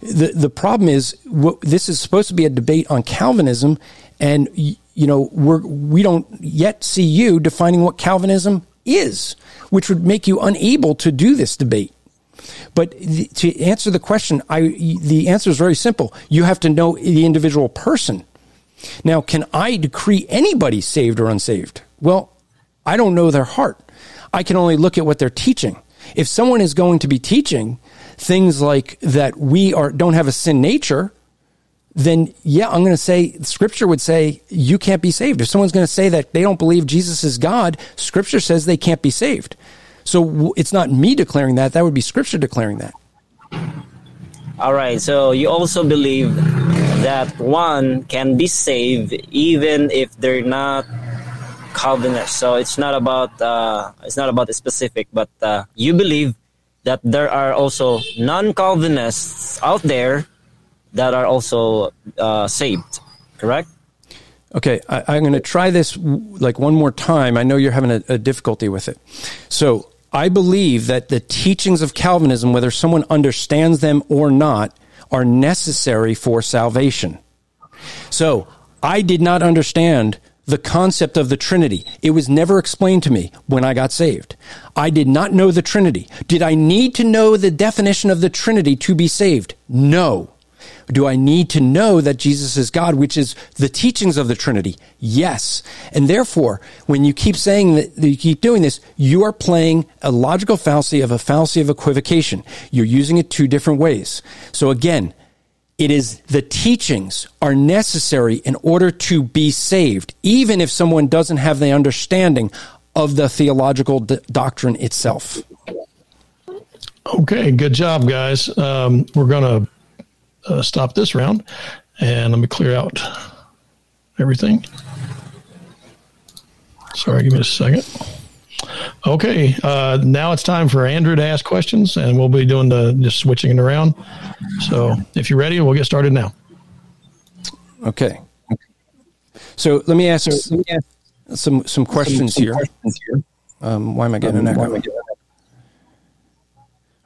The, the problem is, what, this is supposed to be a debate on Calvinism, and, you know, we're, we don't yet see you defining what Calvinism is, which would make you unable to do this debate. But the, to answer the question, I, the answer is very simple. You have to know the individual person. Now, can I decree anybody saved or unsaved? Well, I don't know their heart. I can only look at what they're teaching. If someone is going to be teaching things like that we are don't have a sin nature, then yeah, I'm going to say scripture would say you can't be saved. If someone's going to say that they don't believe Jesus is God, scripture says they can't be saved. So it's not me declaring that, that would be scripture declaring that. All right. So you also believe that one can be saved even if they're not Calvinists. So it's not about uh, it's not about the specific, but uh, you believe that there are also non-Calvinists out there that are also uh, saved. Correct? Okay, I, am going to try this like one more time. I know you're having a, a difficulty with it. So I believe that the teachings of Calvinism, whether someone understands them or not, are necessary for salvation. So I did not understand the concept of the Trinity. It was never explained to me when I got saved. I did not know the Trinity. Did I need to know the definition of the Trinity to be saved? No. Do I need to know that Jesus is God, which is the teachings of the Trinity? Yes. And therefore, when you keep saying that you keep doing this, you are playing a logical fallacy of a fallacy of equivocation. You're using it two different ways. So again, it is the teachings are necessary in order to be saved, even if someone doesn't have the understanding of the theological d- doctrine itself. Okay, good job, guys. Um, we're going to uh, stop this round. And let me clear out everything. Sorry, give me a second. Okay, uh, now it's time for Andrew to ask questions, and we'll be doing the just switching it around. So, if you're ready, we'll get started now. Okay. So let me ask, let me ask some some questions some, some here. Questions here. Um, why am I getting um, an echo?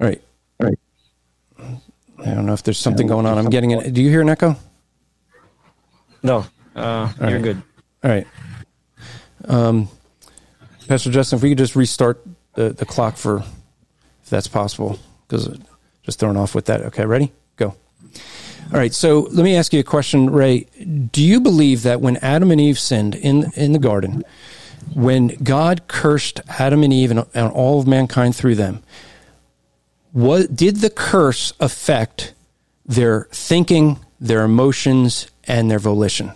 All right. All right. I don't know if there's something going on. I'm getting it. Do you hear an echo? No. Uh, you're right. good. All right. Um, Pastor Justin, if we could just restart the, the clock for, if that's possible, because just thrown off with that. Okay, ready? Go. All right. So let me ask you a question, Ray. Do you believe that when Adam and Eve sinned in in the garden, when God cursed Adam and Eve and, and all of mankind through them, what did the curse affect their thinking, their emotions, and their volition?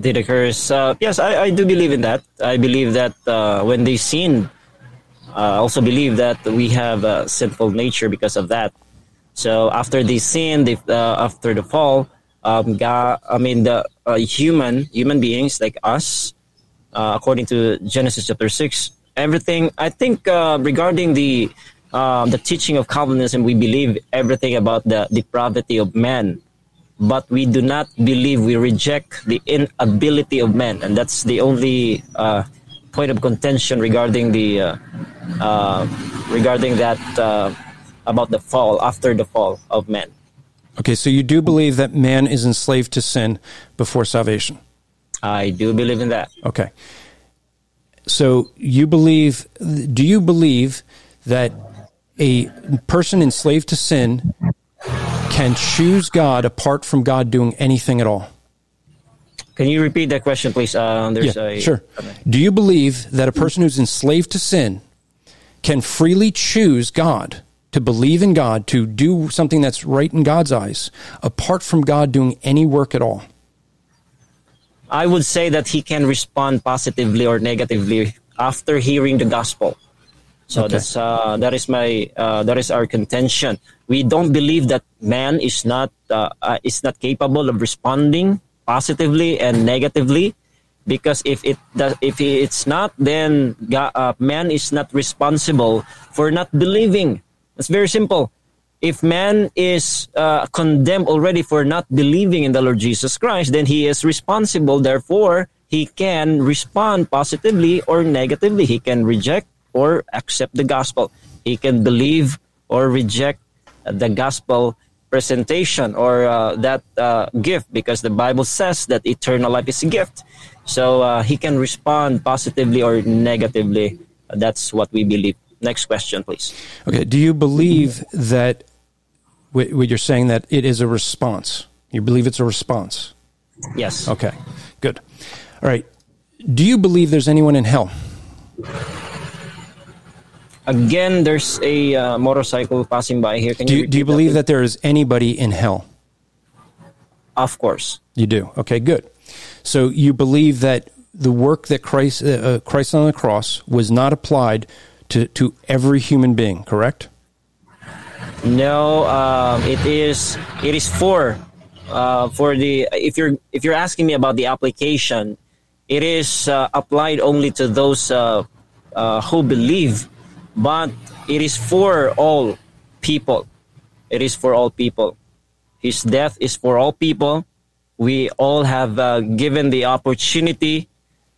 Did the curse? Uh, yes, I, I, do believe in that. I believe that uh, when they sin, I also believe that we have a sinful nature because of that. So after they sin, uh, after the fall, um, God, I mean the uh, human human beings like us, uh, according to Genesis chapter six, everything. I think uh, regarding the uh, the teaching of Calvinism, we believe everything about the depravity of man, but we do not believe we reject the inability of man, and that's the only uh, point of contention regarding the uh, uh, regarding that uh, about the fall after the fall of man. Okay, so you do believe that man is enslaved to sin before salvation? I do believe in that. Okay. So you believe, do you believe that a person enslaved to sin can choose God apart from God doing anything at all? Can you repeat that question, please? Uh, there's yeah, a, sure. Okay. Do you believe that a person who's enslaved to sin can freely choose God, to believe in God, to do something that's right in God's eyes, apart from God doing any work at all? I would say that he can respond positively or negatively after hearing the gospel. So okay. that's uh, that is my uh, that is our contention. We don't believe that man is not uh, uh is not capable of responding positively and negatively, because if it does, if it's not, then uh, man is not responsible for not believing. It's very simple if man is uh, condemned already for not believing in the Lord Jesus Christ, then he is responsible. Therefore, he can respond positively or negatively. He can reject or accept the gospel. He can believe or reject the gospel presentation or uh, that uh, gift because the Bible says that eternal life is a gift. So uh, he can respond positively or negatively. That's what we believe. Next question, please. Okay. Do you believe that what you're saying that it is a response? You believe it's a response? Yes. Okay. Good. All right. Do you believe there's anyone in hell? Again, there's a uh, motorcycle passing by here. Can do you, do you believe that, that there is anybody in hell? Of course. You do. Okay, good. So you believe that the work that Christ, uh, uh Christ on the cross was not applied to, to every human being, correct? No, um, it is it is for uh, for the if you're if you're asking me about the application, it is uh, applied only to those uh, uh who believe, but it is for all people. It is for all people. His death is for all people. We all have uh, given the opportunity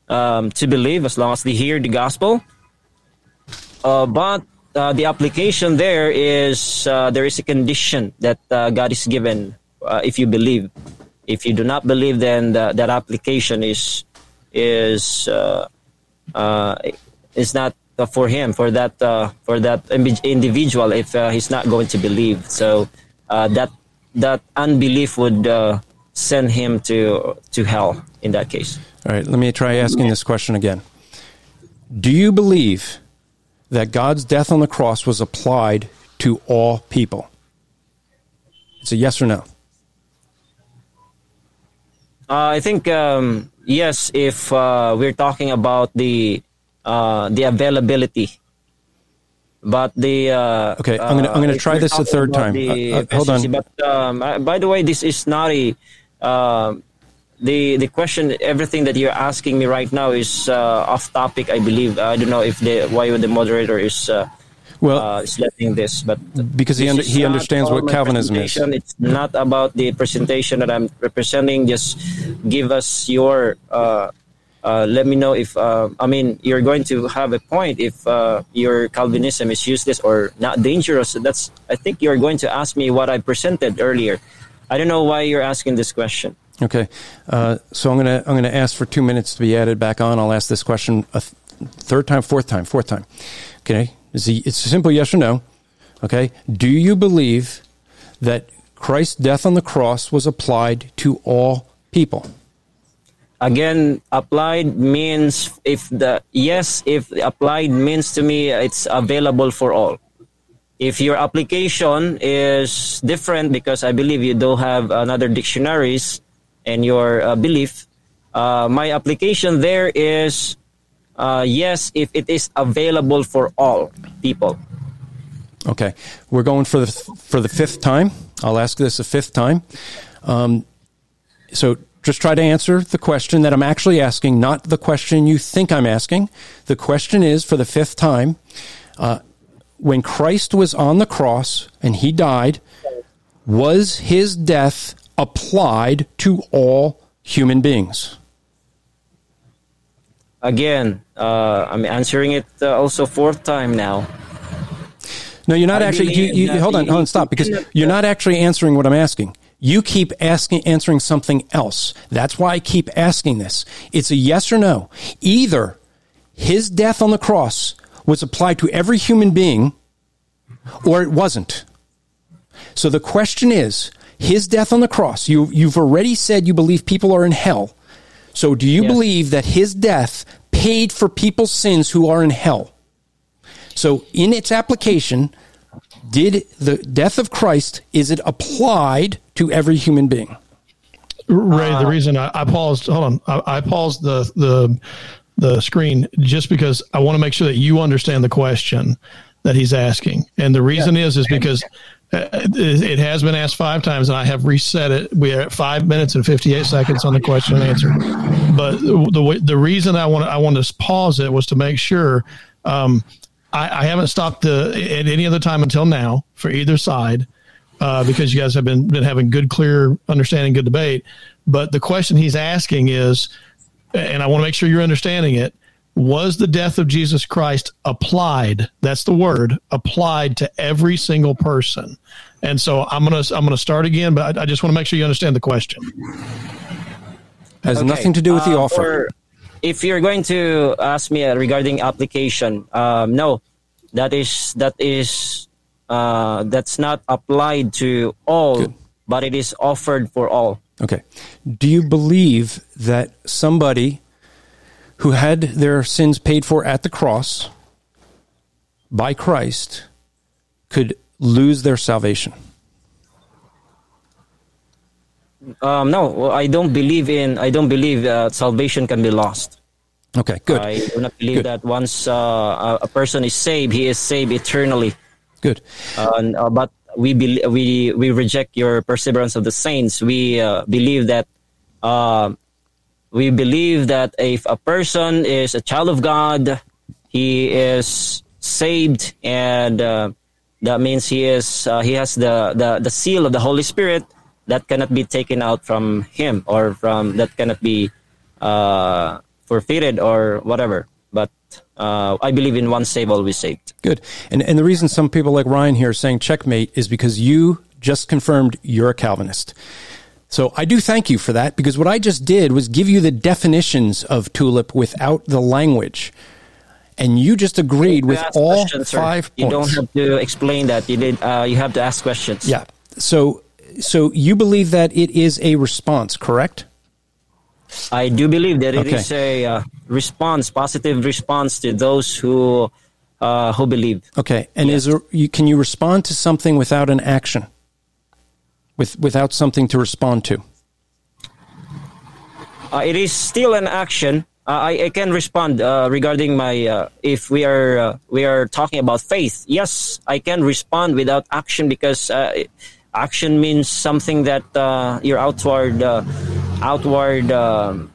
um, to believe as long as they hear the gospel. Uh, but uh, the application there is uh, there is a condition that uh, God is given uh, if you believe. If you do not believe, then the, that application is is uh, uh, is not for him for that for that individual if he's not going to believe. So that that unbelief would send him to to hell in that case. All right, let me try asking this question again. Do you believe that God's death on the cross was applied to all people? It's a yes or no. Uh, I think um, yes. If uh, we're talking about the uh, the availability, but the uh, okay, I'm gonna I'm gonna uh, try this a third time. Uh, hold on. But um, by the way, this is not a the the question, everything that you're asking me right now is uh, off topic. I believe. I don't know if the why the moderator is. Uh, well, uh, is letting this, but because he under, he understands what Calvinism is. It's not about the presentation that I'm representing. Just give us your. Uh, uh, let me know if uh, I mean you're going to have a point if uh, your Calvinism is useless or not dangerous. That's I think you're going to ask me what I presented earlier. I don't know why you're asking this question. Okay, uh, so I'm gonna I'm gonna ask for two minutes to be added back on. I'll ask this question a th- third time, fourth time, fourth time. Okay, it's a, it's a simple yes or no. Okay, do you believe that Christ's death on the cross was applied to all people? Again, applied means if the yes, if applied means to me it's available for all. If your application is different because I believe you don't have another dictionaries and your uh, belief, uh, my application there is uh, yes if it is available for all people. Okay, we're going for the for the fifth time. I'll ask this a fifth time. Um, so just try to answer the question that I'm actually asking, not the question you think I'm asking. The question is for the fifth time. Uh, when Christ was on the cross and he died, was his death applied to all human beings? Again, uh, I'm answering it uh, also fourth time now. No, you're not I actually. You, you, hold on, hold on, stop, because you're not actually answering what I'm asking. You keep asking, answering something else. That's why I keep asking this. It's a yes or no. Either his death on the cross was applied to every human being, or it wasn't. So the question is, his death on the cross. You, you've already said you believe people are in hell. So do you yes. believe that his death paid for people's sins who are in hell? So in its application, did the death of Christ, is it applied to every human being? Rey, the uh, reason I, I, paused, hold on, I, I paused the, the, the screen just because I want to make sure that you understand the question that he's asking. And the reason yeah. is, is because it has been asked five times, and I have reset it. We are at five minutes and fifty-eight seconds on the question and answer. But the the reason I want I wanted to pause it was to make sure um, I, I, haven't stopped the, at any other time until now for either side uh, because you guys have been been having good, clear understanding, good debate. But the question he's asking is, and I want to make sure you're understanding it was the death of Jesus Christ applied? That's the word applied to every single person. And so I'm gonna I'm gonna start again, but I, I just want to make sure you understand the question. Has okay. nothing to do with the uh, offer. if you're going to ask me uh, regarding application, um, no, that is that is uh, that's not applied to all, Good. but it is offered for all. Okay. Do you believe that somebody who had their sins paid for at the cross by Christ could lose their salvation? Um, no, I don't believe in. I don't believe that salvation can be lost. Okay, good. I do not believe good. that once uh, a person is saved, he is saved eternally. Good. Uh, uh, but we be, we we reject your perseverance of the saints. We uh, believe that uh, we believe that if a person is a child of God, he is saved, and uh, that means he is uh, he has the, the the seal of the Holy Spirit that cannot be taken out from him or from that cannot be uh, forfeited or whatever. But uh, I believe in one save, all always saved. Good. And and the reason some people like Ryan here are saying checkmate is because you just confirmed you're a Calvinist. So I do thank you for that because what I just did was give you the definitions of tulip without the language. And you just agreed with all five You don't have to explain that. You did. Uh, you have to ask questions. Yeah. So, so you believe that it is a response, correct? I do believe that it okay. is a uh, response, positive response to those who uh, who believe. Okay. And yes. is there, you, can you respond to something without an action? With without something to respond to? Uh, it is still an action. Uh, I, I, can respond uh, regarding my uh, if we are uh, we are talking about faith. Yes, I can respond without action because uh, action means something that your outward outward um,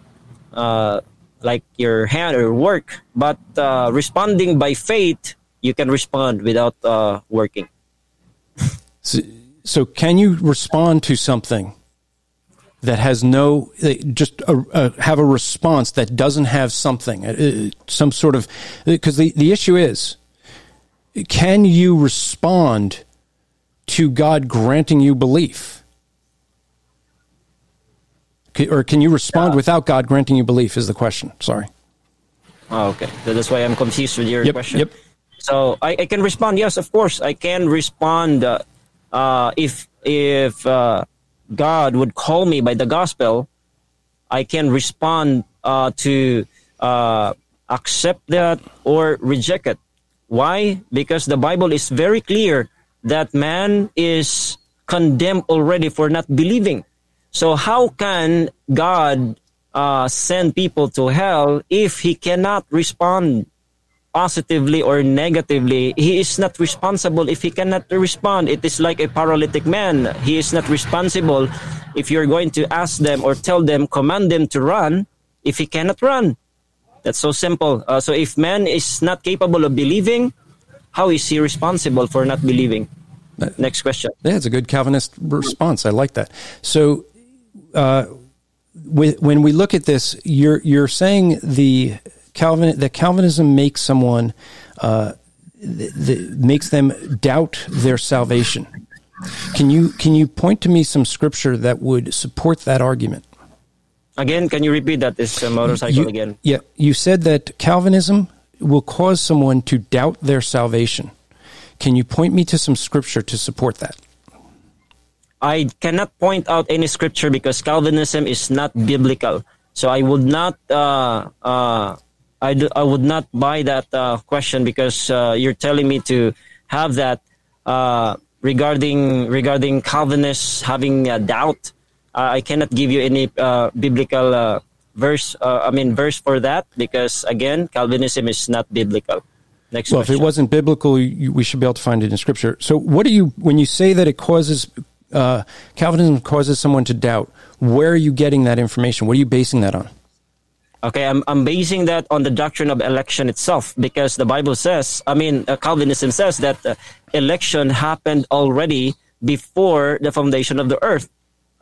uh, like your hand or work but uh, responding by faith you can respond without uh, working So, so can you respond to something that has no just a, a, have a response that doesn't have something uh, some sort of because the, the issue is can you respond to God granting you belief or can you respond Yeah. without God granting you belief is the question sorry Oh, okay. That's why I'm confused with your Yep, question. yep. So I, I can respond. Yes, of course, I can respond. Uh, uh, if if uh, God would call me by the gospel, I can respond uh, to uh, accept that or reject it. Why? Because the Bible is very clear that man is condemned already for not believing. So how can God uh, send people to hell if he cannot respond positively or negatively? He is not responsible if he cannot respond. It is like a paralytic man. He is not responsible if you're going to ask them or tell them, command them to run if he cannot run. That's so simple. Uh, so if man is not capable of believing, how is he responsible for not believing? Next question. Yeah, it's a good Calvinist response. I like that. So, uh, when we look at this, you're you're saying the Calvin that Calvinism makes someone uh, th- th- makes them doubt their salvation. Can you can you point to me some scripture that would support that argument? Again, can you repeat that? This uh, motorcycle You- again. Yeah, you said that Calvinism will cause someone to doubt their salvation. Can you point me to some scripture to support that? I cannot point out any scripture because Calvinism is not biblical. So I would not, uh, uh, I, do, I would not buy that uh, question because uh, you're telling me to have that uh, regarding regarding Calvinists having a doubt. I cannot give you any uh, biblical uh, verse. Uh, I mean verse for that because again, Calvinism is not biblical. Next Well, if it wasn't biblical, you, we should be able to find it in Scripture. So, what do you when you say that it causes uh, Calvinism causes someone to doubt? Where are you getting that information? What are you basing that on? Okay, I'm, I'm basing that on the doctrine of election itself because the Bible says, I mean, uh, Calvinism says that uh, election happened already before the foundation of the earth,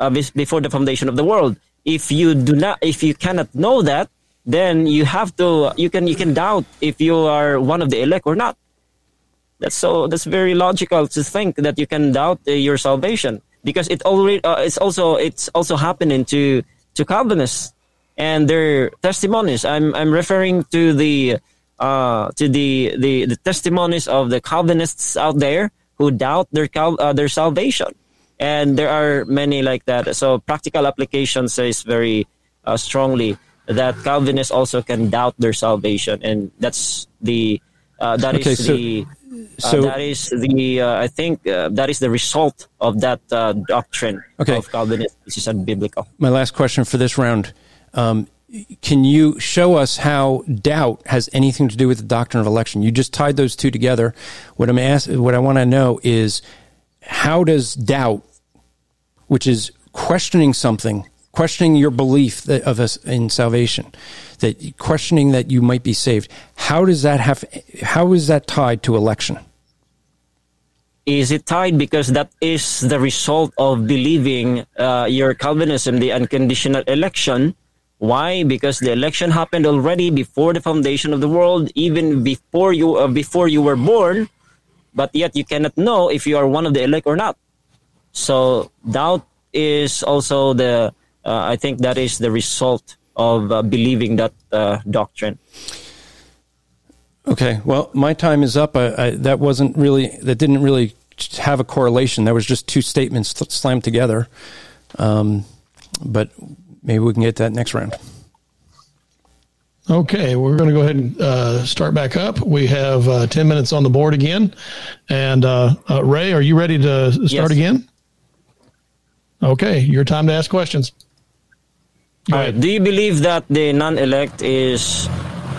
uh, before the foundation of the world. If you do not, if you cannot know that, then you have to, you can, you can doubt if you are one of the elect or not. That's so, that's very logical to think that you can doubt uh, your salvation because it already, uh, it's also, it's also happening to, to Calvinists and their testimonies. I'm I'm referring to the uh, to the, the the testimonies of the Calvinists out there who doubt their cal- uh, their salvation, and there are many like that. So practical application says very uh, strongly that Calvinists also can doubt their salvation, and that's the uh, that is Okay, so- the. uh, so- that is the uh, I think uh, that is the result of that uh, doctrine Okay. of Calvinism, which is unbiblical. My last question for this round: um, Can you show us how doubt has anything to do with the doctrine of election? You just tied those two together. What I'm ask, what I want to know is how does doubt, which is questioning something, questioning your belief that, of us in salvation, that questioning that you might be saved, how does that have? How is that tied to election? is it tied because that is the result of believing uh, your Calvinism, the unconditional election. Why? Because the election happened already before the foundation of the world, even before you uh, before you were born, but yet you cannot know if you are one of the elect or not. So doubt is also the uh, I think that is the result of uh, believing that uh, doctrine. Okay. Well, my time is up. I, I, that wasn't really. That didn't really have a correlation. That was just two statements slammed together. Um, but maybe we can get that next round. Okay, we're going to go ahead and uh, start back up. We have uh, 10 minutes on the board again. And uh, uh, Rey, are you ready to start Yes. again? Okay, your time to ask questions. Go All ahead. right. Do you believe that the non-elect is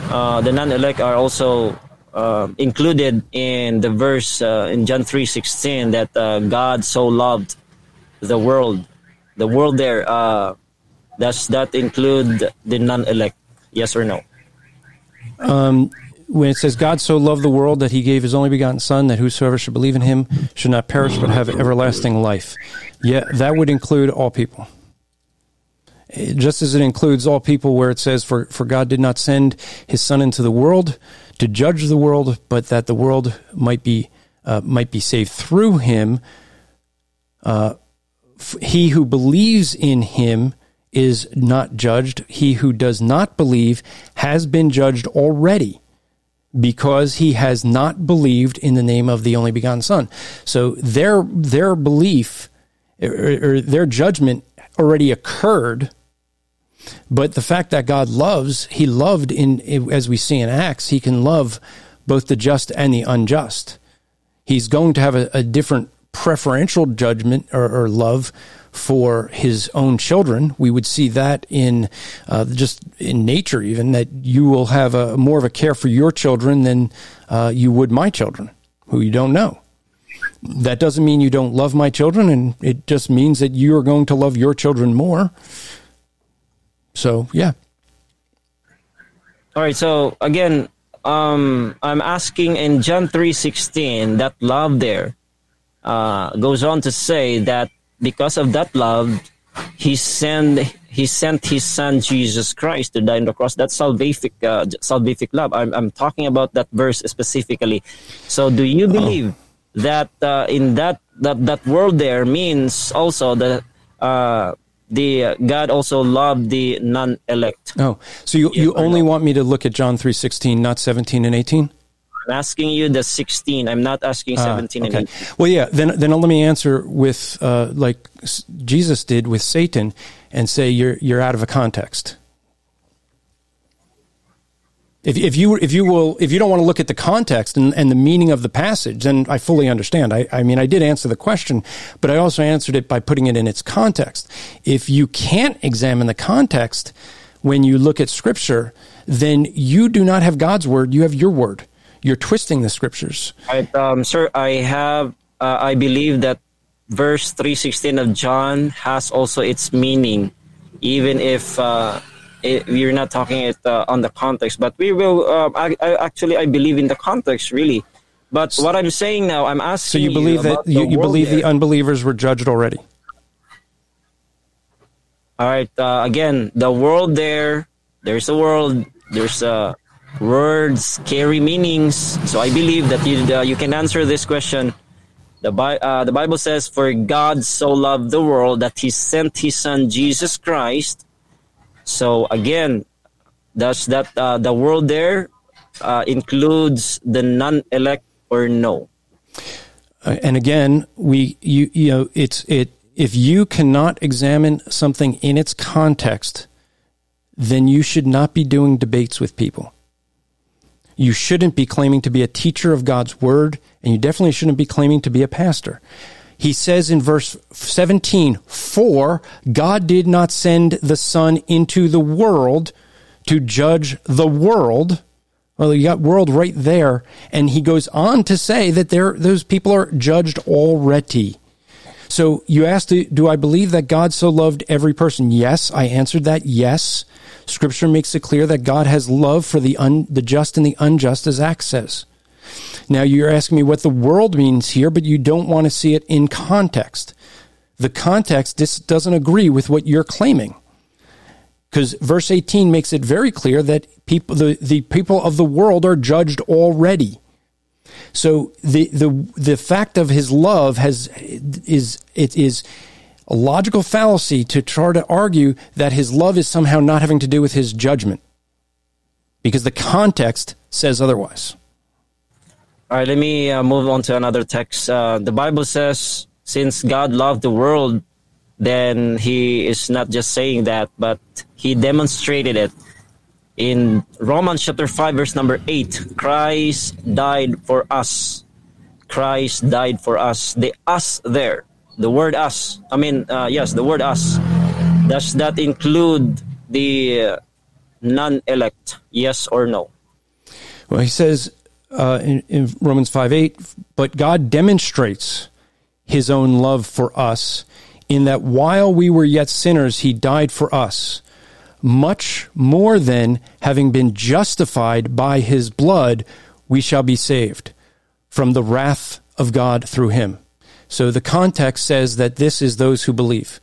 uh, the non-elect are also uh, included in the verse uh, in John three sixteen that uh, God so loved the world, the world there. Does that include the non-elect? Yes or no? Um, when it says God so loved the world that he gave his only begotten son that whosoever should believe in him should not perish but have everlasting life. Yeah, that would include all people. Just as it includes all people where it says for for God did not send his son into the world to judge the world but that the world might be uh, might be saved through him. Uh, he who believes in him is not judged. He who does not believe has been judged already because he has not believed in the name of the only begotten Son. So their their belief or, or their judgment already occurred. But the fact that God loves, He loved in as we see in Acts, He can love both the just and the unjust. He's going to have a, a different preferential judgment or, or love for his own children. We would see that in uh, just in nature, even that you will have a more of a care for your children than uh, you would my children, who you don't know. That doesn't mean you don't love my children, and it just means that you are going to love your children more. So, yeah. All right. So again, um, I'm asking in John three sixteen that love there uh, goes on to say that because of that love, he sent he sent his son Jesus Christ to die on the cross. That's salvific uh, salvific love. I'm I'm talking about that verse specifically. So, do you believe oh. that uh, in that that that world there means also that uh, the uh, God also loved the non-elect? Oh, so you you only want me to look at John three sixteen, not seventeen and eighteen? I'm asking you the 16. I'm not asking ah, 17 uh, okay. and 18. Well, yeah, then, then let me answer with, uh, like Jesus did with Satan and say you're, you're out of a context. If, if you if you will if you don't want to look at the context and, and the meaning of the passage, then I fully understand. I, I mean I did answer the question, but I also answered it by putting it in its context. If you can't examine the context when you look at scripture, then you do not have God's word, you have your word you're twisting the scriptures. Right, um, sir, I have, uh, I believe that verse 316 of John has also its meaning, even if uh, it, we're not talking it uh, on the context. But we will, uh, I, I, actually, I believe in the context, really. But what I'm saying now, I'm asking. So you believe you that you, you believe there. the unbelievers were judged already? All right. Uh, again, the world there. There's a world. There's a words carry meanings. So I believe that you uh, you can answer this question. The, Bi- uh, the Bible says, "For God so loved the world that He sent His Son Jesus Christ." So again, does that uh, the world there uh, includes the non-elect or no? Uh, and again, we you you know it's it if you cannot examine something in its context, then you should not be doing debates with people. You shouldn't be claiming to be a teacher of God's word, and you definitely shouldn't be claiming to be a pastor. He says in verse 17, For God did not send the Son into the world to judge the world. Well, you got world right there. And he goes on to say that there, those people are judged already. So you asked, do I believe that God so loved every person? Yes, I answered that yes. Scripture makes it clear that God has love for the, un, the just and the unjust, as Acts says. Now, you're asking me what the world means here, but you don't want to see it in context. The context this doesn't agree with what you're claiming. Because verse 18 makes it very clear that people, the, the people of the world are judged already. So the, the, the fact of his love has, is, it is, a logical fallacy to try to argue that his love is somehow not having to do with his judgment because the context says otherwise. All right, let me uh, move on to another text. Uh, the Bible says, since God loved the world, then he is not just saying that, but he demonstrated it. In Romans chapter 5, verse number 8, Christ died for us. Christ died for us. The us there the word us. I mean, uh, yes, the word us. Does that include the uh, non-elect? Yes or no? Well, he says uh, in, in Romans five eight, but God demonstrates His own love for us in that while we were yet sinners, he died for us. Much more than having been justified by his blood, we shall be saved from the wrath of God through him. So the context says that this is those who believe.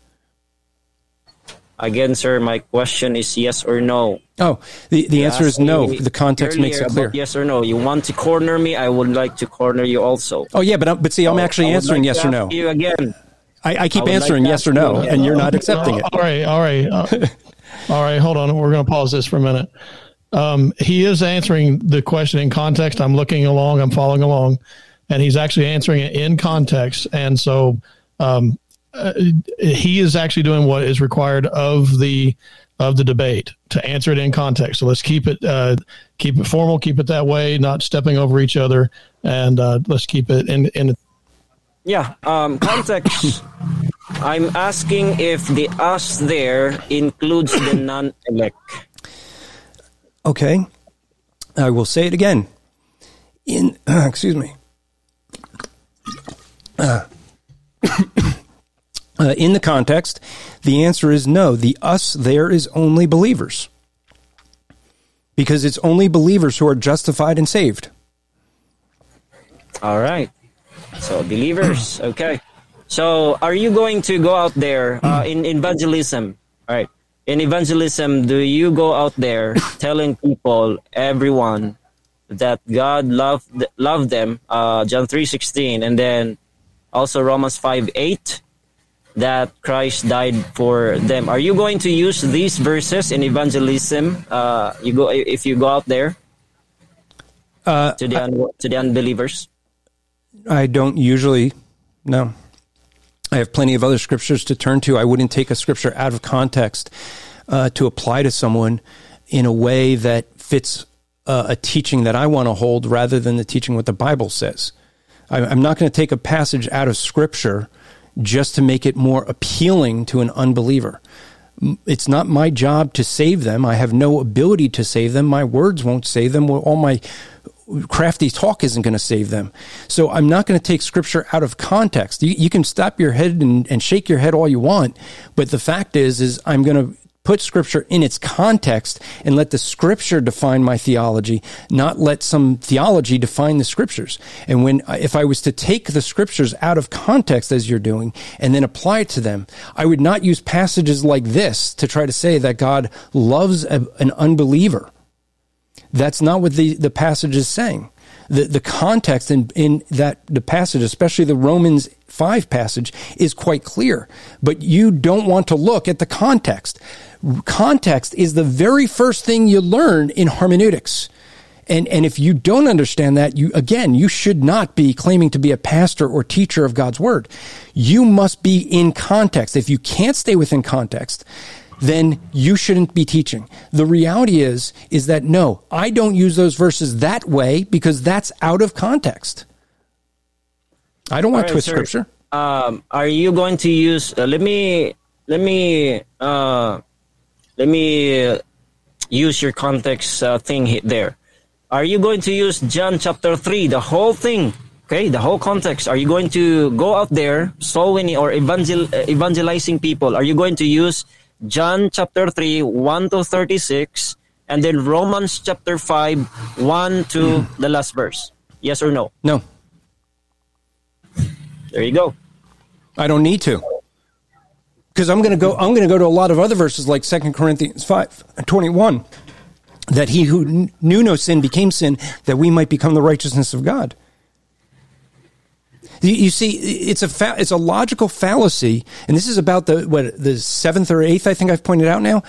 Again, sir, my question is yes or no. Oh, the, the answer is no. The context makes it clear. Yes or no. You want to corner me? I would like to corner you also. Oh yeah, but but see, I'm actually answering like yes or no. You again. I, I keep I answering like yes or no, you and you're not accepting it. All right, all right, uh, [laughs] all right. Hold on, we're going to pause this for a minute. Um, he is answering the question in context. I'm looking along. I'm following along, and he's actually answering it in context. And so, um, uh, he is actually doing what is required of the of the debate to answer it in context. So let's keep it uh, keep it formal, keep it that way, not stepping over each other, and uh, let's keep it in in Yeah, um, context. I'm asking if the us there includes the [coughs] non-elect. Okay, I will say it again. In [coughs] excuse me. Uh, [coughs] uh, in the context, the answer is no. The us there is only believers. Because it's only believers who are justified and saved. All right. So believers, okay. So are you going to go out there uh, in evangelism? All right. In evangelism, do you go out there [laughs] telling people, everyone, that God loved loved them? Uh, John three sixteen, and then also Romans five eight, that Christ died for them. Are you going to use these verses in evangelism? Uh, you go if you go out there Uh, to the un- to the unbelievers. I don't usually, no. I have plenty of other scriptures to turn to. I wouldn't take a scripture out of context uh, to apply to someone in a way that fits uh, a teaching that I want to hold rather than the teaching what the Bible says. I, I'm not going to take a passage out of scripture just to make it more appealing to an unbeliever. It's not my job to save them. I have no ability to save them. My words won't save them. All my crafty talk isn't going to save them. So I'm not going to take scripture out of context. You, you can stop your head and, and shake your head all you want, but the fact is, is I'm going to put scripture in its context and let the scripture define my theology, not let some theology define the scriptures. And when, if I was to take the scriptures out of context as you're doing and then apply it to them, I would not use passages like this to try to say that God loves a, an unbeliever. That's not what the, the passage is saying. The, the context in, in that the passage, especially the Romans 5 passage, is quite clear. But you don't want to look at the context. Context is the very first thing you learn in hermeneutics. And, and if you don't understand that, you, again, you should not be claiming to be a pastor or teacher of God's word. You must be in context. If you can't stay within context, then you shouldn't be teaching. The reality is, is that no, I don't use those verses that way because that's out of context. I don't want to twist sir. scripture. um, are you going to use? Uh, let me let me uh, let me uh, use your context uh, thing there. Are you going to use John chapter three, the whole thing? Okay, the whole context. Are you going to go out there, so many or evangel uh, evangelizing people? Are you going to use John chapter three, one to thirty six, and then Romans chapter five, one to hmm. the last verse? Yes or no? No, There you go. I don't need to. Because I'm going to go, I'm going to go to a lot of other verses like 2 Corinthians 5, 21, that he who knew no sin became sin that we might become the righteousness of God. You, see, it's a fa- it's a logical fallacy, and this is about the what the seventh or eighth I think I've pointed out now.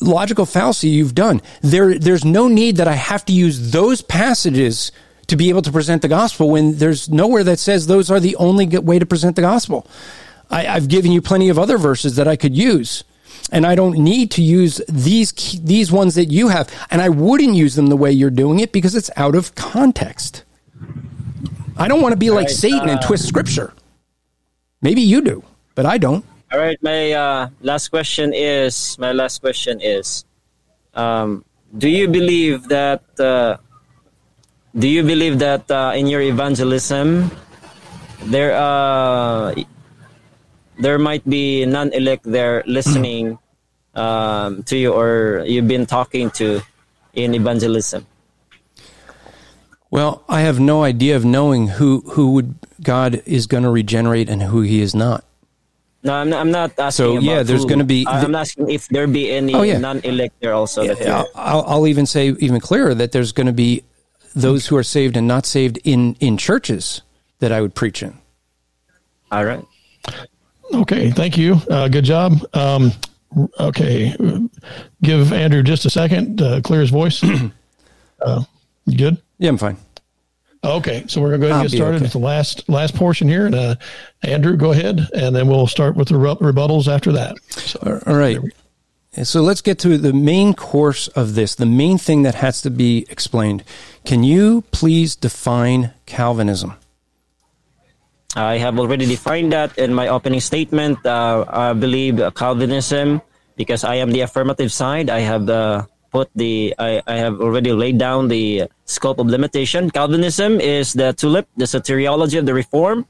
Logical fallacy you've done. There, there's no need that I have to use those passages to be able to present the gospel when there's nowhere that says those are the only way to present the gospel. I, I've given you plenty of other verses that I could use. And I don't need to use these these ones that you have, and I wouldn't use them the way you're doing it because it's out of context. I don't want to be like Right, Satan and uh, twist scripture. Maybe you do, but I don't. All right, my uh, last question is my last question is, um, do you believe that uh, do you believe that uh, in your evangelism there uh, there might be non-elect there listening um, to you, or you've been talking to in evangelism. Well, I have no idea of knowing who who would God is going to regenerate and who He is not. No, I'm not, I'm not asking. So, about yeah, there's gonna be- I'm asking if there be any Oh, yeah. non-elect there also. that I'll, I'll I'll even say even clearer that there's going to be those who are saved and not saved in in churches that I would preach in. All right. Okay, thank you. Uh, good job. Um, okay, give Andrew just a second to clear his voice. [clears throat] uh, you good? Yeah, I'm fine. Okay, so we're going to go ahead I'll and get started okay. with the last last portion here. And uh, Andrew, go ahead, and then we'll start with the rebuttals after that. So, All right. So let's get to the main course of this, the main thing that has to be explained. Can you please define Calvinism? I have already defined that in my opening statement. Uh, I believe Calvinism, because I am the affirmative side. I have uh, put the, I, I have already laid down the scope of limitation. Calvinism is the tulip, the soteriology of the reform.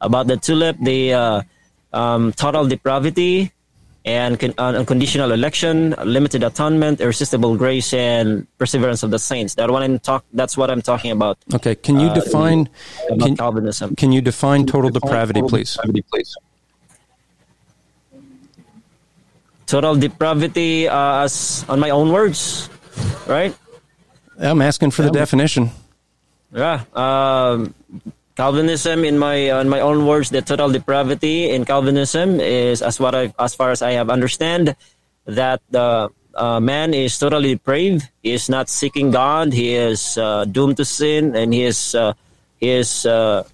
About the tulip, the uh, um, total depravity and con- uh, unconditional election, limited atonement, irresistible grace, and perseverance of the saints. That one I'm talk. That's what I'm talking about. Okay. Can you Uh, define can, Calvinism. can you define total depravity, please? Total depravity uh, as on my own words right? I'm asking for the definition. yeah um, calvinism in my on my own words the total depravity in calvinism is as what i as far as i have understand that the uh, man is totally depraved. He is not seeking god. He is uh, doomed to sin and he is uh, he is uh,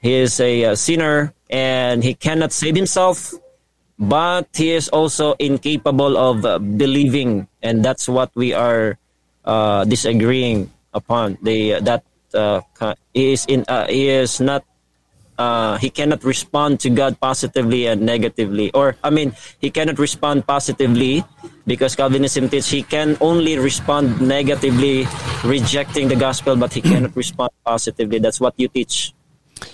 he is a, uh sinner and he cannot save himself but he is also incapable of uh, believing and that's what we are uh, disagreeing upon. The that uh, he is in uh, he is not uh, he cannot respond to God positively and negatively. Or I mean he cannot respond positively because Calvinism teaches he can only respond negatively rejecting the gospel but he cannot [clears throat] respond positively. That's what you teach.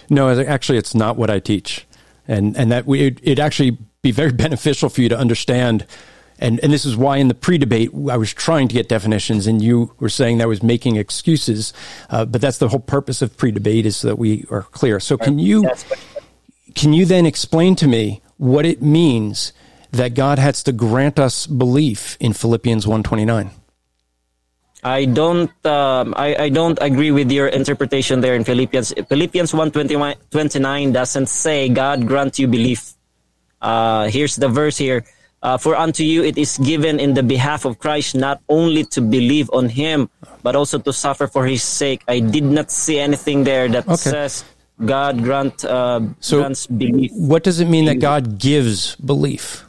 No, actually, it's not what I teach, and and that we it, it actually be very beneficial for you to understand. And and this is why in the pre-debate I was trying to get definitions, and you were saying that I was making excuses. Uh, but that's the whole purpose of pre-debate is so that we are clear. So can you can you then explain to me what it means that God has to grant us belief in Philippians one twenty nine? I don't um, I, I don't agree with your interpretation there in Philippians. Philippians 129 doesn't say God grant you belief. Uh, here's the verse here. Uh, for unto you it is given in the behalf of Christ not only to believe on him but also to suffer for his sake. I did not see anything there that Okay. says God grant uh, So- grants belief. What does it mean that God gives belief?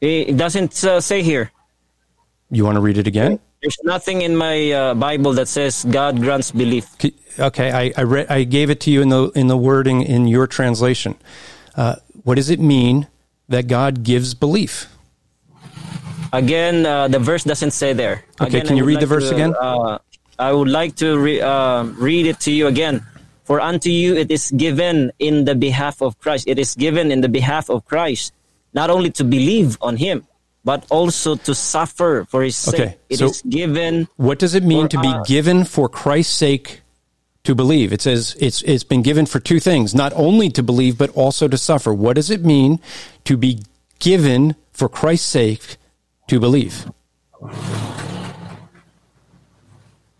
It doesn't uh, say here. You want to read it again? There's nothing in my uh, Bible that says God grants belief. Okay, I I, read, I gave it to you in the in the wording in your translation. Uh, what does it mean that God gives belief? Again, uh, the verse doesn't say there. Okay, Again, can you read the verse to, again? Uh, I would like to re- uh, read it to you again. For unto you it is given in the behalf of Christ. It is given in the behalf of Christ, not only to believe on Him, but also to suffer for His sake. Okay, It is so- given. What does it mean to be us. given for Christ's sake to believe? It says it's it's been given for two things, not only to believe but also to suffer. What does it mean to be given for Christ's sake to believe?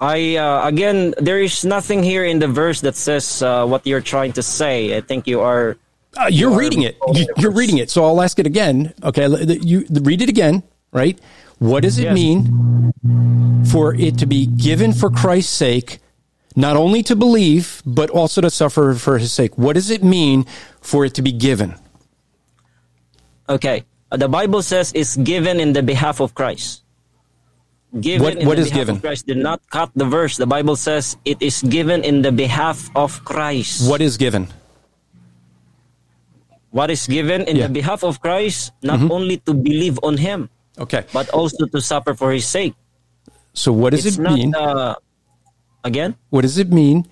I uh, again, there is nothing here in the verse that says uh, what you're trying to say. I think you are. Uh, you're reading it. quoting You- the You're reading it. So I'll ask it again. Okay, you read it again, right? What does it Yes. mean for it to be given for Christ's sake, not only to believe but also to suffer for His sake? What does it mean for it to be given? Okay. The Bible says it's given in the behalf of Christ. Given What- the is given? Christ did not cut the verse. The Bible says it is given in the behalf of Christ. What is given? What is given in Yeah. Mm-hmm. the behalf of Christ, not only to believe on Him, Okay. but also to suffer for His sake. So what does it's it not mean? uh, again. what does it mean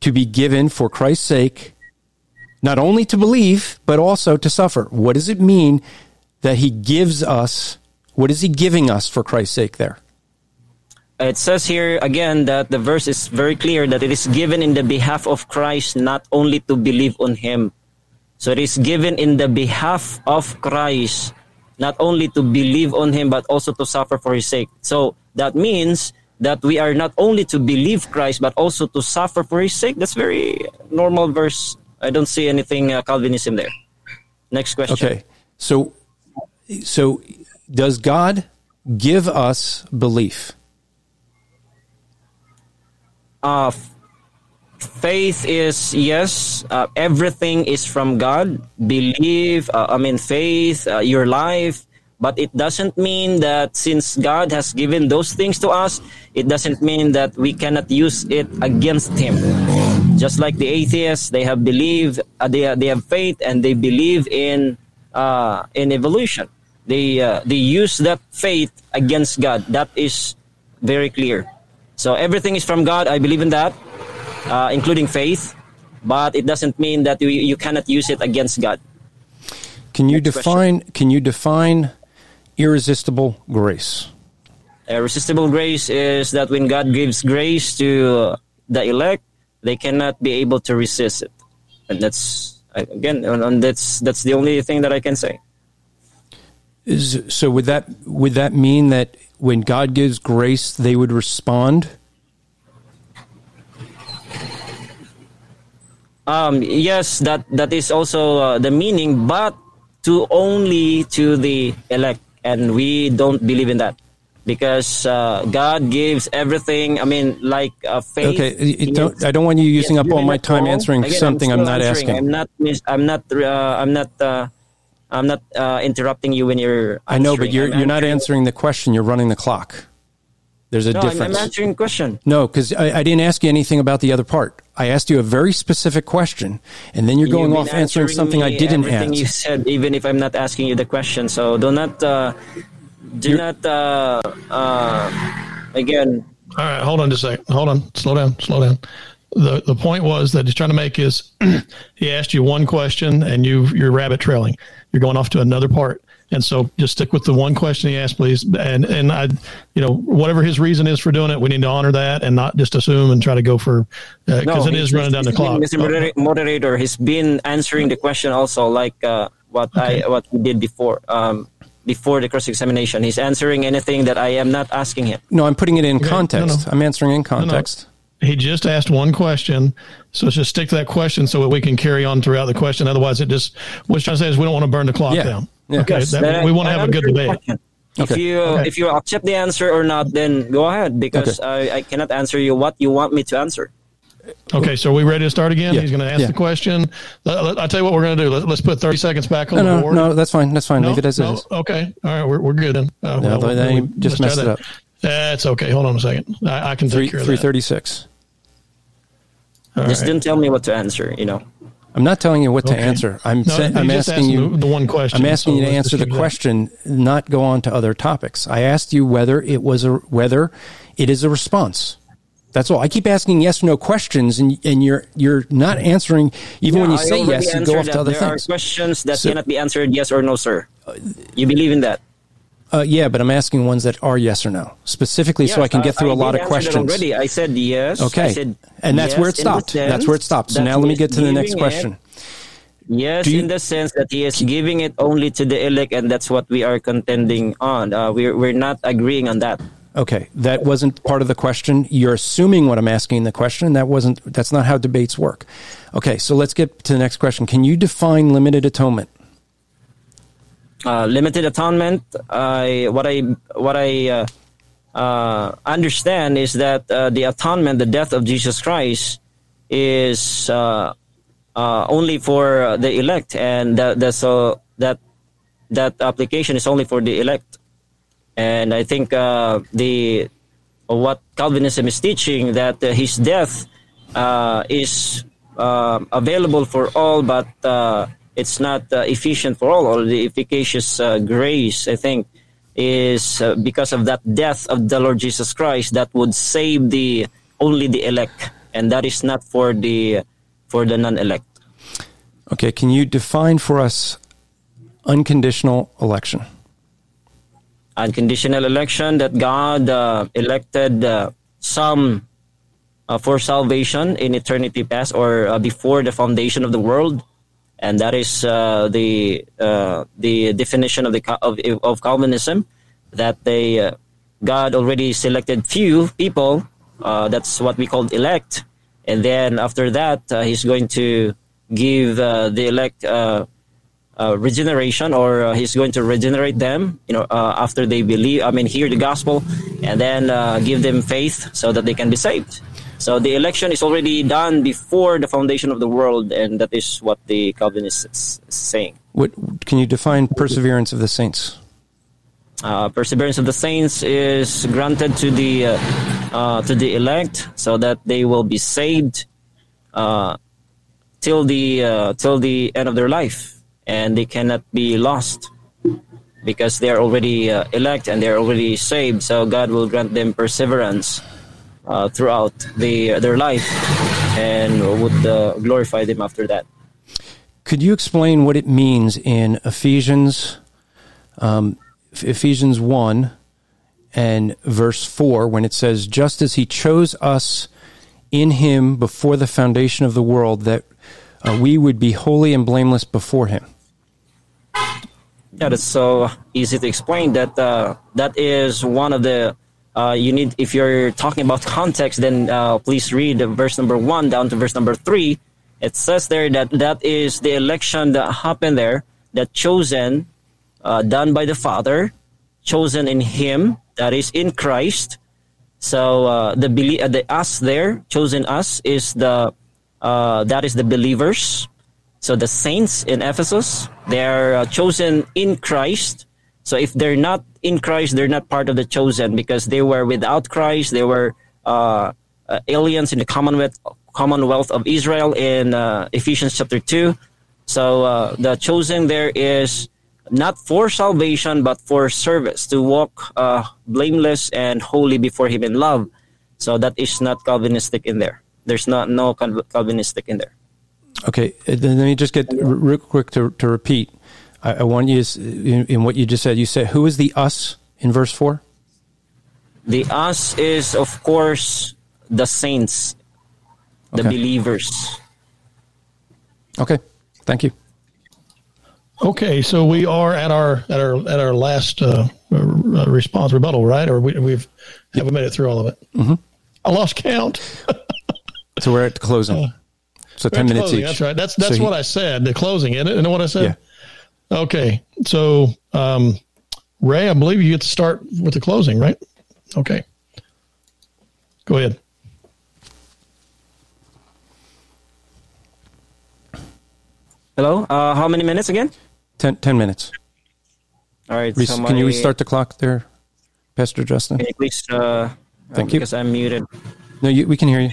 to be given for Christ's sake Not only to believe, but also to suffer. What does it mean that he gives us? What is he giving us for Christ's sake there? It says here again that the verse is very clear that it is given in the behalf of Christ, not only to believe on him. So it is given in the behalf of Christ, not only to believe on him, but also to suffer for his sake. So that means that we are not only to believe Christ, but also to suffer for his sake. That's very normal verse. I don't see anything uh, Calvinism there. Next question. Okay. So, so does God give us belief? Uh, f- faith is yes. Uh, everything is from God. Believe. Uh, I mean, faith. Uh, your life. But it doesn't mean that since God has given those things to us, it doesn't mean that we cannot use it against Him. Just like the atheists, they have believed, uh, they, they have faith, and they believe in uh, in evolution. They uh, they use that faith against God. That is very clear. So everything is from God. I believe in that, uh, including faith. But it doesn't mean that you, you cannot use it against God. Can you Next define? Question. Can you define irresistible grace? Irresistible grace is that when God gives grace to the elect, they cannot be able to resist it, and that's again, and that's that's the only thing that I can say. Is so? Would that would that mean that when God gives grace, they would respond? Um, yes, that that is also uh, the meaning, but to only to the elect and we don't believe in that because uh, God gives everything. I mean, like uh, faith. Okay, don't, I don't want you using up all my time all. answering Again, something I'm, I'm not answering. asking. I'm not. I'm not. Uh, I'm not. Uh, I'm not uh, interrupting you when you're. I know, but you're I'm you're not answering the question. You're running the clock. There's a no, difference. I'm answering question. No, because I, I, didn't ask you anything about the other part. I asked you a very specific question, and then you're going off answering something I didn't everything ask. you said, even if I'm not asking you the question. So do not, uh, do you're, not, uh, uh, again. All right, hold on just a second. Hold on, slow down, slow down. The the point was that he's trying to make is [clears throat] he asked you one question and you you're rabbit trailing. You're going off to another part. And so just stick with the one question he asked, please. And, and I, you know, whatever his reason is for doing it, we need to honor that and not just assume and try to go for, because uh, no, it is running down the clock. Mr. Moderator, he's been answering the question also like uh, what okay. I, what we did before. Um, before the cross examination, he's answering anything that I am not asking him. No, I'm putting it in okay. context. No, no. I'm answering in context. No, he just asked one question, so let's just stick to that question so that we can carry on throughout the question. Otherwise, it just what he's trying to say is we don't want to burn the clock yeah. down. Yeah. Okay, yes, that, we want to have a good debate. If okay. you okay. if you accept the answer or not, then go ahead because okay. I, I cannot answer you what you want me to answer. Okay, so are we ready to start again? Yeah. He's going to ask yeah. the question. I'll tell you what we're going to do. Let, us put 30 seconds back on no, the no, board. No, that's fine. That's fine. No, Leave it as no? is. Okay. All right. We're, we're good then. Uh, no, well, then we, just messed it up. That's okay. Hold on a second. I, I can take Three, care of 336. that. Just right. didn't tell me what to answer, you know. I'm not telling you what to answer. I'm no, sa- I'm asking you the, one question. I'm asking so you to answer the question, that. not go on to other topics. I asked you whether it was a whether it is a response. That's all. I keep asking yes or no questions, and and you're you're not answering. Even yeah, when you I say yes, you go off to other there things. There are questions that so, cannot be answered yes or no, sir. You believe in that? Uh, yeah, but I'm asking ones that are yes or no specifically, yes, so I can get through I, I a lot of questions. Already, I said yes. Okay, said and that's yes where it stopped. That's where it stopped. So now let me get to the next question. It, yes, you, in the sense that he is giving it only to the elect, and that's what we are contending on. Uh, we're we're not agreeing on that. Okay, that wasn't part of the question. You're assuming what I'm asking the question. That wasn't. That's not how debates work. Okay, so let's get to the next question. Can you define limited atonement? Uh, limited atonement. I what I what I uh, uh, understand is that uh, the atonement, the death of Jesus Christ, is uh, uh, only for the elect, and that so that that application is only for the elect. And I think the what Calvinism is teaching that his death is available for all, but it's not uh, efficient for all, or the efficacious uh, grace, I think, is uh, because of that death of the Lord Jesus Christ that would save the only the elect, and that is not for the for the non-elect. Okay, can you define for us unconditional election? Unconditional election that God uh, elected uh, some uh, for salvation in eternity past or uh, before the foundation of the world, and that is uh, the uh, the definition of the of, of Calvinism that they God already selected few people. that's what we call elect, and then after that, He's going to give the elect. Uh, regeneration or uh, he's going to regenerate them you know uh, after they believe i mean hear the gospel and then give them faith so that they can be saved so the election is already done before the foundation of the world, and that is what the Calvinist is saying. What can you define perseverance of the saints? Uh, perseverance of the saints is granted to the uh, uh, to the elect, so that they will be saved uh, till the uh, till the end of their life, and they cannot be lost because they are already uh, elect and they are already saved. So God will grant them perseverance uh, throughout the, their life and would uh, glorify them after that. Could you explain what it means in Ephesians, um, Ephesians 1 and verse 4 when it says, Just as he chose us in him before the foundation of the world, that uh, we would be holy and blameless before him? Yeah, that's so easy to explain. That uh, that is one of the uh, you need if you're talking about context then uh, please read the verse number one down to verse number three. It says there that that is the election that happened there that chosen uh, done by the father chosen in him that is in christ. So uh, the, uh, the us there chosen us is the uh, that is the believers. So the saints in ephesus they are chosen in christ so if they're not in Christ, they're not part of the chosen because they were without Christ. They were uh, uh, aliens in the Commonwealth Commonwealth of Israel in uh, Ephesians chapter two. So uh, the chosen there is not for salvation but for service to walk uh, blameless and holy before Him in love. So that is not Calvinistic in there. There's not no Calvinistic in there. Okay, uh, then let me just get real quick to, to repeat. I, I want you in, in what you just said. You said, "Who is the us?" in verse four. The us is, of course, the saints, the okay. believers. Okay, thank you. Okay, so we are at our at our at our last uh, uh response rebuttal, right? Or we, we've haven't made it through all of it. Mm-hmm. I lost count. so we're at the closing. Uh, so ten minutes closing, each. That's right. That's that's so what he, I said. The closing, isn't it? You know what I said? Yeah. Okay. So, um, Rey, I believe you get to start with the closing, right? Okay. Go ahead. Hello. Uh, how many minutes again? Ten, ten minutes. All right. Re- so can you restart the clock there, Pastor Justin? Can you please? Uh, Thank you. Because I'm muted. No, you, we can hear you.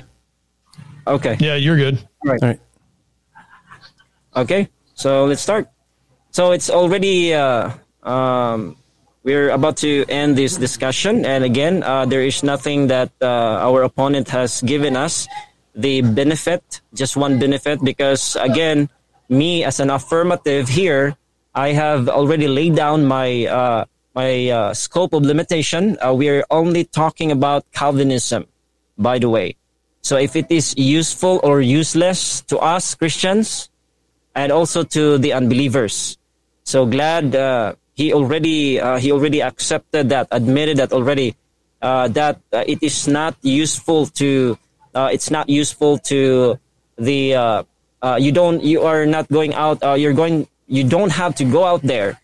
Okay. Yeah, you're good. All right. All right. Okay. So let's start. So it's already uh, um, we're about to end this discussion, and again, uh, there is nothing that uh, our opponent has given us the benefit, just one benefit, because again, me as an affirmative here, I have already laid down my uh, my uh, scope of limitation. We are only talking about Calvinism, by the way. So if it is useful or useless to us Christians, and also to the unbelievers, so glad uh, he already uh, he already accepted that, admitted that already uh, that uh, it is not useful to uh, it's not useful to the uh, you don't you are not going out you're going you don't have to go out there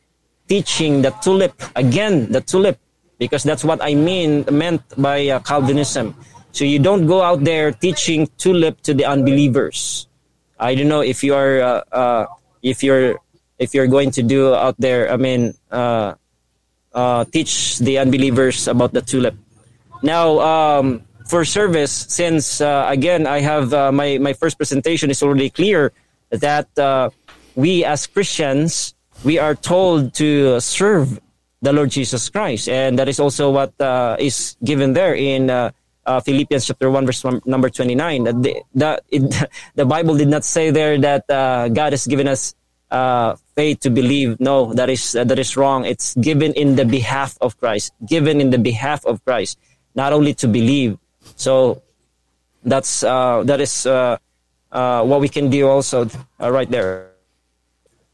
teaching the tulip again the tulip because that's what I mean meant by Calvinism. So you don't go out there teaching tulip to the unbelievers. I don't know if you are if you're if you're going to do out there, I mean, uh, uh, teach the unbelievers about the tulip. Now, um, for service, since uh, again I have uh, my my first presentation is already clear that uh, we as Christians we are told to serve the Lord Jesus Christ, and that is also what uh, is given there in uh, Philippians chapter 1 verse one, number 29 that the, the, it, [laughs] the Bible did not say there that uh, God has given us uh, faith to believe no that is uh, that is wrong. It's given in the behalf of Christ given in the behalf of Christ not only to believe. So that's uh, that is uh, what we can do also right there.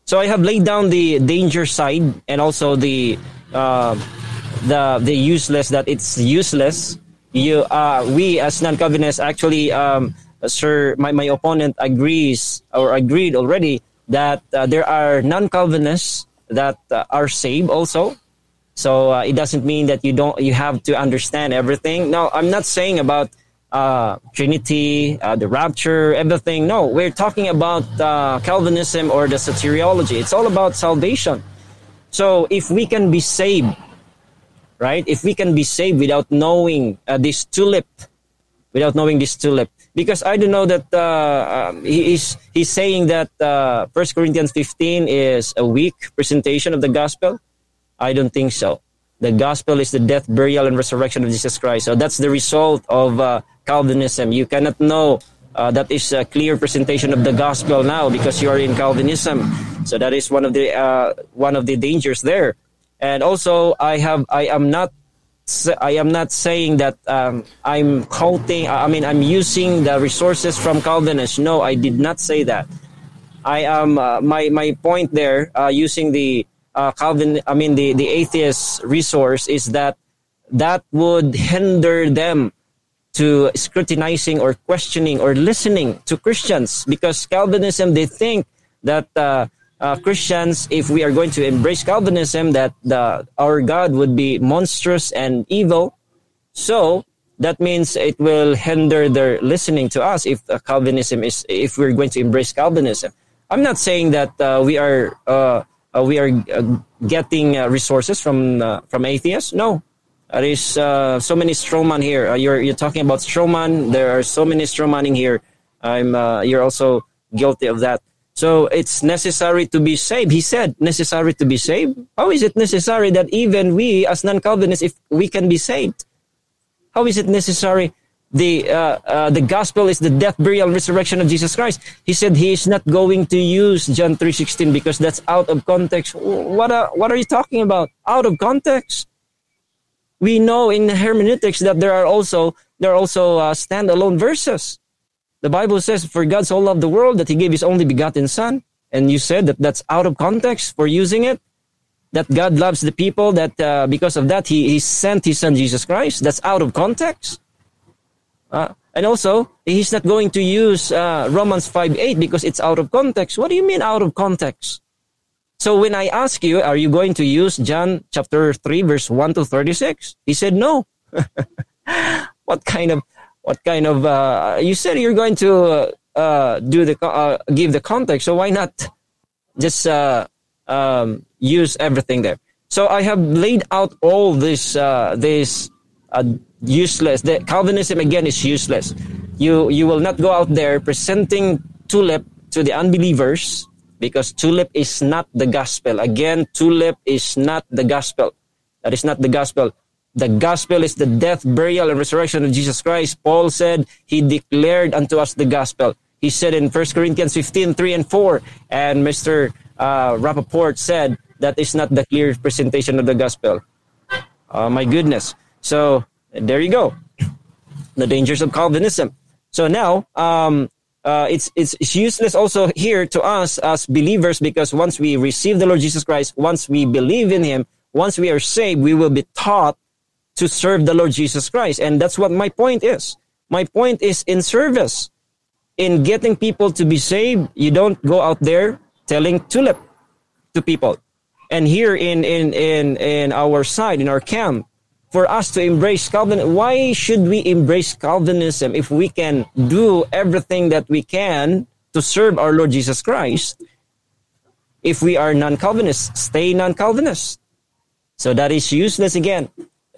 So I have laid down the danger side and also the the the useless that it's useless. You uh, we as non-Calvinists actually um, sir my, my opponent agrees or agreed already that uh, there are non-Calvinists that uh, are saved also. So uh, it doesn't mean that you don't you have to understand everything. No I'm not saying about uh, Trinity uh, the rapture everything. No we're talking about Calvinism or the soteriology. It's all about salvation. So if we can be saved right? If we can be saved without knowing uh, this tulip, without knowing this tulip, because I don't know that uh, um, he is he's saying that uh, First Corinthians 15 is a weak presentation of the gospel. I don't think so. The gospel is the death, burial, and resurrection of Jesus Christ. So that's the result of uh, Calvinism. You cannot know uh, that is a clear presentation of the gospel now because you are in Calvinism. So that is one of the uh, one of the dangers there and also I have I am not I am not saying that um, I'm quoting. I mean, I'm using the resources from Calvinists. No, I did not say that. I am uh, my my point there uh, using the uh, Calvin. I mean, the the atheist resource is that that would hinder them to scrutinizing or questioning or listening to Christians because Calvinism they think that uh, uh, Christians, if we are going to embrace Calvinism, that the, our God would be monstrous and evil. So that means it will hinder their listening to us if uh, Calvinism is, if we're going to embrace Calvinism. I'm not saying that uh, we are uh, uh, we are uh, getting resources from from atheists. No, there is so many strawman here. you're you're talking about strawman. There are so many strawmanning here. I'm you're also guilty of that. So it's necessary to be saved. He said, necessary to be saved. How is it necessary that even we, as non-Calvinists, if we can be saved? How is it necessary? The uh, uh, the gospel is the death, burial, resurrection of Jesus Christ. He said he is not going to use John three sixteen because that's out of context. What are, what are you talking about? Out of context. We know in hermeneutics that there are also there are also uh, standalone verses. The Bible says, For God so loved the world that he gave his only begotten Son. And you said that that's out of context for using it. That God loves the people, that uh, because of that, he, he sent his Son Jesus Christ. That's out of context. Uh, and also, he's not going to use uh, Romans 5 8 because it's out of context. What do you mean out of context? So when I ask you, are you going to use John chapter 3, verse 1 to 36? He said no. [laughs] what kind of what kind of uh, you said you're going to uh, do the uh, give the context so why not just uh, um, use everything there? So i have laid out all this uh, this uh, useless the calvinism again is useless. You you will not go out there presenting tulip to the unbelievers because tulip is not the gospel. Again tulip is not the gospel. That is not the gospel the gospel is the death, burial, and resurrection of Jesus Christ. Paul said he declared unto us the gospel. He said in 1 Corinthians 15, 3 and 4. And Mr. Uh, Rappaport said that is not the clear presentation of the gospel. Uh, my goodness. So there you go. The dangers of Calvinism. So now, um, uh, it's, it's, it's useless also here to us as believers because once we receive the Lord Jesus Christ, once we believe in Him, once we are saved, we will be taught to serve the Lord Jesus Christ. And that's what my point is. My point is in service. In getting people to be saved, you don't go out there telling tulip to people. And here in, in, in, in our side, in our camp, for us to embrace Calvinism, why should we embrace Calvinism if we can do everything that we can to serve our Lord Jesus Christ? If we are non-Calvinists, stay non-Calvinists. So that is useless again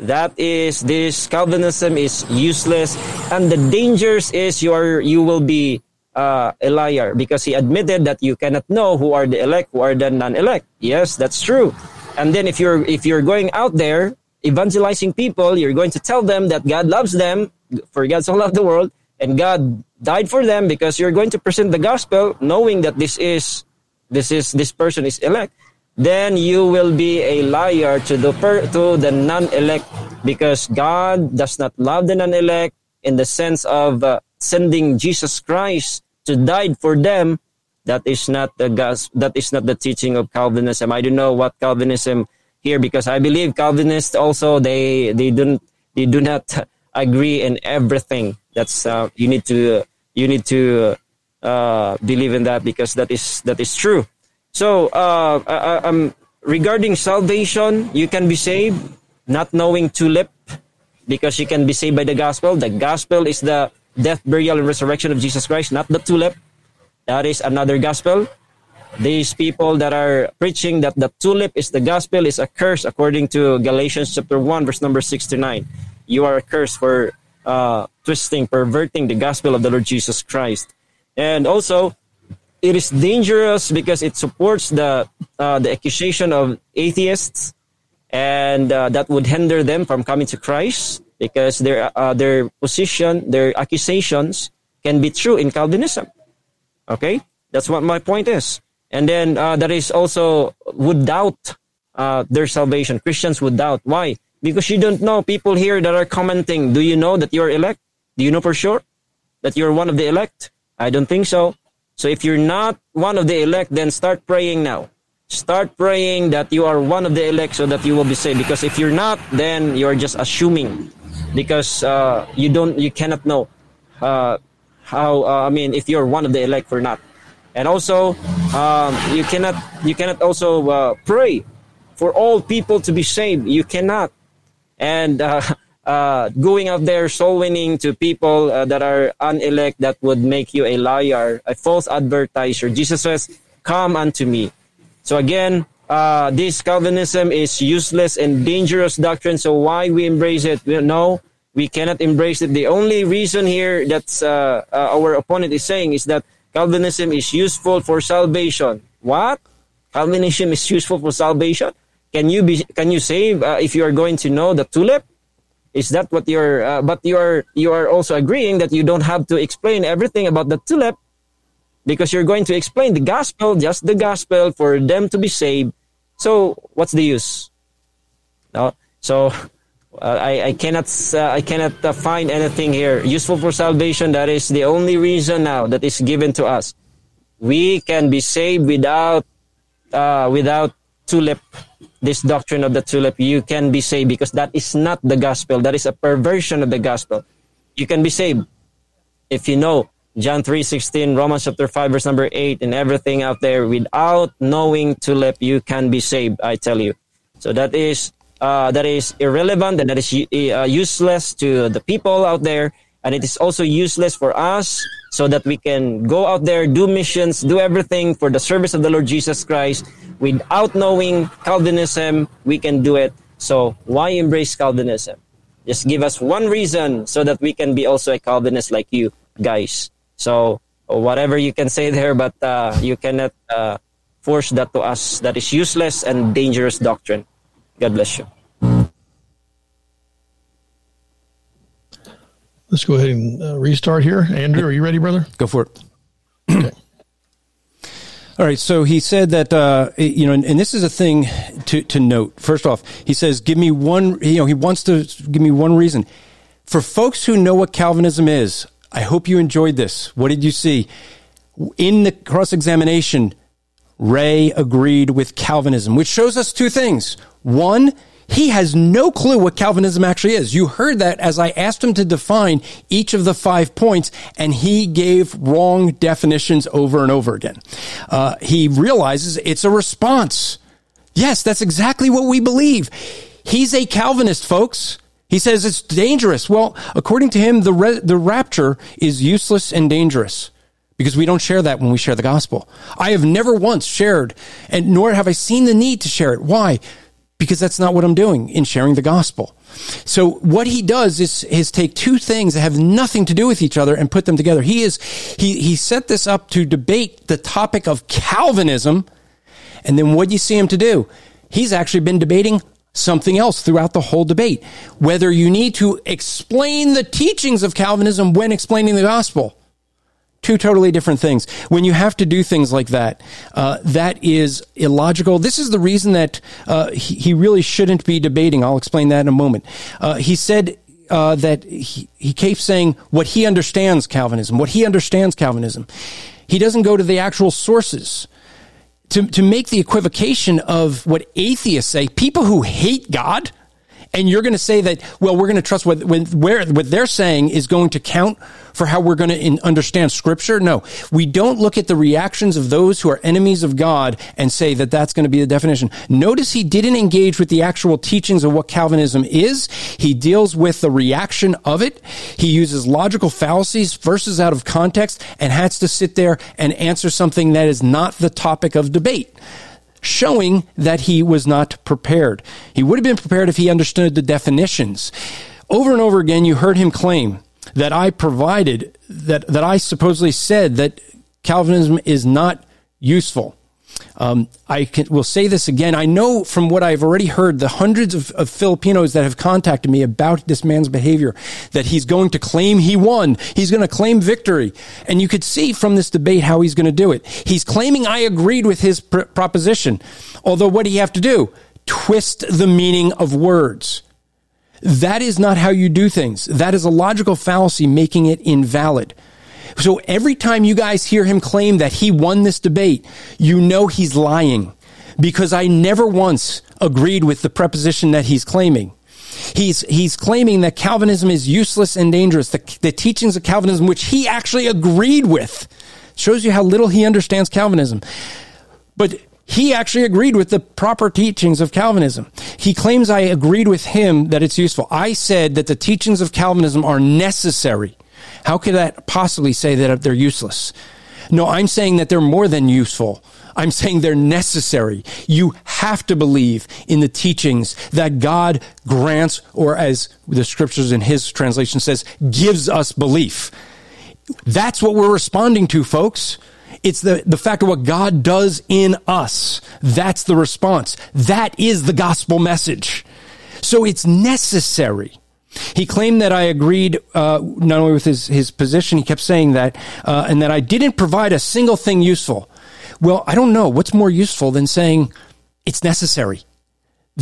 that is this calvinism is useless and the dangers is you are you will be uh, a liar because he admitted that you cannot know who are the elect who are the non-elect. Yes that's true. And then if you're if you're going out there evangelizing people you're going to tell them that god loves them for God so loved the world, and God died for them because you're going to present the gospel knowing that this is this is this person is elect then you will be a liar to the per, to the non-elect because God does not love the non-elect in the sense of uh, sending Jesus Christ to die for them. That is not the that is not the teaching of Calvinism. I don't know what Calvinism here because I believe Calvinists also they they don't they do not [laughs] agree in everything. That's uh, you need to you need to uh, believe in that because that is that is true. So uh, uh, um, regarding salvation, you can be saved not knowing tulip because you can be saved by the gospel. The gospel is the death, burial, and resurrection of Jesus Christ, not the tulip. That is another gospel. These people that are preaching that the tulip is the gospel is a curse according to Galatians chapter 1 verse number 6 to 9. You are a curse for uh, twisting, perverting the gospel of the Lord Jesus Christ. And also, it is dangerous because it supports the uh, the accusation of atheists, and uh, that would hinder them from coming to Christ because their uh, their position, their accusations can be true in Calvinism. Okay, that's what my point is. And then uh, that is also would doubt uh, their salvation. Christians would doubt why because you don't know people here that are commenting. Do you know that you're elect? Do you know for sure that you're one of the elect? I don't think so. So if you're not one of the elect, then start praying now. Start praying that you are one of the elect so that you will be saved. Because if you're not, then you're just assuming. Because uh, you don't, you cannot know uh, how. Uh, I mean, if you're one of the elect or not. And also, um, you cannot, you cannot also uh, pray for all people to be saved. You cannot and [laughs] uh, going out there soul winning to people uh, that are unelect that would make you a liar, a false advertiser. Jesus says, "Come unto me." So again, uh, this Calvinism is useless and dangerous doctrine. So why we embrace it? We, no, we cannot embrace it. The only reason here that uh, uh, our opponent is saying is that Calvinism is useful for salvation. What? Calvinism is useful for salvation? Can you be? Can you save uh, if you are going to know the tulip? Is that what you're? Uh, but you are you are also agreeing that you don't have to explain everything about the tulip, because you're going to explain the gospel, just the gospel, for them to be saved. So what's the use? No. So [laughs] uh, I, I cannot uh, I cannot uh, find anything here useful for salvation. That is the only reason now that is given to us. We can be saved without uh, without tulip this doctrine of the tulip, you can be saved because that is not the gospel. That is a perversion of the gospel. You can be saved if you know John 3:16, Romans chapter 5 verse number 8 and everything out there without knowing tulip you can be saved, I tell you. So that is uh, that is irrelevant and that is uh, useless to the people out there and it is also useless for us so that we can go out there, do missions, do everything for the service of the Lord Jesus Christ. Without knowing Calvinism, we can do it. So why embrace Calvinism? Just give us one reason so that we can be also a Calvinist like you guys. So whatever you can say there, but uh, you cannot uh, force that to us. That is useless and dangerous doctrine. God bless you. Let's go ahead and uh, restart here. Andrew, are you ready, brother? Go for it. [clears throat] All right. So he said that, uh, you know, and, and, this is a thing to, to note. First off, he says, give me one, you know, he wants to give me one reason. For folks who know what Calvinism is, I hope you enjoyed this. What did you see? In the cross examination, Rey agreed with Calvinism, which shows us two things. One, he has no clue what Calvinism actually is. You heard that as I asked him to define each of the five points, and he gave wrong definitions over and over again. Uh, he realizes it's a response. Yes, that's exactly what we believe. He's a Calvinist, folks. He says it's dangerous. Well, according to him, the, re- the rapture is useless and dangerous because we don't share that when we share the gospel. I have never once shared, and nor have I seen the need to share it. Why? Because that's not what I'm doing in sharing the gospel. So what he does is, is take two things that have nothing to do with each other and put them together. He is, he, he set this up to debate the topic of Calvinism. And then what do you see him to do? He's actually been debating something else throughout the whole debate. Whether you need to explain the teachings of Calvinism when explaining the gospel. Two totally different things. When you have to do things like that, uh, that is illogical. This is the reason that uh, he, he, really shouldn't be debating. I'll explain that in a moment. Uh, he said uh, that he, he keeps saying what he understands Calvinism, what he understands Calvinism. He doesn't go to the actual sources to, to make the equivocation of what atheists say, people who hate God, and you're going to say that, well, we're going to trust what, where, what they're saying is going to count for how we're going to understand scripture. No, we don't look at the reactions of those who are enemies of God and say that that's going to be the definition. Notice he didn't engage with the actual teachings of what Calvinism is. He deals with the reaction of it. He uses logical fallacies, verses out of context, and has to sit there and answer something that is not the topic of debate showing that he was not prepared. He would have been prepared if he understood the definitions. Over and over again, you heard him claim that I provided, that, that I supposedly said that Calvinism is not useful. Um, I can, will say this again. I know from what I've already heard, the hundreds of, of, Filipinos that have contacted me about this man's behavior, that he's going to claim he won. He's going to claim victory. And you could see from this debate how he's going to do it. He's claiming I agreed with his pr- proposition. Although what do you have to do? Twist the meaning of words. That is not how you do things. That is a logical fallacy, making it invalid. So every time you guys hear him claim that he won this debate, you know he's lying because I never once agreed with the preposition that he's claiming. He's, he's claiming that Calvinism is useless and dangerous. The, the teachings of Calvinism, which he actually agreed with, shows you how little he understands Calvinism. But he actually agreed with the proper teachings of Calvinism. He claims I agreed with him that it's useful. I said that the teachings of Calvinism are necessary. How could that possibly say that they're useless? No, I'm saying that they're more than useful. I'm saying they're necessary. You have to believe in the teachings that God grants, or as the scriptures in his translation says, gives us belief. That's what we're responding to, folks. It's the, the fact of what God does in us. That's the response. That is the gospel message. So it's necessary. He claimed that I agreed uh, not only with his, his position, he kept saying that, uh, and that I didn't provide a single thing useful. Well, I don't know. What's more useful than saying it's necessary?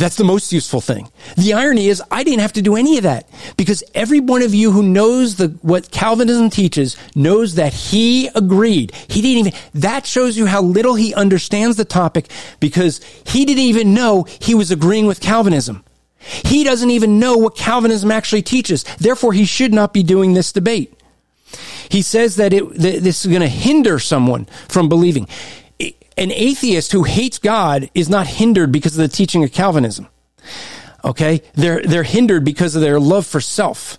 That's the most useful thing. The irony is I didn't have to do any of that because every one of you who knows the, what Calvinism teaches knows that he agreed. He didn't even, that shows you how little he understands the topic because he didn't even know he was agreeing with Calvinism. He doesn't even know what Calvinism actually teaches. Therefore, he should not be doing this debate. He says that, it, that this is going to hinder someone from believing an atheist who hates God is not hindered because of the teaching of Calvinism. Okay? They're, they're hindered because of their love for self.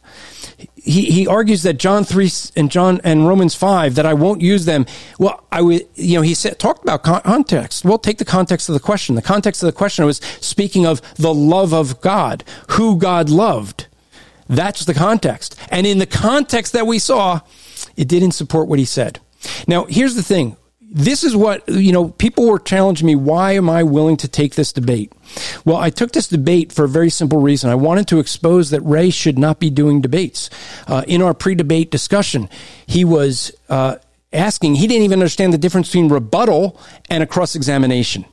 He, he argues that John 3 and John and Romans 5 that I won't use them. Well, I would, you know, he said, talked about context. Well, take the context of the question. The context of the question was speaking of the love of God, who God loved. That's the context. And in the context that we saw, it didn't support what he said. Now, here's the thing this is what, you know, people were challenging me. Why am I willing to take this debate? Well, I took this debate for a very simple reason. I wanted to expose that Rey should not be doing debates. Uh, in our pre debate discussion, he was uh, asking, he didn't even understand the difference between rebuttal and a cross examination.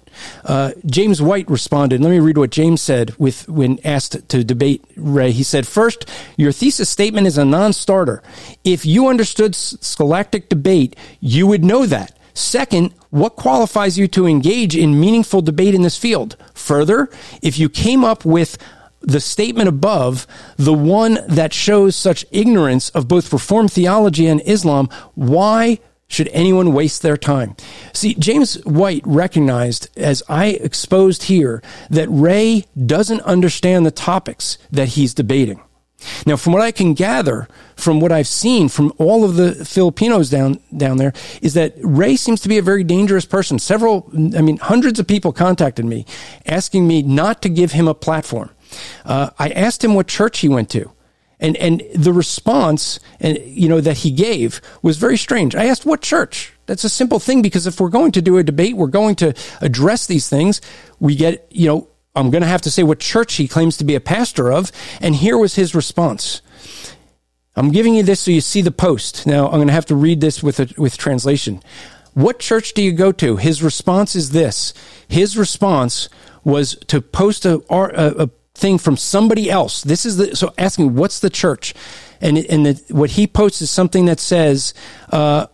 Uh, James White responded. Let me read what James said with when asked to debate Rey. He said, First, your thesis statement is a non starter. If you understood scholastic debate, you would know that. Second, what qualifies you to engage in meaningful debate in this field? Further, if you came up with the statement above, the one that shows such ignorance of both Reformed theology and Islam, why should anyone waste their time? See, James White recognized, as I exposed here, that Rey doesn't understand the topics that he's debating. Now, from what I can gather, from what I've seen from all of the Filipinos down down there, is that Rey seems to be a very dangerous person. Several, I mean, hundreds of people contacted me asking me not to give him a platform. Uh, I asked him what church he went to, and and the response, and you know, that he gave was very strange. I asked what church. That's a simple thing because if we're going to do a debate, we're going to address these things. We get, you know I'm going to have to say what church he claims to be a pastor of. And here was his response. I'm giving you this so you see the post. Now I'm going to have to read this with a, with translation. What church do you go to? His response is this. His response was to post a, a, a thing from somebody else. This is the so asking what's the church, and and the, what he posts is something that says. Uh,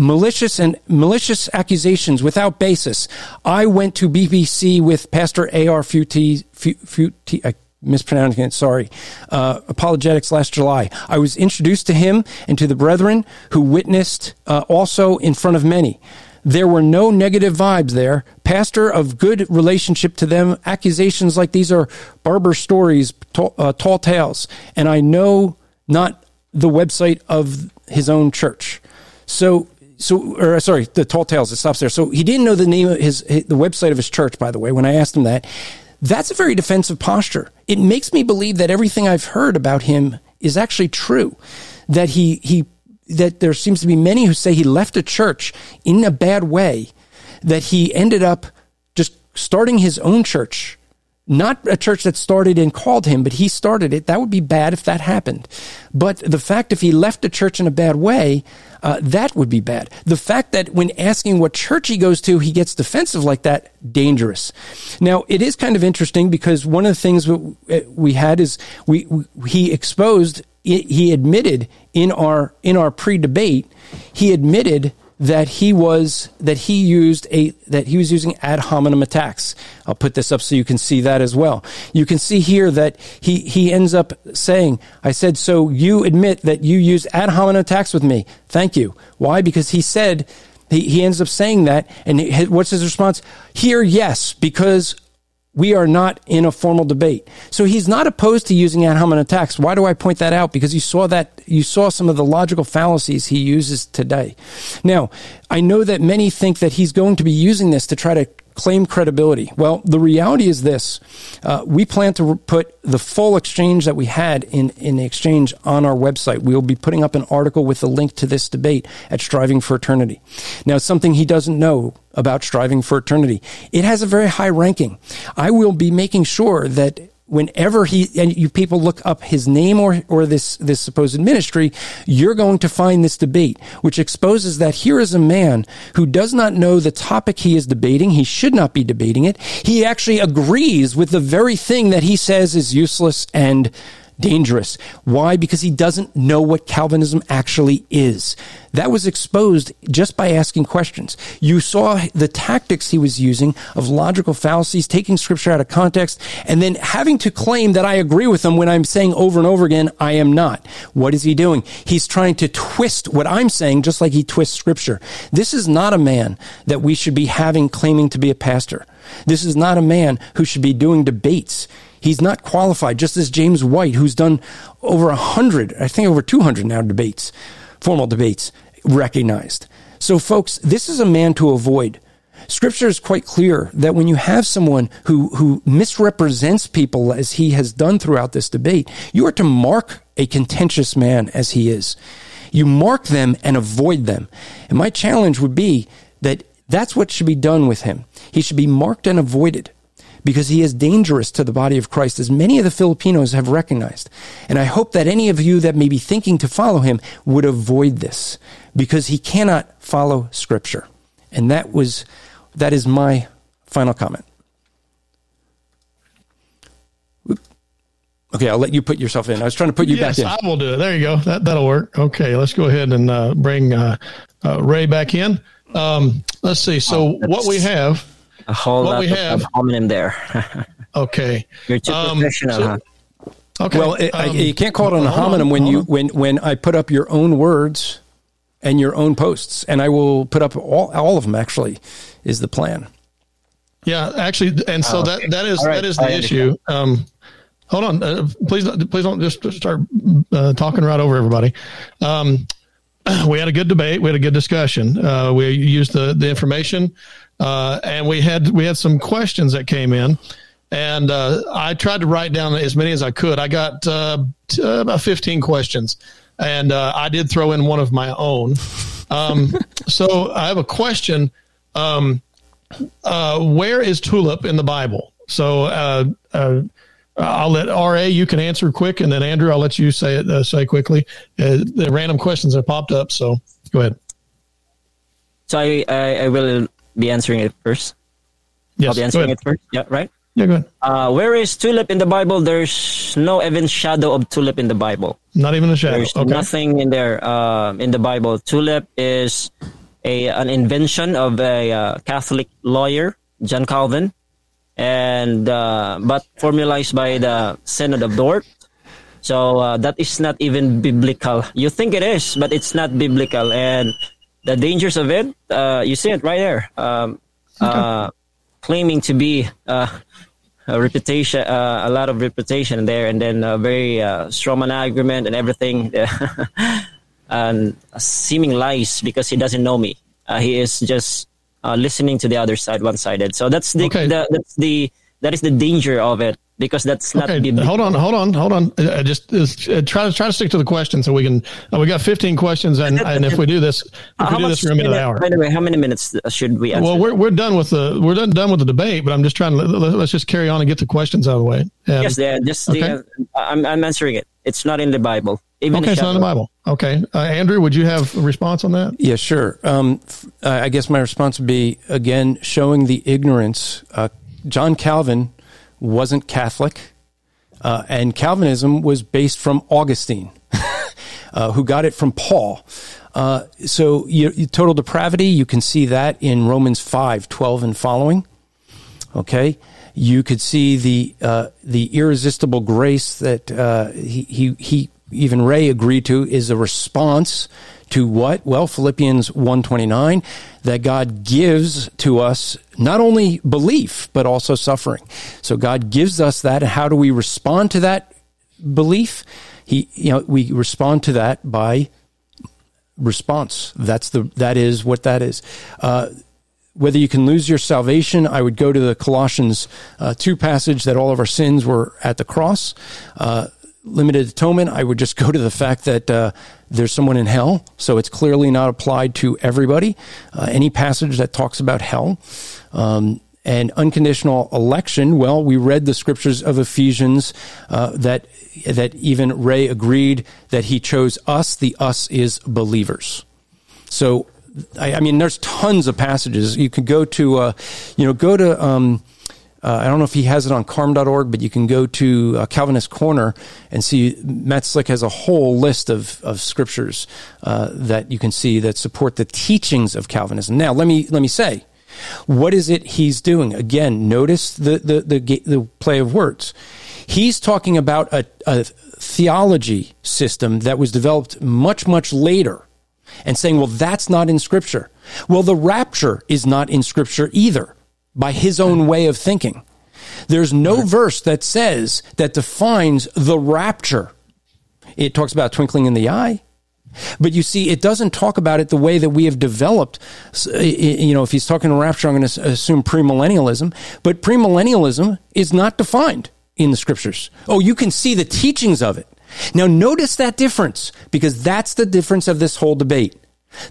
malicious and malicious accusations without basis. I went to BBC with Pastor A.R. Futi, Futi, I mispronouncing it, sorry, uh, apologetics last July. I was introduced to him and to the brethren who witnessed uh, also in front of many. There were no negative vibes there. Pastor of good relationship to them. Accusations like these are barber stories, tall, uh, tall tales. And I know not the website of his own church. So, so, or uh, sorry, the tall tales. It stops there. So he didn't know the name of his, his the website of his church. By the way, when I asked him that, that's a very defensive posture. It makes me believe that everything I've heard about him is actually true. That he he that there seems to be many who say he left a church in a bad way, that he ended up just starting his own church. Not a church that started and called him, but he started it. That would be bad if that happened. But the fact if he left a church in a bad way, uh, that would be bad. The fact that when asking what church he goes to, he gets defensive like that, dangerous. Now, it is kind of interesting because one of the things we had is we, he exposed he admitted in our in our pre-debate he admitted that he was that he used a that he was using ad hominem attacks. I'll put this up so you can see that as well. You can see here that he he ends up saying, "I said so. You admit that you used ad hominem attacks with me. Thank you. Why? Because he said." He, he ends up saying that, and what's his response? Here, yes, because we are not in a formal debate. So he's not opposed to using ad hominem attacks. Why do I point that out? Because you saw that, you saw some of the logical fallacies he uses today. Now, I know that many think that he's going to be using this to try to claim credibility. Well, the reality is this. Uh, we plan to put the full exchange that we had in, in the exchange on our website. We will be putting up an article with a link to this debate at Striving for Eternity. Now, something he doesn't know about Striving for Eternity. It has a very high ranking. I will be making sure that whenever he and you people look up his name or or this this supposed ministry, you're going to find this debate, which exposes that here is a man who does not know the topic he is debating. He should not be debating it. He actually agrees with the very thing that he says is useless and dangerous. Why? Because he doesn't know what Calvinism actually is. That was exposed just by asking questions. You saw the tactics he was using of logical fallacies, taking scripture out of context, and then having to claim that I agree with him when I'm saying over and over again, I am not. What is he doing? He's trying to twist what I'm saying just like he twists scripture. This is not a man that we should be having claiming to be a pastor. This is not a man who should be doing debates. He's not qualified, just as James White, who's done over a hundred, I think over 200 now debates, formal debates, recognized. So, folks, this is a man to avoid. Scripture is quite clear that when you have someone who, who misrepresents people as he has done throughout this debate, you are to mark a contentious man as he is. You mark them and avoid them. And my challenge would be that that's what should be done with him. He should be marked and avoided because he is dangerous to the body of Christ, as many of the Filipinos have recognized. And I hope that any of you that may be thinking to follow him would avoid this because he cannot follow scripture. And that was, that is my final comment. Okay, I'll let you put yourself in. I was trying to put you yes, back in. Yes, I will do it. There you go. That that'll work. Okay, let's go ahead and uh, bring uh, uh, Rey back in. Um, let's see. So oh, what we have a whole what lot we have, of hominem there. [laughs] okay. You're too um, professional, so, huh? Okay. Well, it, um, I, you can't call it an homonym when you when when I put up your own words and your own posts, and I will put up all all of them. Actually, is the plan. Yeah, actually, and so oh, okay. that that is right. that is the I issue. Um, hold on, uh, please please don't just start uh, talking right over everybody. Um, [clears throat] we had a good debate. We had a good discussion. Uh, we used the the information uh, and we had we had some questions that came in, and uh, I tried to write down as many as I could. I got uh, t- uh, about fifteen questions, and uh, I did throw in one of my own. Um, [laughs] so I have a question: um, uh, Where is tulip in the Bible? So uh, uh, I'll let RA, you can answer quick, and then Andrew, I'll let you say it, uh, say quickly. Uh, the random questions have popped up, so go ahead. So I, I, I will be answering it first. Yes, I'll be answering it first. Yeah, right? Yeah, go ahead. Uh, where is tulip in the Bible? There's no even shadow of tulip in the Bible. Not even a shadow. There's Okay. nothing in there uh, in the Bible. Tulip is a an invention of a uh, Catholic lawyer, John Calvin, and uh, but formalized by the Synod of Dort. So uh, that is not even biblical. You think it is, but it's not biblical. And the dangers of it, uh, you see it right there. Um, uh, claiming to be uh, a reputation, uh, a lot of reputation there, and then a very uh, strong argument and everything, [laughs] and seeming lies because he doesn't know me. Uh, he is just uh, listening to the other side, one-sided. So that's the, Okay. the that's the that is the danger of it because that's not Okay, biblical. hold on, hold on, hold on. Uh, just uh, try to try to stick to the question so we can. Uh, we got 15 questions, and, [laughs] and if we do this, if How we do this, we're gonna be an hour. By the way, how many minutes uh, should we answer? Well, we're we're done with the we're done done with the debate, but I'm just trying to let, us just carry on and get the questions out of the way. And- yes, yeah, just Okay. the, uh, I'm, I'm answering it. It's not in the Bible. Even okay, it's not in the Bible. Okay, uh, Andrew, would you have a response on that? Yeah, sure. Um, f- I guess my response would be again showing the ignorance. Uh, John Calvin wasn't Catholic, uh, and Calvinism was based from Augustine, [laughs] uh, who got it from Paul. Uh, so, you, you- total depravity, you can see that in Romans 5 12 and following. Okay. You could see the uh, the irresistible grace that uh, he, he he even Rey agreed to is a response to what? Well, Philippians 129 that God gives to us not only belief but also suffering. So God gives us that. And how do we respond to that belief? He you know we respond to that by response. That's the that is what that is. Uh, whether you can lose your salvation, I would go to the Colossians uh, 2 passage that all of our sins were at the cross. Uh, limited atonement, I would just [laughs] go to the fact that uh, there's someone in hell, so it's clearly not applied to everybody. Uh, any passage that talks about hell. Um, and unconditional election, well, we read the scriptures of Ephesians uh, that that even Rey agreed that he chose us. The us is believers. So, I, I mean, there's tons of passages. You could go to, uh, you know, go to, um, uh, I don't know if he has it on carm.org, but you can go to uh, Calvinist Corner and see Matt Slick has a whole list of, of scriptures uh, that you can see that support the teachings of Calvinism. Now, let me, let me say, what is it he's doing? Again, notice the, the, the, the play of words. He's talking about a, a theology system that was developed much, much later and saying, well, that's not in Scripture. Well, the rapture is not in Scripture either by his own way of thinking. There's no verse that says, that defines the rapture. It talks about twinkling in the eye. But you see, it doesn't talk about it the way that we have developed. S- i- i- You know, if he's talking rapture, I'm going to assume premillennialism. But premillennialism is not defined in the scriptures. Oh, you can see the teachings of it. Now, notice that difference because that's the difference of this whole debate.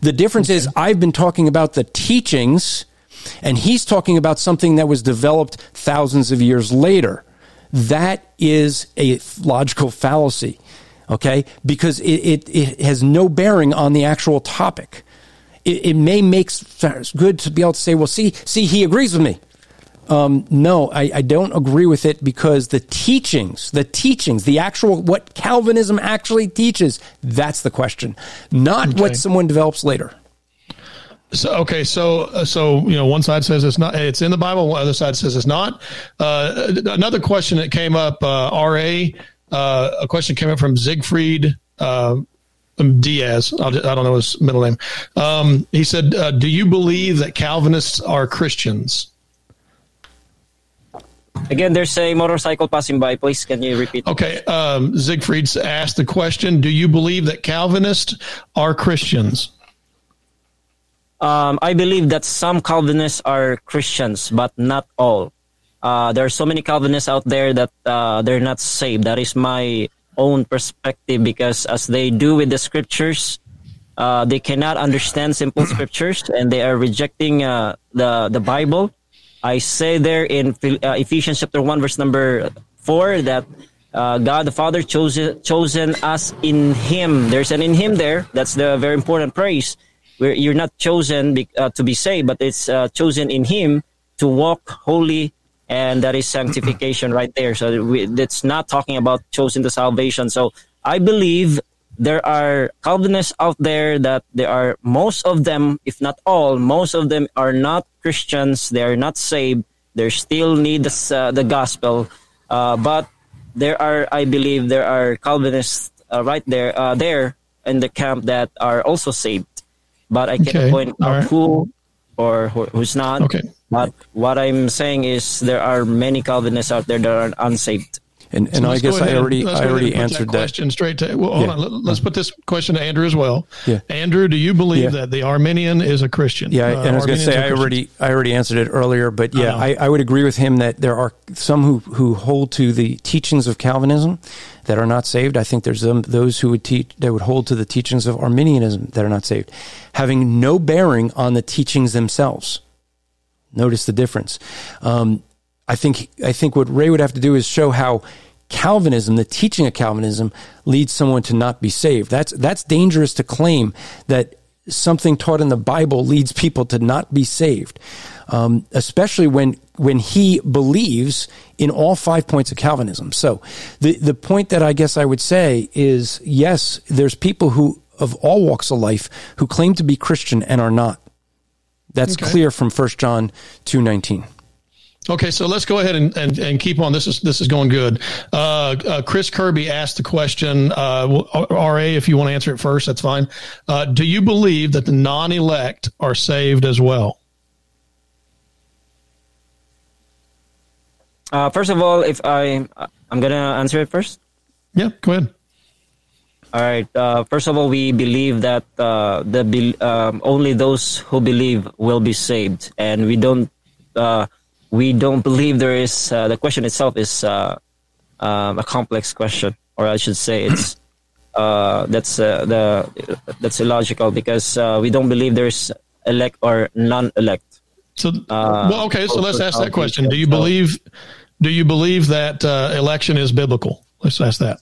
The difference is I've been talking about the teachings and he's talking about something that was developed thousands of years later. That is a logical fallacy, okay? Because it, it, it has no bearing on the actual topic. It, it may make good to be able to say, well, see, see, he agrees with me. Um, no, I, I don't agree with it because the teachings, the teachings, the actual, what Calvinism actually teaches, that's the question, not Okay. what someone develops later. So okay, so uh, so you know, one side says it's not, it's in the Bible. One other side says it's not. Uh, another question that came up, uh, Ra, uh, a question came up from Siegfried uh, Diaz. I'll, I don't know his middle name. Um, he said, uh, "Do you believe that Calvinists are Christians?" Again, there's a motorcycle passing by. Please, can you repeat? Okay, um, Siegfried asked the question: Do you believe that Calvinists are Christians? Um, I believe that some Calvinists are Christians, but not all. Uh, there are so many Calvinists out there that uh, they're not saved. That is my own perspective because, as they do with the scriptures, uh, they cannot understand simple [clears throat] scriptures and they are rejecting uh, the the Bible. I say there in uh, Ephesians chapter 1 verse number 4 that uh, God the Father chosen chosen us in Him. There's an in Him there. That's the very important praise. Where you're not chosen be, uh, to be saved, but it's uh, chosen in Him to walk holy, and that is sanctification right there. So we, it's not talking about chosen to salvation. So I believe there are Calvinists out there that there are most of them, if not all, most of them are not Christians. They are not saved. They still need the, uh, the gospel, uh, but there are, I believe, there are Calvinists uh, right there, uh, there in the camp that are also saved. But I can't okay. point out right. who or who, who's not. Okay. But what I'm saying is there are many Calvinists out there that are unsaved. And, and I guess I already I already answered that, question that. straight to. Well, hold yeah. on. Let's put this question to Andrew as well. Yeah. Andrew, do you believe yeah. that the Arminian is a Christian? Yeah, uh, and I was going to say I already I already answered it earlier, but yeah, I, I, would agree with him that there are some who who hold to the teachings of Calvinism that are not saved. I think there's them, those who would teach that would hold to the teachings of Arminianism that are not saved, having no bearing on the teachings themselves. Notice the difference. Um, I think I think what Ray would have to do is show how Calvinism, the teaching of Calvinism, leads someone to not be saved. That's that's dangerous to claim that something taught in the Bible leads people to not be saved, um, especially when when he believes in all five points of Calvinism. So, the the point that I guess I would say is yes, there's people who of all walks of life who claim to be Christian and are not. That's okay. clear from 1 John two nineteen. Okay, so let's go ahead and, and, and keep on. This is this is going good. Uh, uh, Chris Kirby asked the question. Uh, Ra, if you want to answer it first, that's fine. Uh, do you believe that the non-elect are saved as well? Uh, first of all, if I I'm gonna answer it first. Yeah, go ahead. All right. Uh, first of all, we believe that the um, only those who believe will be saved, and we don't we don't believe there is uh, the question itself is uh, um, a complex question, or I should say it's uh, that's uh, the that's illogical because uh, we don't believe there's elect or non-elect. So, uh, well, okay. So let's ask that question. Do you believe? Do you believe that election is biblical? Let's ask that.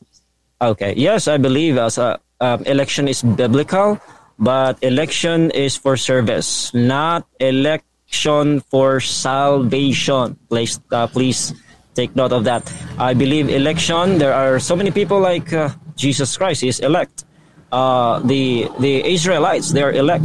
Okay. Yes, I believe as a um, election is biblical, but election is for service, not elect election for salvation. Please, uh, please take note of that. I believe election. There are so many people like uh, Jesus Christ is elect. Uh, the the Israelites they are elect.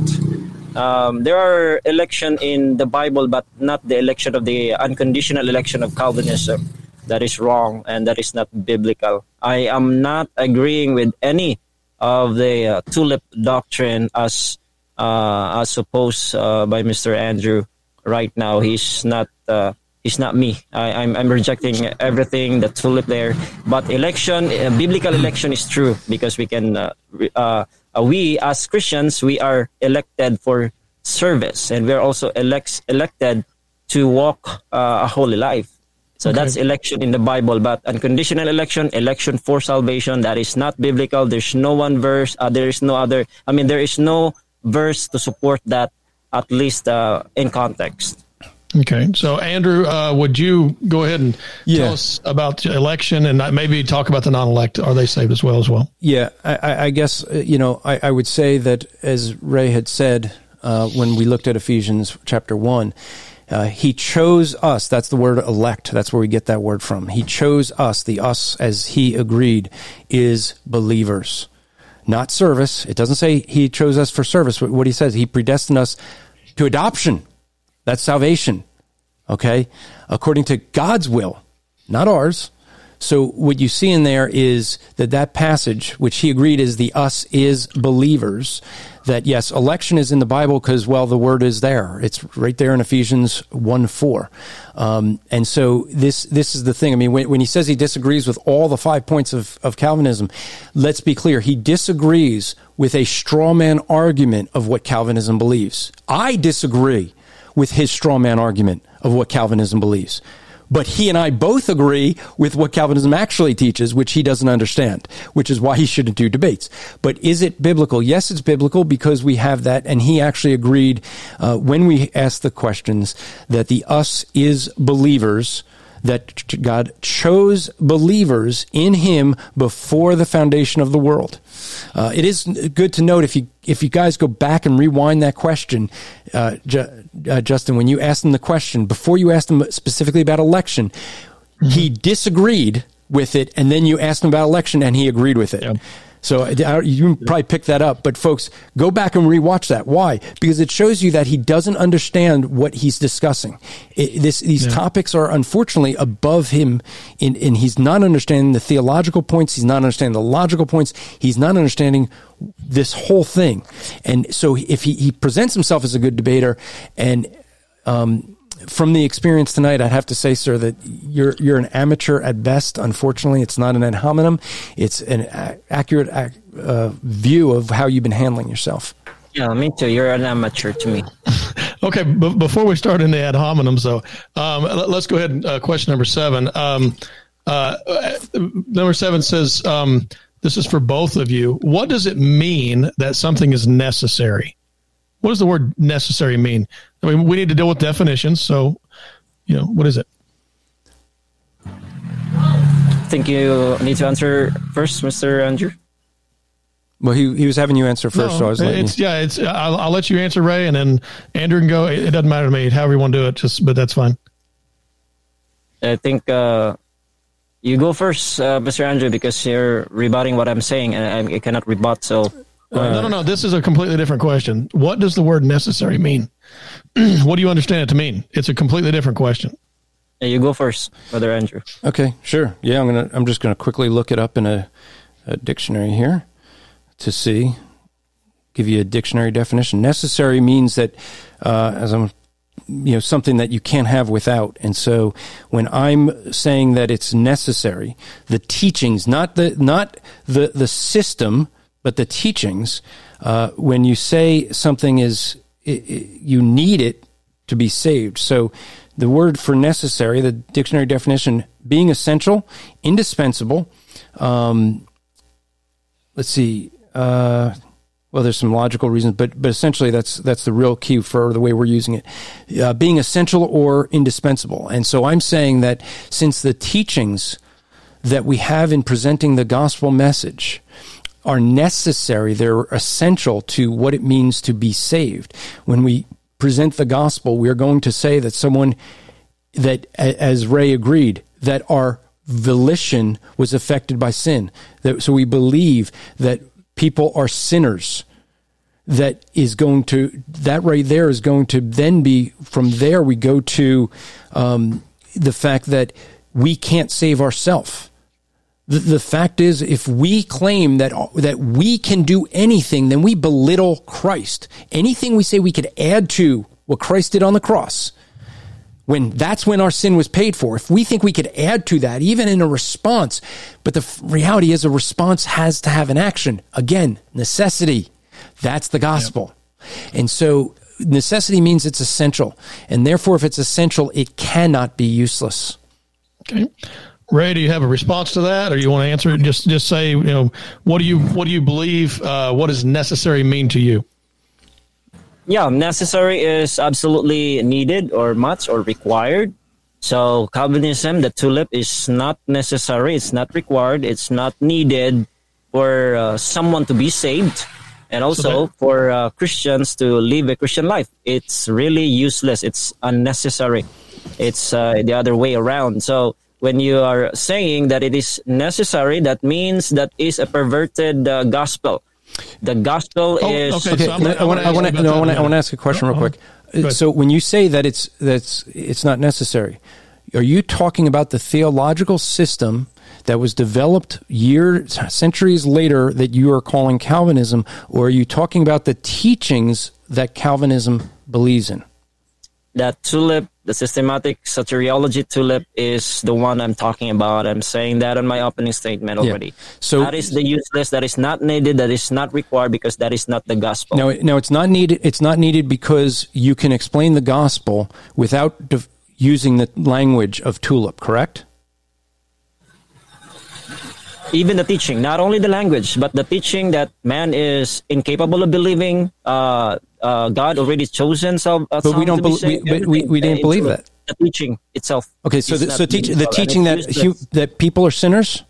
Um, there are election in the Bible, but not the election of the unconditional election of Calvinism. That is wrong and that is not biblical. I am not agreeing with any of the uh, tulip doctrine as uh, as supposed uh, by Mr. Andrew right now. He's not uh, he's not me. I, am I'm, I'm rejecting everything the tulip there. But election, uh, biblical election is true because we can uh, uh, we as Christians we are elected for service and we are also elect, elected to walk uh, a holy life. So okay. that's election in the Bible, but unconditional election, election for salvation, that is not biblical. There's no one verse, uh, there is no other, I mean, there is no verse to support that at least uh, in context. Okay, so Andrew, uh, would you go ahead and yeah. tell us about the election and maybe talk about the non-elect? Are they saved as well as well? Yeah, I, I guess uh, you know I, I, would say that as Ray had said uh, when we looked at Ephesians chapter one, uh, he chose us. That's the word elect. That's where we get that word from. He chose us. The us, as he agreed, is believers not service. It doesn't say he chose us for service. What he says, he predestined us to adoption. That's salvation. Okay. According to God's will, not ours. So what you see in there is that that passage, which he agreed is the us is believers, that yes, election is in the Bible because, well, the word is there. It's right there in Ephesians 1 4. Um, and so this, this is the thing. I mean, when, when he says he disagrees with all the five points of, of Calvinism, let's be clear. He disagrees with a straw man argument of what Calvinism believes. I disagree with his straw man argument of what Calvinism believes. But he and I both agree with what Calvinism actually teaches, which he doesn't understand, which is why he shouldn't do debates. But is it biblical? Yes, it's biblical because we have that. And he actually agreed uh, when we asked the questions that the us is believers that God chose believers in Him before the foundation of the world. Uh, it is good to note if you if you guys go back and rewind that question, uh, uh, Justin, when you asked him the question before you asked him specifically about election, mm-hmm. he disagreed with it, and then you asked him about election, and he agreed with it. Yep. So you probably pick that up. But folks, go back and rewatch that. Why? Because it shows you that he doesn't understand what he's discussing. It, this, these yeah. topics are unfortunately above him, in, and he's not understanding the theological points. He's not understanding the logical points. He's not understanding this whole thing. And so if he, he presents himself as a good debater and, um, from the experience tonight, I'd have to say, sir, that you're you're an amateur at best. Unfortunately, it's not an ad hominem; it's an a- accurate uh, view of how you've been handling yourself. Yeah, me too. You're an amateur to me. [laughs] okay, b- before we start in the ad hominem, though, um, let's go ahead. Uh, question number seven. Um, uh, number seven says, um, "This is for both of you. What does it mean that something is necessary?" What does the word necessary mean? I mean, we need to deal with definitions. So, you know, what is it? I think you need to answer first, Mr. Andrew. Well, he, he was having you answer first, no, so I was it's, you. Yeah, it's. I'll, I'll, let you answer, Ray, and then Andrew can go. It, doesn't matter to me. However you want to do it, just but that's fine. I think uh, you go first, uh, Mr. Andrew, because you're rebutting what I'm saying, and I, I cannot rebut. So uh, no, no, no. This is a completely different question. What does the word necessary mean? [clears throat] what do you understand it to mean? It's a completely different question. Yeah, you go first, Brother Andrew. Okay, sure. Yeah, I'm gonna. I'm just gonna quickly look it up in a, a dictionary here to see. Give you a dictionary definition. Necessary means that, uh, as I'm you know something that you can't have without and so when i'm saying that it's necessary the teachings not the not the the system but the teachings, uh, when you say something is, it, it, you need it to be saved. So the word for necessary, the dictionary definition, being essential, indispensable. Um, let's see. Uh, well, there's some logical reasons, but but essentially that's that's the real key for the way we're using it, uh, being essential or indispensable. And so I'm saying that since the teachings that we have in presenting the gospel message are necessary. They're essential to what it means to be saved. When we present the gospel, we are going to say that someone that, as Ray agreed, that our volition was affected by sin. That, so we believe that people are sinners. That is going to, that right there is going to then be, from there we go to um, the fact that we can't save ourselves the, the fact is, if we claim that, that we can do anything, then we belittle Christ. Anything we say we could add to what Christ did on the cross, when that's when our sin was paid for. If we think we could add to that, even in a response, but the reality is a response has to have an action. Again, necessity. That's the gospel. Yep. And so necessity means it's essential. And therefore, if it's essential, it cannot be useless. Okay. Ray, do you have a response to that, or you want to answer it? Just just say, you know, what do you what do you believe? Uh, what does necessary mean to you? Yeah, necessary is absolutely needed, or much, or required. So Calvinism, the tulip, is not necessary. It's not required. It's not needed for uh, someone to be saved, and also for uh, Christians to live a Christian life. It's really useless. It's unnecessary. It's uh, the other way around. So when you are saying that it is necessary, that means that is a perverted uh, gospel. The gospel oh, is. Okay, so I want to. No, I want to ask a question real quick. So when you say that it's that's it's not necessary, are you talking about the theological system that was developed years, centuries later that you are calling Calvinism, or are you talking about the teachings that Calvinism believes in? That tulip the systematic soteriology tulip is the one I'm talking about. I'm saying that in my opening statement already. Yeah. So that is the useless. That is not needed. That is not required because that is not the gospel. No, no, it's not needed. It's not needed because you can explain the gospel without using the language of tulip, correct? Even the teaching, not only the language, but the teaching that man is incapable of believing. Uh, uh, God already chosen some. Uh, But we don't. be we, saved, we, we, we didn't uh, believe that. The teaching itself. Okay, so the, so teach, the teaching that hu, that people are sinners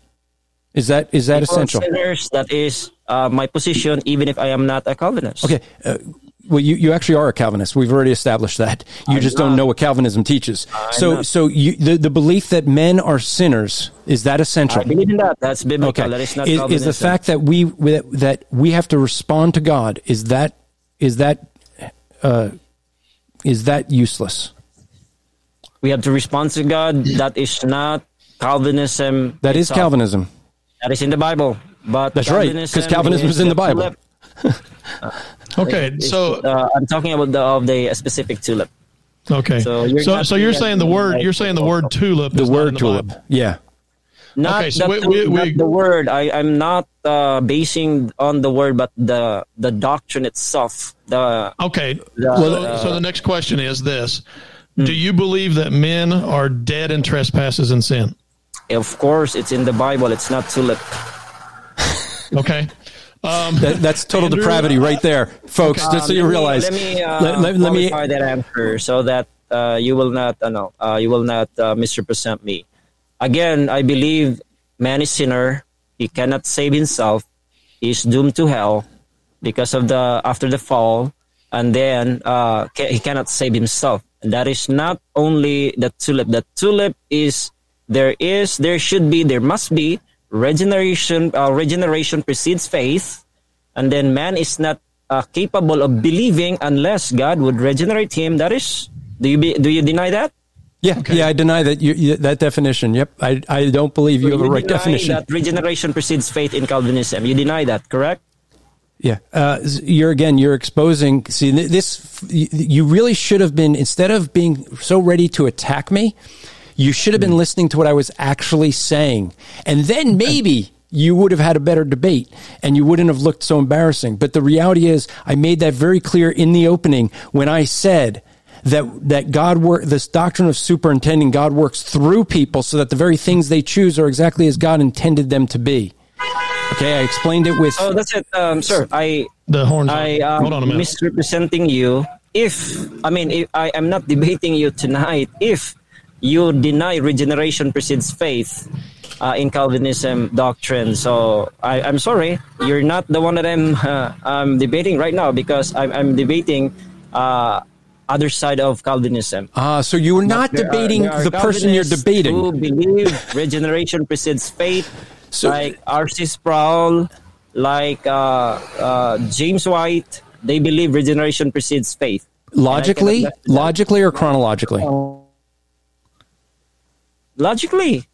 is that is that People essential? sinners, that is uh, my position, even if I am not a Calvinist. Okay. Well, you, you actually are a Calvinist. We've already established that. You I'm just don't know what Calvinism teaches. I'm so, not. so you, the the belief that men are sinners is that essential? I believe in that. That's biblical. Okay. That is not Is, is the fact that we that, we have to respond to God is that is that uh, is that useless? we have to respond to God. That is not Calvinism. That is. Calvinism. That is in the Bible. But That's right, 'cause Calvinism Calvinism is in the Bible. [laughs] tulip. Okay, It's- so uh, I'm talking about the of the specific tulip. okay, So so you're so, so you're saying saying the that- word you're saying the word tulip. The is not in word tulip. Bible. Yeah. Not, Okay, so the, we- we- not we- the word. I, I'm not uh, basing on the word, but the the doctrine itself. The Okay. The- so, uh, so the next question is this: Hmm. Do you believe that men are dead in trespasses and sin? of course it's in the Bible. It's not tulip. Okay. [laughs] Um, That, that's total Andrew, depravity right there, folks. Um, just so you realize. Let me uh, let, let- let me. that answer so that uh, you will not, uh, no, uh, you will not uh, misrepresent me. Again, I believe man is sinner. He cannot save himself. He is doomed to hell because of the after the fall, and then uh, ca- he cannot save himself. And that is not only the tulip. The tulip is there is there should be there must be regeneration. Uh, regeneration precedes faith and then man is not uh, capable of believing unless God would regenerate him. That is, do you be, do you deny that? Yeah, yeah, I deny that you, you, that definition. Yep, I, I don't believe you have a You right deny definition. That regeneration precedes faith in Calvinism. You deny that, correct? Yeah, uh, you're again. You're exposing. See, this. You really should have been instead of being so ready to attack me. You should have been listening to what I was actually saying, and then maybe you would have had a better debate, and you wouldn't have looked so embarrassing. But the reality is, I made that very clear in the opening when I said that that God work this doctrine of superintending God works through people so that the very things they choose are exactly as God intended them to be. Okay, I explained it with Oh, that's it, um, sir. I the horns. I um, Hold on a minute. misrepresenting you. If I mean, if I am not debating you tonight. If you deny regeneration precedes faith uh, in Calvinism doctrine, so I, I'm sorry, you're not the one that I'm [laughs] uh, I'm debating right now because I'm, I'm debating uh, other side of Calvinism. Ah, so you are not There debating there are the person you're debating. Who believe regeneration precedes faith, So- like R.C. Sproul, like uh, uh, James White. They believe regeneration precedes faith. Logically, And I cannot- logically or chronologically? Logically,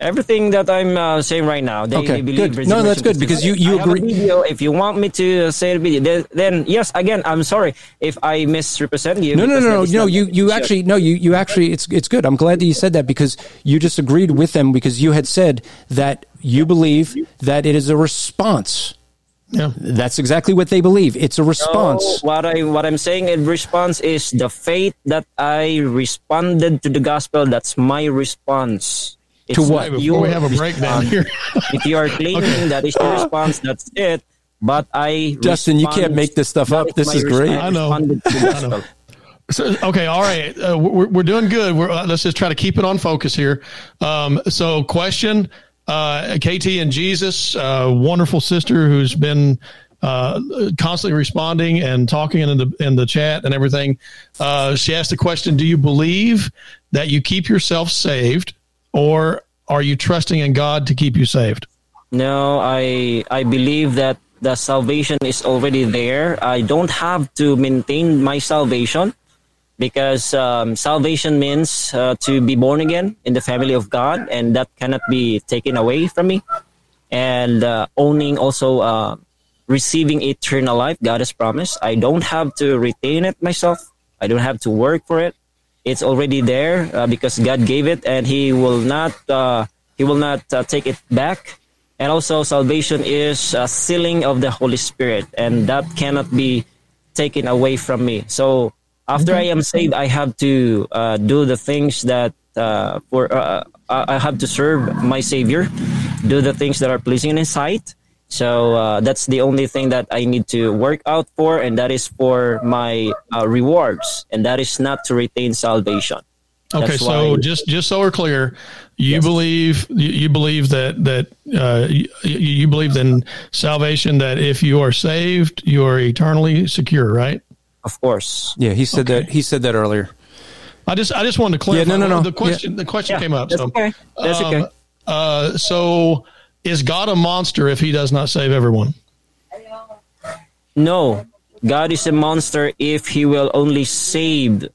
everything that I'm uh, saying right now, they, Okay, they believe good. No, that's good, because you- you. I agree- video. If you want me to say the video, then, then yes, again, I'm sorry if I misrepresent you. No, no, no, no, no. You, you actually, no, you, you actually. It's, it's good. I'm glad that you said that because you just agreed with them because you had said that you believe that it is a response. Yeah. That's exactly what they believe. It's a response. No, what I what I'm saying in response is the faith that I responded to the gospel. That's my response. It's To what? not Before we have a breakdown here. if you are claiming that is your response, that's it. But I Justin, you can't make this stuff up. This is great. I know. responded to the I know. So, okay, all right. Uh, we're, we're doing good. We're, uh, let's just try to keep it on focus here. Um, so, question uh, KT and Jesus, uh, wonderful sister who's been uh, constantly responding and talking in the in the chat and everything. Uh, she asked the question: Do you believe that you keep yourself saved, or are you trusting in God to keep you saved? No, I I believe that the salvation is already there. I don't have to maintain my salvation because um, salvation means uh, to be born again in the family of God, and that cannot be taken away from me. And uh, owning also uh, receiving eternal life, God has promised. I don't have to retain it myself. I don't have to work for it. It's already there uh, because God gave it, and He will not uh, He will not uh, take it back. And also, salvation is a sealing of the Holy Spirit, and that cannot be taken away from me. So After I am saved, I have to uh, do the things that uh, for uh, I have to serve my Savior, do the things that are pleasing in His sight. So uh, that's the only thing that I need to work out for, and that is for my uh, rewards, and that is not to retain salvation. Okay, That's so why- just just so we're clear, you Yes. believe you, you believe that that uh, you, you believe in salvation that if you are saved, you are eternally secure, right? Of course. Yeah, he said Okay. that. He said that earlier. I just I just wanted to clarify. Yeah, no, no, no. The question the question Yeah, came up. that's so okay. That's um, okay. Uh, so is God a monster if He does not save everyone? No, God is a monster if He will only save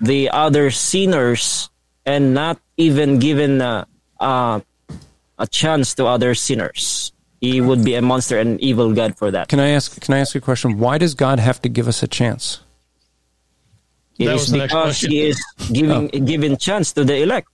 the other sinners and not even given a, a, a chance to other sinners. He would be a monster and evil God for that. Can I ask? Can I ask you a question? Why does God have to give us a chance? It That is was the next because question. He is giving giving chance to the elect.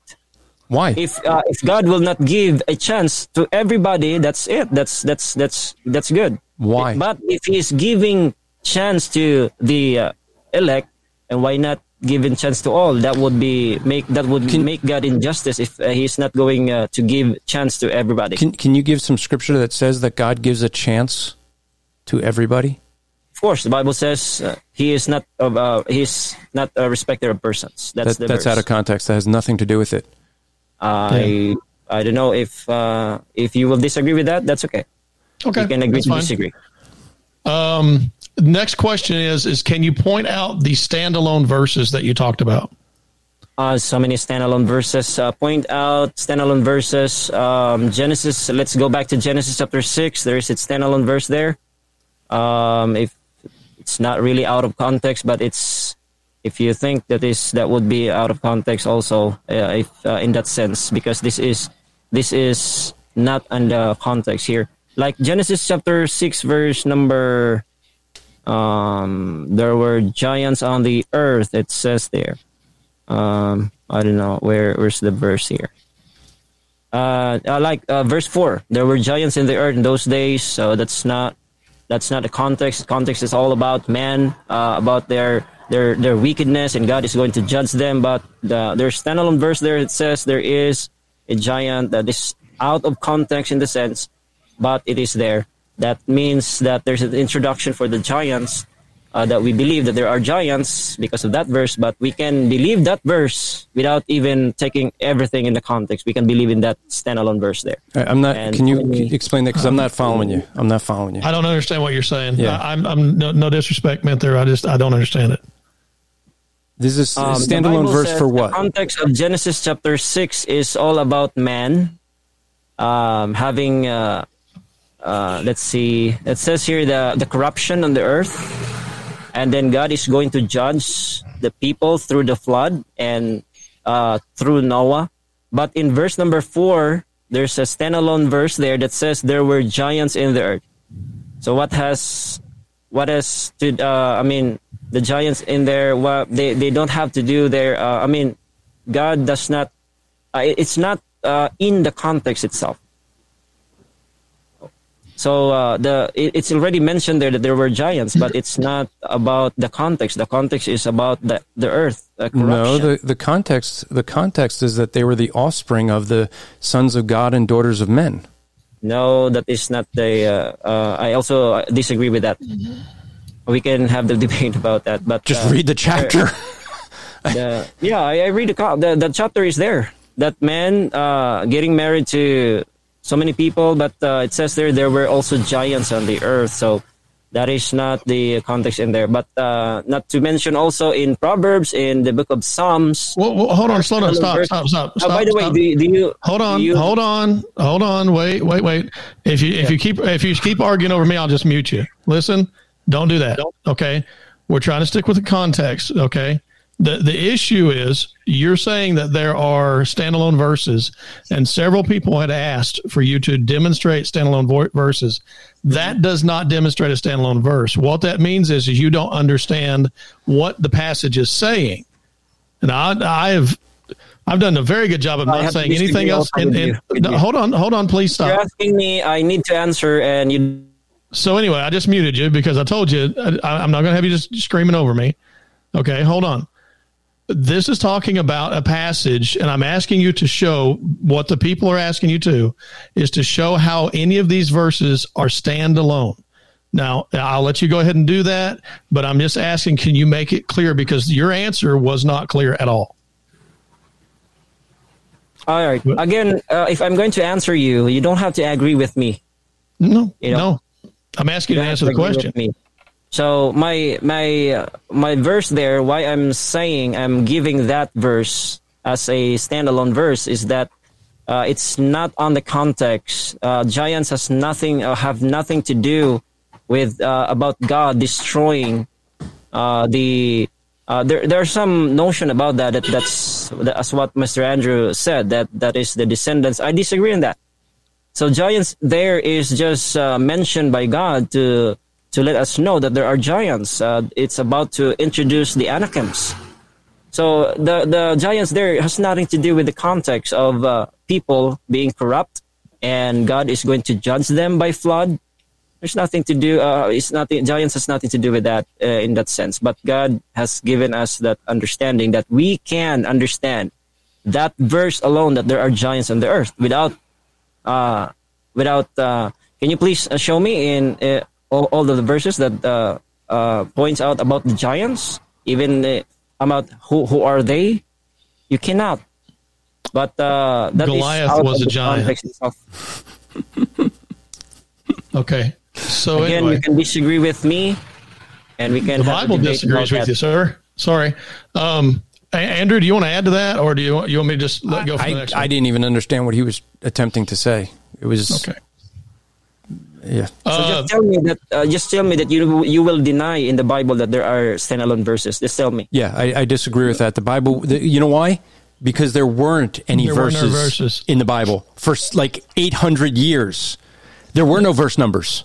Why? If uh, if God will not give a chance to everybody, that's it. That's that's that's that's good. Why? But if He is giving chance to the uh, elect, and why not giving chance to all? That would be make that would make God injustice if uh, He's not going uh, to give chance to everybody. Can Can you give some scripture that says that God gives a chance to everybody? of course, the Bible says uh, He is not of uh, He's not a respecter of persons. That's That, the that's verse. out of context. That has nothing to do with it. I I don't know if uh, if you will disagree with that. That's okay. Okay, You can agree to fine. disagree. Um, next question is is can you point out the standalone verses that you talked about? Uh, so many standalone verses. Uh, point out standalone verses. Um, Genesis. Let's go back to Genesis chapter six. There is a standalone verse there. Um, if it's not really out of context, but it's if you think that is that would be out of context also uh, if uh, in that sense because this is this is not under context here. Like Genesis chapter six verse number. Um, there were giants on the earth. It says there. Um i don't know where where's the verse here? Uh, uh like uh, verse 4 there were giants in the earth in those days so that's not that's not the context. Context is all about man uh, about their their their wickedness and god is going to judge them. But the, there's standalone verse there it says there is a giant that is out of context in the sense but it is there that means that there's an introduction for the giants uh, that we believe that there are giants because of that verse, but we can believe that verse without even taking everything in the context. We can believe in that standalone verse there. I- I'm not. And can you when we- explain that? Because I'm not following you. I'm not following you. I don't understand what you're saying. Yeah. I, I'm, I'm no, no disrespect meant there. I just I don't understand it. This is a Um, the standalone verse says for The what? context of Genesis chapter 6 is all about man um, having, uh, uh, let's see, it says here the, the corruption on the earth. And then God is going to judge the people through the flood and uh, through Noah. But in verse number 4, there's a standalone verse there that says there were giants in the earth. So what has what has to uh, I mean the giants in there what they they don't have to do their uh, I mean God does not uh, it's not uh, in the context itself. So uh, the it, it's already mentioned there that there were giants, but it's not about the context. The context is about the the earth. Uh, corruption. No, the, the context the context is that they were the offspring of the sons of God and daughters of men. No, that is not the. Uh, uh, I also uh, disagree with that. We can have the [laughs] debate about that, but Just uh, read the chapter. [laughs] the, yeah, I, I read the, co- the the chapter is there. That man uh, getting married to so many people, but uh, it says there there were also giants on the earth. So that is not the context in there. But uh, not to mention also in Proverbs, in the book of Psalms. Well, well, hold on, slow down, stop, stop, stop, stop. by the way, do, do you Hold on, you- hold on, hold on. Wait, wait, wait. If you if you keep if you keep arguing over me, I'll just mute you. Listen, don't do that. Okay, we're trying to stick with the context. Okay, the the issue is you're saying that there are standalone verses, and several people had asked for you to demonstrate standalone vo- verses. That does not demonstrate a standalone verse. What that means is, is you don't understand what the passage is saying. And I, I have, I've done a very good job of not saying anything else. And, and no, hold on, hold on, please stop. You're asking me. I need to answer, and you So anyway, I just muted you because I told you I, I'm not going to have you just screaming over me. Okay, hold on. This is talking about a passage, and I'm asking you to show what the people are asking you to is to show how any of these verses are standalone. Now, I'll let you go ahead and do that, but I'm just asking, can you make it clear? Because your answer was not clear at all. All right. Again, uh, if I'm going to answer you, you don't have to agree with me. No, You know, no. I'm asking you to answer the to agree question. So my my my verse there, why I'm saying I'm giving that verse as a standalone verse is that uh, it's not on the context. Uh, giants has nothing uh, have nothing to do with uh, about God destroying uh, the. Uh, there, there's some notion about that, that that's that's what Mr. Andrew said that that is the descendants. I disagree on that. So giants there is just mentioned by God to to let us know that there are giants. Uh, it's about to introduce the Anakims. So the the giants there has nothing to do with the context of uh, people being corrupt and God is going to judge them by flood. There's nothing to do. Uh, it's nothing. Giants has nothing to do with that uh, in that sense. But God has given us that understanding that we can understand that verse alone that there are giants on the earth without uh, without. Uh, can you please uh, show me in uh, all, all of the verses that uh, uh, points out about the giants, even uh, about who who are they? You cannot. But uh, that is Goliath out was a giant. [laughs] Okay. So Again, anyway, you can disagree with me, and we can. the Bible disagrees with that. you, sir. Sorry. Um, A- Andrew, do you want to add to that, or do you you want me to just let go for the I, next I one? didn't even understand what he was attempting to say. It was Okay. Yeah. So Uh, just tell me that. Uh, just tell me that you you will deny in the Bible that there are standalone verses. Just tell me. Yeah, I, I disagree with that. The Bible, the, you know why? Because there weren't any There were no verses, verses. in the Bible for like 800 years. There were no verse numbers.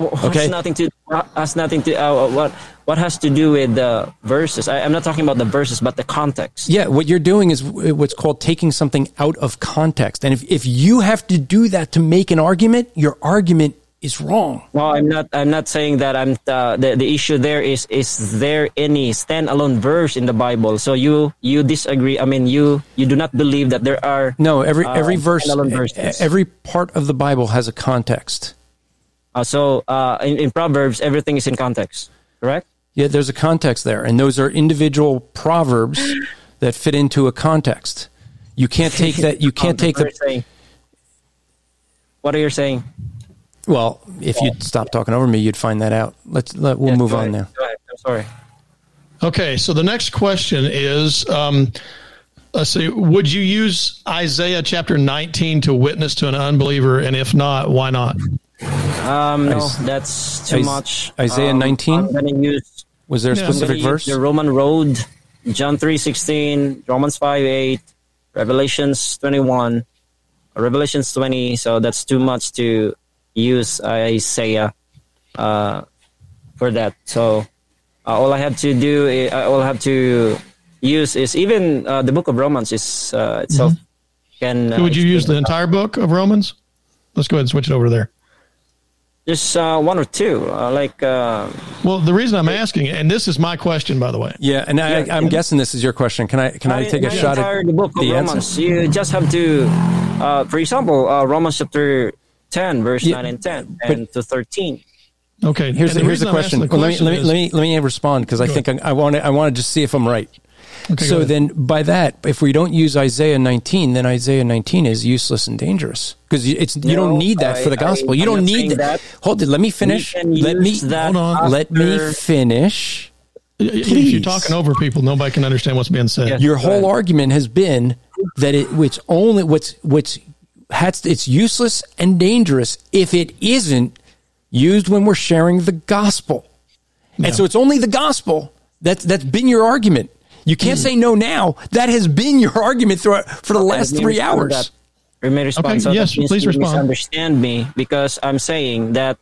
Okay. Has nothing to has nothing to uh, what what has to do with the verses. I, I'm not talking about the verses, but the context. Yeah, what you're doing is what's called taking something out of context. And if, if you have to do that to make an argument, your argument is wrong. No, I'm not. I'm not saying that. I'm uh, the the issue there is is there any standalone verse in the Bible? So you you disagree. I mean, you you do not believe that there are No, every uh, every verse, verses. every part of the Bible has a context. Uh, so uh, in, in Proverbs, everything is in context, correct? Yeah, there's a context there, and those are individual proverbs [gasps] that fit into a context. You can't take that. You can't [laughs] take What the. saying? What are you saying? Well, if you'd stop talking over me, you'd find that out. Let's let, we'll Yes, move go on ahead. now. Go ahead. I'm sorry. Okay, so the next question is um, let's see, would you use Isaiah chapter 19 to witness to an unbeliever? And if not, why not? Um, no, Is- that's too is much. Isaiah Um, 19? I'm gonna use Was there a Yeah, specific gonna verse? the Roman road, John three sixteen, Romans five eight, Revelations twenty one, Revelations twenty. So that's too much to use Isaiah uh, for that. So uh, all I have to do, i- uh, all I have to use is even uh, the book of Romans is uh, itself. Can uh, Mm-hmm. Would you use the explain- entire book of Romans? Let's go ahead and switch it over there. Just uh, one or two? Uh, like uh, Well, the reason I'm asking, and this is my question, by the way. yeah, and I, Yeah, I'm yeah. guessing this is your question. Can I can I Not- take a shot at the book of the Romans. answer? You just have to, uh, for example, uh, Romans chapter ten, verse Yeah, nine and ten, but- and to thirteen. Okay, Here's and the, here's the I'm question. Well, let me let me, is- let me let me respond because I think I, I want to I want to just see if I'm right. Okay, so then, by that, if we don't use Isaiah 19, then Isaiah 19 is useless and dangerous because it's you don't need that for the gospel. I- you I'm don't need that. that. Hold it. Let me finish. Let me that Hold on. let me after- finish. if please. you're talking over people, nobody can understand what's being said. Yes. Your whole ahead. argument has been that it which only what's what's has it's useless and dangerous if it isn't used when we're sharing the gospel. And so it's only the gospel that's that's been your argument. You can't say no now. That has been your argument throughout for the last three hours. that. Let me respond. Okay, So yes, means please respond. Misunderstand me because I'm saying that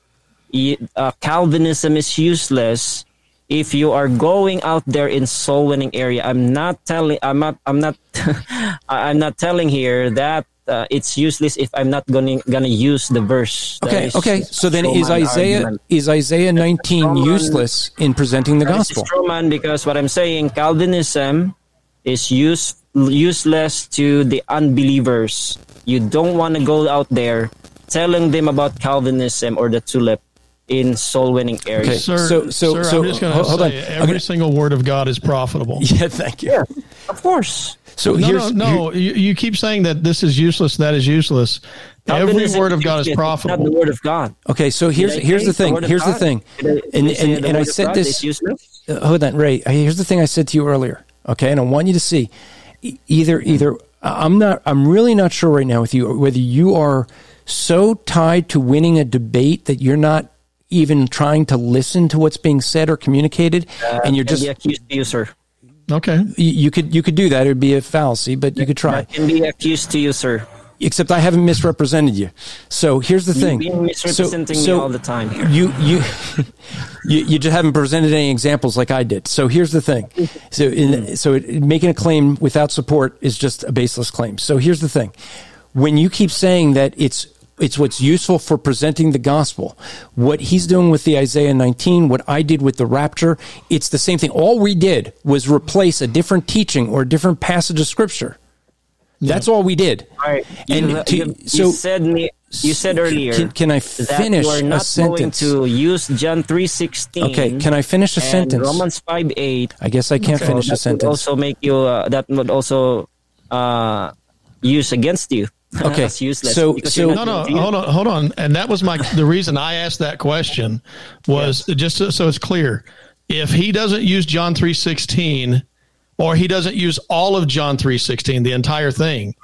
uh, Calvinism is useless if you are going out there in soul winning area. I'm not telling. I'm not. I'm not. [laughs] I'm not telling here that uh, it's useless if I'm not gonna gonna use the verse. Okay, okay. So then is Isaiah argument. is Isaiah 19 straw useless in presenting the gospel? straw man because what I'm saying, Calvinism is use, useless to the unbelievers. You don't want to go out there telling them about Calvinism or the tulip in soul winning areas. Okay. Sir, So- so- sir, so, I'm just going to hold say on. every Okay. single word of God is profitable. [laughs] Yeah, thank you. Of course. So No, here's no, no. You, you keep saying that this is useless, that is useless. Every Calvinism word of God is useless. It's Not profitable. the word of God. Okay, so here's here's the thing. word of Here's the thing. Did I- did And I and, and I said God this? Uh, hold on, Ray. Here's the thing I said to you earlier. Okay, and I want you to see either either I'm not I'm really not sure right now with you whether you are so tied to winning a debate that you're not even trying to listen to what's being said or communicated, and you're just be accused to you, sir. Okay. you, you could you could do that. It would be a fallacy, but you could try. That can be accused to you, sir. Except I haven't misrepresented you. So here's the thing. You've been misrepresenting me all the time here. You you, [laughs] you you just haven't presented any examples like I did. So here's the thing. So in, so it, making a claim without support is just a baseless claim. So here's the thing. When you keep saying that it's it's what's useful for presenting the gospel. What he's doing with the Isaiah 19, what I did with the rapture, it's the same thing. All we did was replace a different teaching or a different passage of scripture. That's all we did. All right. And you, to- you, so- you said me. You said earlier. Can- can I that finish you are a not sentence? going to use John three sixteen. Okay, can I finish a sentence? Romans five eight. I guess I can't So finish that a sentence. also make you. Uh, that would also uh, use against you. Okay, [laughs] as useless. so- so- No, no, hold on, hold on. And that was my the reason I asked that question was just so, so it's clear. If he doesn't use John three sixteen, or he doesn't use all of John three sixteen, the entire thing,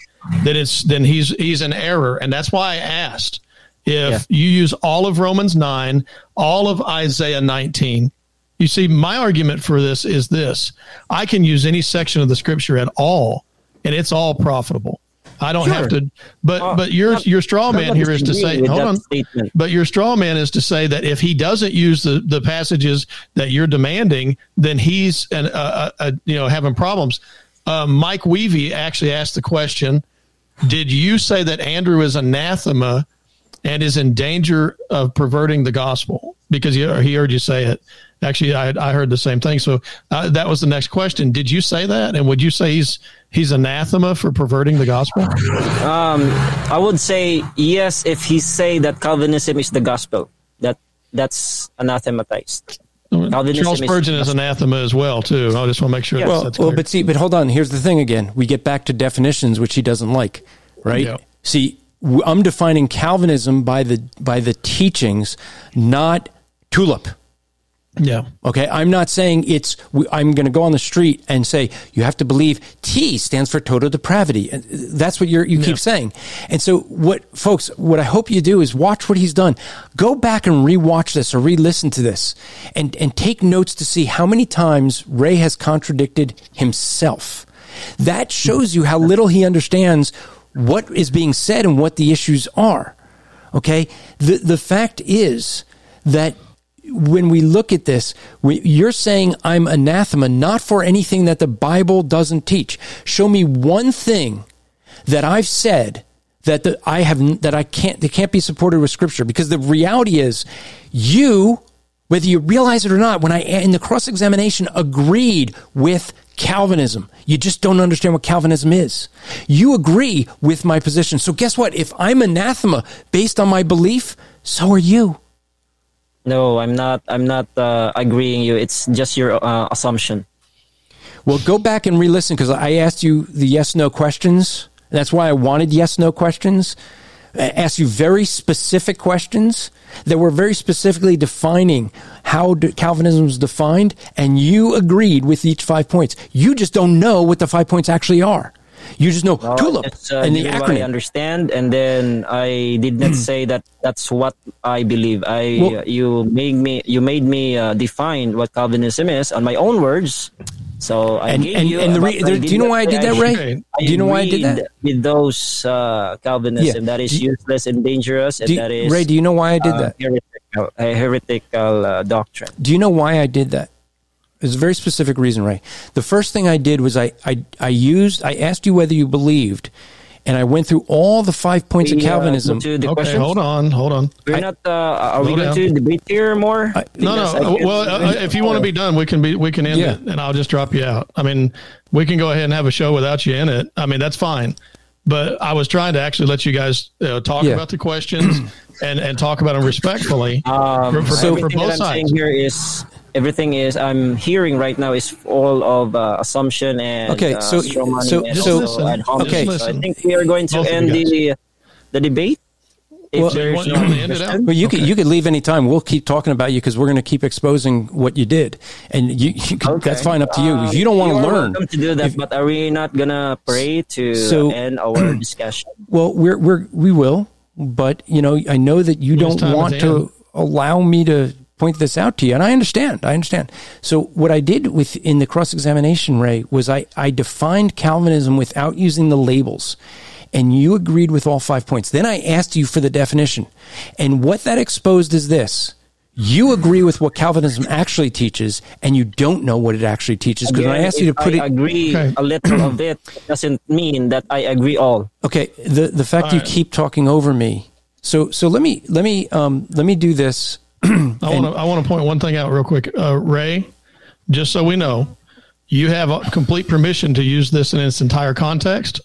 then it's then he's he's in error, and that's why I asked if you use all of Romans nine, all of Isaiah nineteen. You see, my argument for this is this: I can use any section of the scripture at all, and it's all profitable. I don't have to, but but your your straw man here is to say, hold on, statement. but your straw man is to say that if he doesn't use the, the passages that you're demanding, then he's an, uh, uh, you know having problems. Uh, Mike Weavy actually asked the question: Did you say that Andrew is anathema and is in danger of perverting the gospel? Because he, he heard you say it. Actually, I, I heard the same thing. So uh, that was the next question. Did you say that? And would you say he's he's anathema for perverting the gospel? Um, I would say yes if he say that Calvinism is the gospel. That that's anathematized. Calvinism Charles is- Spurgeon is anathema as well too. I just want to make sure that's, well, that's well, but see, but hold on. Here's the thing again. We get back to definitions, which he doesn't like, right? Yeah. See, I'm defining Calvinism by the by the teachings, not tulip. Yeah. Okay, I'm not saying it's. I'm going to go on the street and say you have to believe T stands for total depravity. And uh, That's what you're, you keep saying. And so, what, folks, what I hope you do is watch what he's done. Go back and rewatch this or re-listen to this, and and take notes to see how many times Ray has contradicted himself. That shows you how little he understands what is being said and what the issues are. Okay, the the fact is that when we look at this, we, you're saying I'm anathema not for anything that the Bible doesn't teach. Show me one thing that I've said that the, I have that I can't that can't be supported with Scripture. Because the reality is, you, whether you realize it or not, when I in the cross examination agreed with Calvinism. You just don't understand what Calvinism is. You agree with my position. So guess what? If I'm anathema based on my belief, so are you. No, I'm not. I'm not uh, agreeing you. It's just your uh, assumption. Well, go back and re-listen because I asked you the yes/no questions. That's why I wanted yes/no questions. Asked you very specific questions that were very specifically defining how Calvinism is defined, and you agreed with each five points. You just don't know what the five points actually are. You just know tulip uh, and the what I understand, and then I did not say that that's what I believe. I Well- you made me you made me uh, define what Calvinism is on my own words. So I And- gave and- you. and the re- there- do you know why I did that, Ray? Okay. Do you know why I did that? With those uh, Calvinism Yeah. that is you- useless and dangerous, and you- that is Ray, do you know why I did uh, that? heretical, a heretical uh, doctrine. Do you know why I did that? There's a very specific reason, Ray. The first thing I did was I, I, I used, I asked you whether you believed, and I went through all the five points We, of uh, Calvinism. go to the Okay, questions? hold on, hold on. We're I- not. Uh, are we Slow going to debate here more? No, Because I no. can- Well, uh, if you want to be done, we can be. We can end Yeah. it, and I'll just drop you out. I mean, we can go ahead and have a show without you in it. I mean, that's fine. But I was trying to actually let you guys uh, talk Yeah. about the questions and and talk about them respectfully Um, for, for, so for both I'm sides. saying here is everything is I'm hearing right now is all of uh, assumption and Okay, uh, so- so- and so- also ad hominem. okay. So I think we are going to Both end the the debate. If Well- there's You want- you no want to end it out? question. But you could you could leave anytime. We'll keep talking about you because we're going to keep exposing what you did, and you, you could, Okay. that's fine up to you. if you don't want to learn, to do that, if- but are we not gonna pray to So- end our [clears throat] discussion? well, we're we're we will. But you know, I know that you When don't want to allow me to point this out to you, and I understand. I understand. So what I did with in the cross examination, Ray, was I I defined Calvinism without using the labels. And you agreed with all five points. Then I asked you for the definition. And what that exposed is this. You agree with what Calvinism actually teaches, and you don't know what it actually teaches. Because I asked you to put I it, agree Okay. a little of it doesn't mean that I agree all. Okay, the the fact you right. keep talking over me. So so let me let me um let me do this. [clears throat] I want to I want to point one thing out real quick, uh, Ray. Just so we know, you have complete permission to use this in its entire context,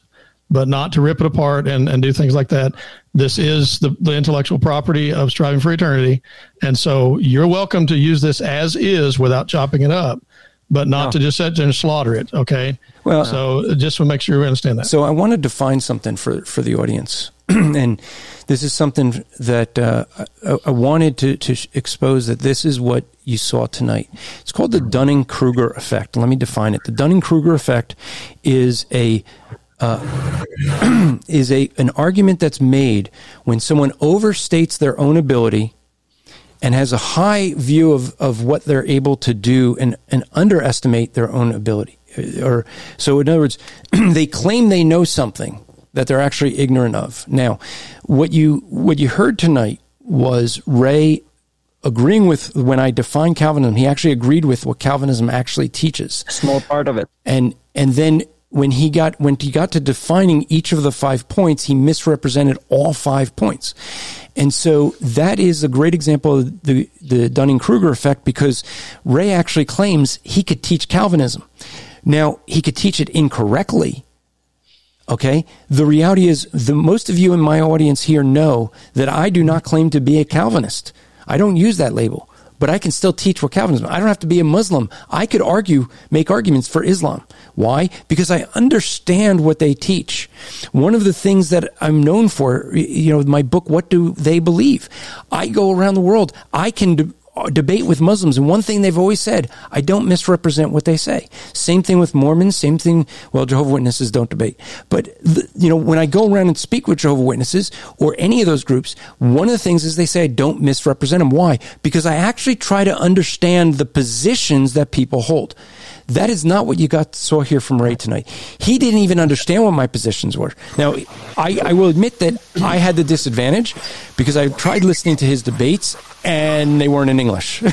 but not to rip it apart and, and do things like that. This is the, the intellectual property of Striving for Eternity, and so you're welcome to use this as is without chopping it up, but not to just sit there and slaughter it. Okay. Well- so just to make sure you understand that. So I want to define something for for the audience, [clears throat] and this is something that uh, I, I wanted to to expose that this is what you saw tonight. It's called the Dunning Kruger effect. Let me define it. The Dunning Kruger effect is a uh, [clears throat] is a an argument that's made when someone overstates their own ability and has a high view of, of what they're able to do and, and underestimate their own ability. Uh, or so in other words, [clears throat] they claim they know something that they're actually ignorant of. Now, what you what you heard tonight was Rey agreeing with when I defined Calvinism, he actually agreed with what Calvinism actually teaches Small part of it. and and then when he got when he got to defining each of the five points, he misrepresented all five points, and so that is a great example of the the Dunning Kruger effect because Rey actually claims he could teach Calvinism. Now he could teach it incorrectly. Okay. The reality is the most of you in my audience here know that I do not claim to be a Calvinist. I don't use that label, but I can still teach what Calvinism. I don't have to be a Muslim. I could argue, make arguments for Islam. Why? Because I understand what they teach. One of the things that I'm known for, you know, my book, What Do They Believe? I go around the world. I can de- uh, debate with Muslims, and one thing they've always said, I don't misrepresent what they say. Same thing with Mormons, same thing, well, Jehovah Witnesses don't debate. But, the, you know, when I go around and speak with Jehovah Witnesses or any of those groups, one of the things is they say I don't misrepresent them. Why? Because I actually try to understand the positions that people hold. That is not what you got saw here from Rey tonight. He didn't even understand what my positions were. Now, I, I will admit that I had the disadvantage because I tried listening to his debates and they weren't in English.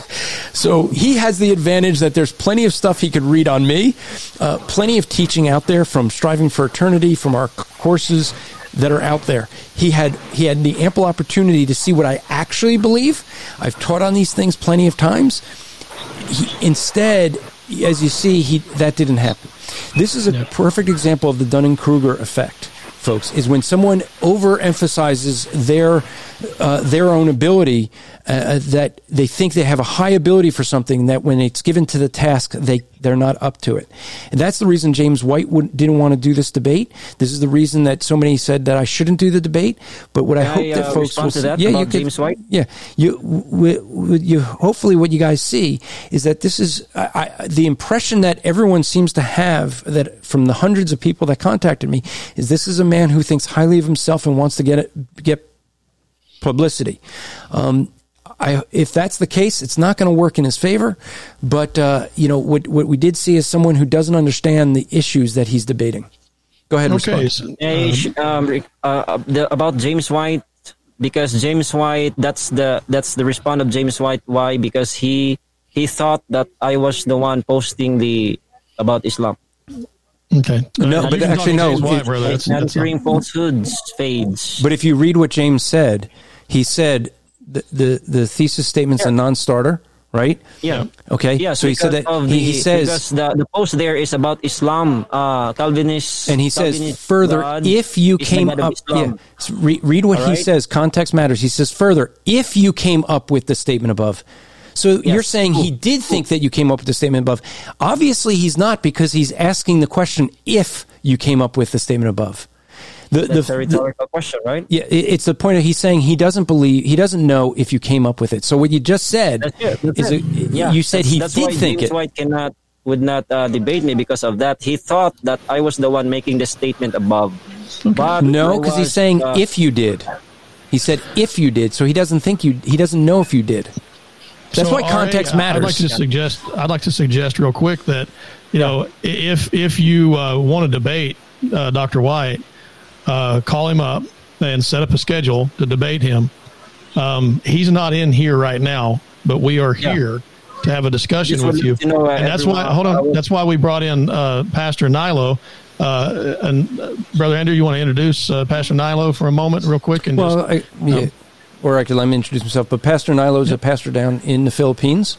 [laughs] so he has the advantage that there's plenty of stuff he could read on me, uh, plenty of teaching out there from Striving for Eternity, from our courses that are out there. He had he had the ample opportunity to see what I actually believe. I've taught on these things plenty of times. He, instead, as you see, he that didn't happen. This is a perfect example of the Dunning Kruger effect, folks. Is when someone overemphasizes their uh, their own ability, uh, that they think they have a high ability for something, that when it's given to the task, they they're not up to it. And that's the reason James White didn't want to do this debate. This is the reason that so many said that I shouldn't do the debate. But what I Can hope I, that uh, folks respond will to see- that yeah, you could, James White? yeah, you, w- w- you hopefully what you guys see is that this is I, I, the impression that everyone seems to have that from the hundreds of people that contacted me is this is a man who thinks highly of himself and wants to get it, get publicity. Um, I, if that's the case, it's not going to work in his favor. But uh, you know what? What we did see is someone who doesn't understand the issues that he's debating. Go ahead. And Okay. respond. So, um, uh, the, about James White, because James White, that's the that's the response of James White. Why? Because he he thought that I was the one posting the about Islam. Okay. No, Uh, but actually, no, James White, it- brother. That's- that's Answering falsehoods fades. But if you read what James said, he said the the, the thesis statement's a non-starter, right? Yeah. Okay. Yeah. so he said that because he, the, he says because the, the post there is about Islam, uh, Calvinist, and he says Calvinist further God if you came up yeah, Islam. s- re- read what All he right? says context matters he says further if you came up with the statement above so you're saying he did think that you came up with the statement above obviously he's not because he's asking the question if you came up with the statement above the, That's the- a rhetorical question, right? yeah, it- it's the point of he's saying he doesn't believe he doesn't know if you came up with it. So what you just said That's it. That's is it. a, yeah, you said that's, he that's did why think James it. White cannot would not uh, debate me because of that. He thought that I was the one making the statement above. But No, because he's saying uh, if you did. He said if you did, so he doesn't think you. He doesn't know if you did. That's So, why context RA, matters. I'd like to suggest. I'd like to suggest real quick that you know if if you uh, want to debate uh, Dr. White, uh, call him up and set up a schedule to debate him. Um, he's not in here right now, but we are Yeah. here to have a discussion with wanted you. know, uh, and that's why. Hold on. will- That's why we brought in uh, Pastor Nilo. Uh, and uh, brother Andrew, you want to introduce uh, Pastor Nilo for a moment, real quick, and well, just, I, yeah, or I could let me introduce myself. But Pastor Nilo is a pastor down in the Philippines.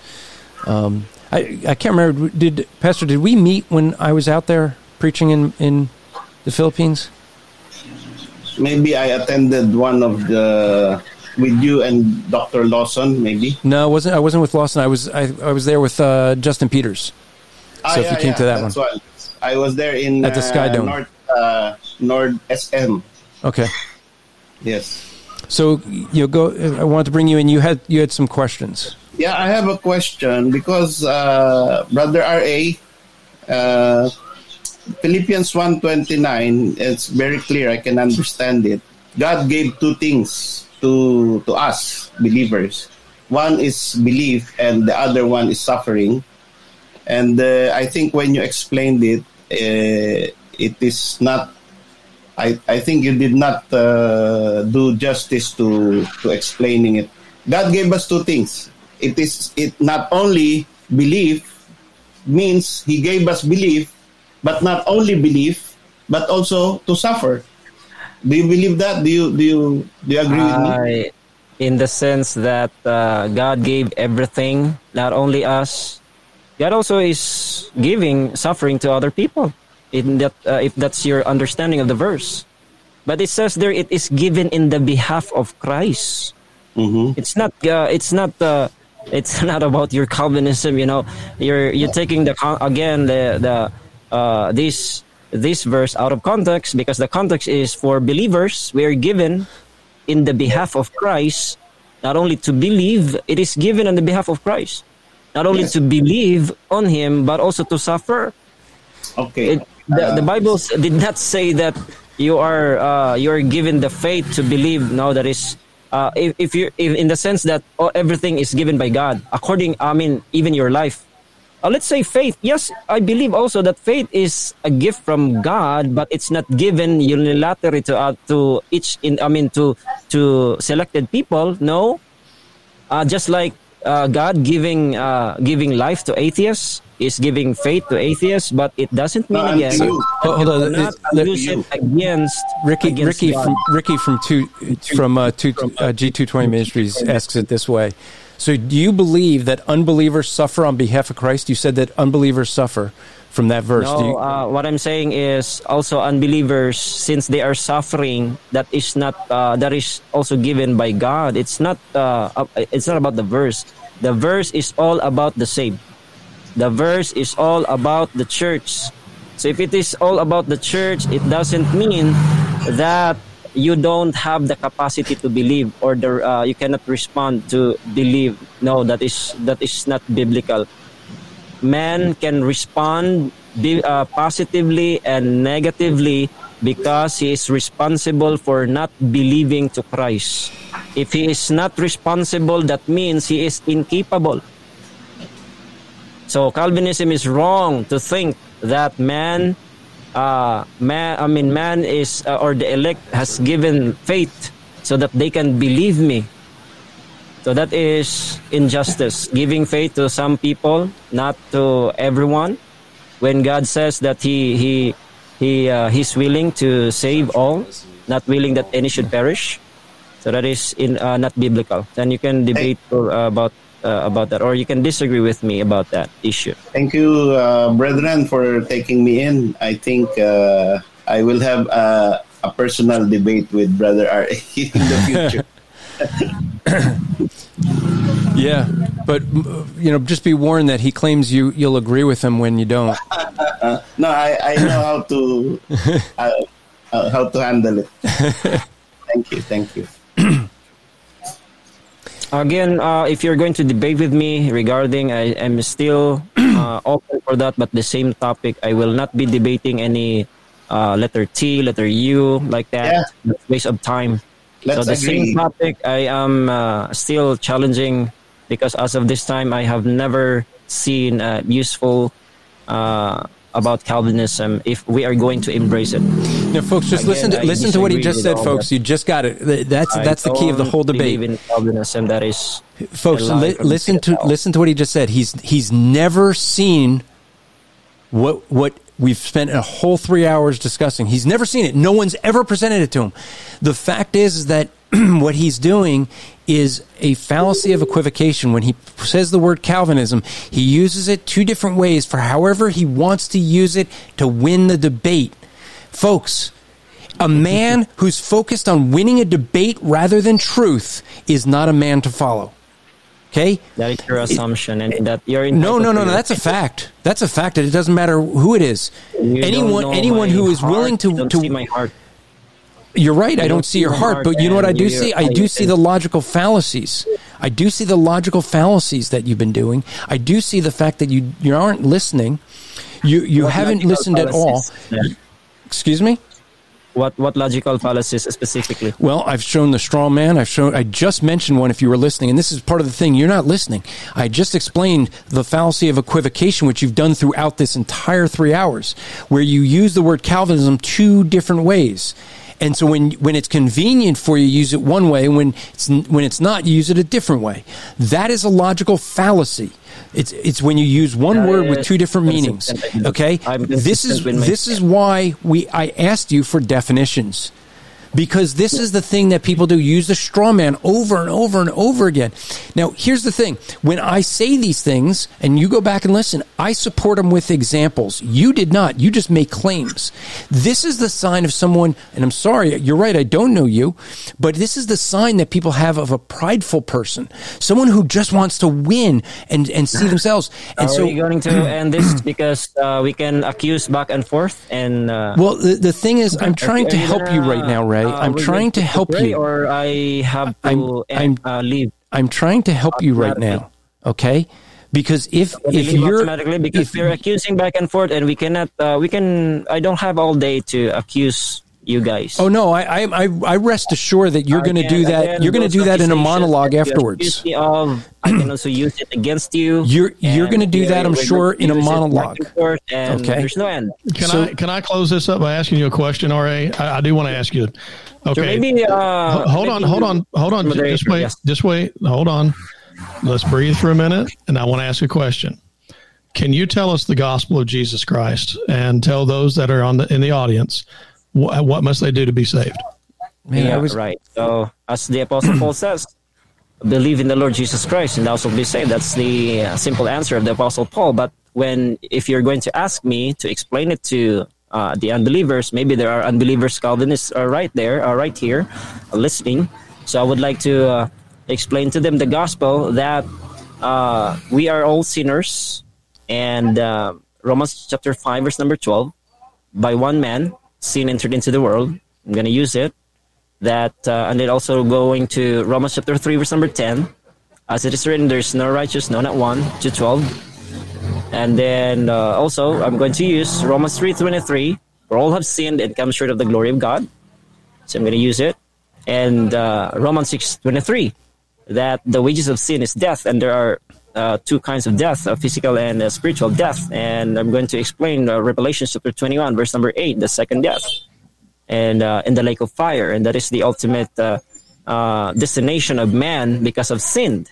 Um, I I can't remember. Did Pastor? Did we meet when I was out there preaching in in the Philippines? Maybe I attended one of the with you and Dr. Lawson. Maybe. No, I wasn't. I wasn't with Lawson. I was. I, I was there with uh, Justin Peters. Ah, So if you came to that one. what- I was there in At the Sky uh, Dome. North uh, Nord SM. Okay. Yes. So you go. I wanted to bring you in. You had you had some questions. Yeah, I have a question because uh, Brother RA, uh, Philippians 1.29, it's very clear, I can understand it. God gave two things to, to us, believers. One is belief and the other one is suffering. And uh, I think when you explained it, uh, it is not I, I think you did not uh, do justice to to explaining it. God gave us two things. It is it not only belief means He gave us belief, but not only belief, but also to suffer. Do you believe that? Do you do you do you agree with me? In the sense that uh, God gave everything, not only us. God also is giving suffering to other people. In that, uh, if that's your understanding of the verse, but it says there it is given in the behalf of Christ. Mm-hmm. It's not. Uh, it's not. Uh, it's [laughs] not about your Calvinism. You know, you're you're taking the again the the uh, this this verse out of context because the context is for believers. We are given in the behalf of Christ, not only to believe. It is given on the behalf of Christ, not only Yes. to believe on Him, but also to suffer. Okay. It, the, the Bible did not say that you are uh, you are given the faith to believe. No, that is uh, if, if you if in the sense that oh, everything is given by God. According, I mean, even your life. Uh, let's say faith. Yes, I believe also that faith is a gift from God, but it's not given unilaterally to uh, to each in. I mean, to to selected people. No, uh, just like uh, God giving uh, giving life to atheists is giving faith to atheists, but it doesn't mean Uh, again. to you. Hold- hold on, do not let- use it against Ricky against Ricky God. from Ricky from two from uh, two uh, G two twenty Ministries asks it this way. So, do you believe that unbelievers suffer on behalf of Christ? You said that unbelievers suffer from that verse. Do No, you- uh, what I'm saying is also unbelievers, since they are suffering, that is not uh, that is also given by God. It's not uh, uh, it's not about the verse. The verse is all about the same. The verse is all about the church. So if it is all about the church, it doesn't mean that you don't have the capacity to believe or the uh, you cannot respond to believe. No, that is that is not biblical man can respond be, uh, positively and negatively because he is responsible for not believing to Christ. If he is not responsible, that means he is incapable. So Calvinism is wrong to think that man, uh, man, I mean, man is uh, or the elect has given faith so that they can believe me. So that is injustice, giving faith to some people, not to everyone. when God says that He He He uh, He's willing to save all, not willing that any should perish. So that is in uh, not biblical. Then you can debate uh, about uh, about that, or you can disagree with me about that issue. Thank you, uh, brethren, for taking me in. I think uh, I will have uh, a personal debate with Brother R [laughs] in the future. [laughs] [coughs] Yeah, but you know, just be warned that he claims you you'll agree with him when you don't. [laughs] no, I, I know how to uh, uh, how to handle it. thank you, thank you. [coughs] Again, uh, if you're going to debate with me regarding, I am still [clears throat] uh, open for that. But the same topic, I will not be debating any uh, letter T, letter U, like that. Yeah. Waste of time. Let's so the agree. same topic, I am uh, still challenging because as of this time, I have never seen uh, useful uh, about Calvinism if we are going to embrace it. Now, folks, just Again, listen to I listen to what he just said, folks. that. You just got it. That's I that's the key of the whole debate. In Calvinism that is folks li- listen to hell. listen to what he just said he's he's never seen what what we've spent a whole 3 hours discussing he's never seen it no one's ever presented it to him the fact is, is that [clears throat] what he's doing is a fallacy of equivocation when he says the word calvinism he uses it two different ways for however he wants to use it to win the debate folks a man [laughs] who's focused on winning a debate rather than truth is not a man to follow. Okay? That is your assumption, and that you're No, no, no, no. That's a fact. That's a fact. That it doesn't matter who it is. You anyone, anyone who is heart. willing to to see my heart. You're right. I don't see your heart, but you know what I do see? I do see the logical fallacies. I do see the logical fallacies that you've been doing. I do see the fact that you you aren't listening. You you What haven't listened at all. Yeah. Excuse me. What what logical fallacies specifically? Well, I've shown the straw man. I've shown. I just mentioned one. If you were listening, and this is part of the thing, you're not listening. I just explained the fallacy of equivocation, which you've done throughout this entire three hours, where you use the word Calvinism two different ways. And so when when it's convenient for you, use it one way. When it's when it's not, you use it a different way. That is a logical fallacy. It's it's when you use one Yeah, word with two different meanings. Okay, this is consistent with my this is why we I asked you for definitions because this is the thing that people do use the straw man over and over and over again. Now, here's the thing when I say these things and you go back and listen, I support them with examples. You did not, you just make claims. This is the sign of someone, and I'm sorry, you're right, I don't know you, but this is the sign that people have of a prideful person, someone who just wants to win and, and see themselves. And Are so, we going to [clears throat] end this because uh, we can accuse back and forth and? Uh, well, the, the thing is, I'm trying to help you right now, Rey. uh, I'm trying to help you. or I have to I'm- I'm- uh, leave. I'm trying to help you right now. Okay? Because if if you're automatically because if- we're accusing back and forth and we cannot uh, we can I don't have all day to accuse you guys. Oh no, I I I I rest assured that you're going to do that. again, You're going to do that in a monologue afterwards. of, I can also use it against you. [clears throat] You're- you're gonna do that, I'm sure, in a use it back monologue. and Okay. There's no end. Can So- I can I close this up by asking you a question, Ra? I, I do want to ask you. So Okay, maybe uh, Ho- hold on, hold on, hold on. Just wait, yes. just wait. Hold on. Let's breathe for a minute, and I want to ask a question. Can you tell us the gospel of Jesus Christ and tell those that are on the in the audience what, what must they do to be saved? Man, yeah, I was right. So, as the Apostle Paul says, believe in the Lord Jesus Christ, and thou shalt be saved. That's the uh, simple answer of the Apostle Paul. But when, if you're going to ask me to explain it to uh, the unbelievers, maybe there are unbelievers, Calvinists are right there, are right here, uh, listening. So, I would like to uh, explain to them the gospel that uh, we are all sinners, and uh, Romans chapter five, verse number twelve. By one man, sin entered into the world. I'm going to use it that uh, and then also going to romans chapter 3 verse number 10 as it is written there's no righteous no not one to 12 and then uh, also i'm going to use romans 3.23 for all have sinned and come short of the glory of god. So i'm going to use it. And uh, romans 6.23 that the wages of sin is death and there are uh, two kinds of death physical and spiritual death and i'm going to explain uh, revelation chapter 21 verse number 8 the second death and uh, in the lake of fire, and that is the ultimate uh, destination of man because of sin.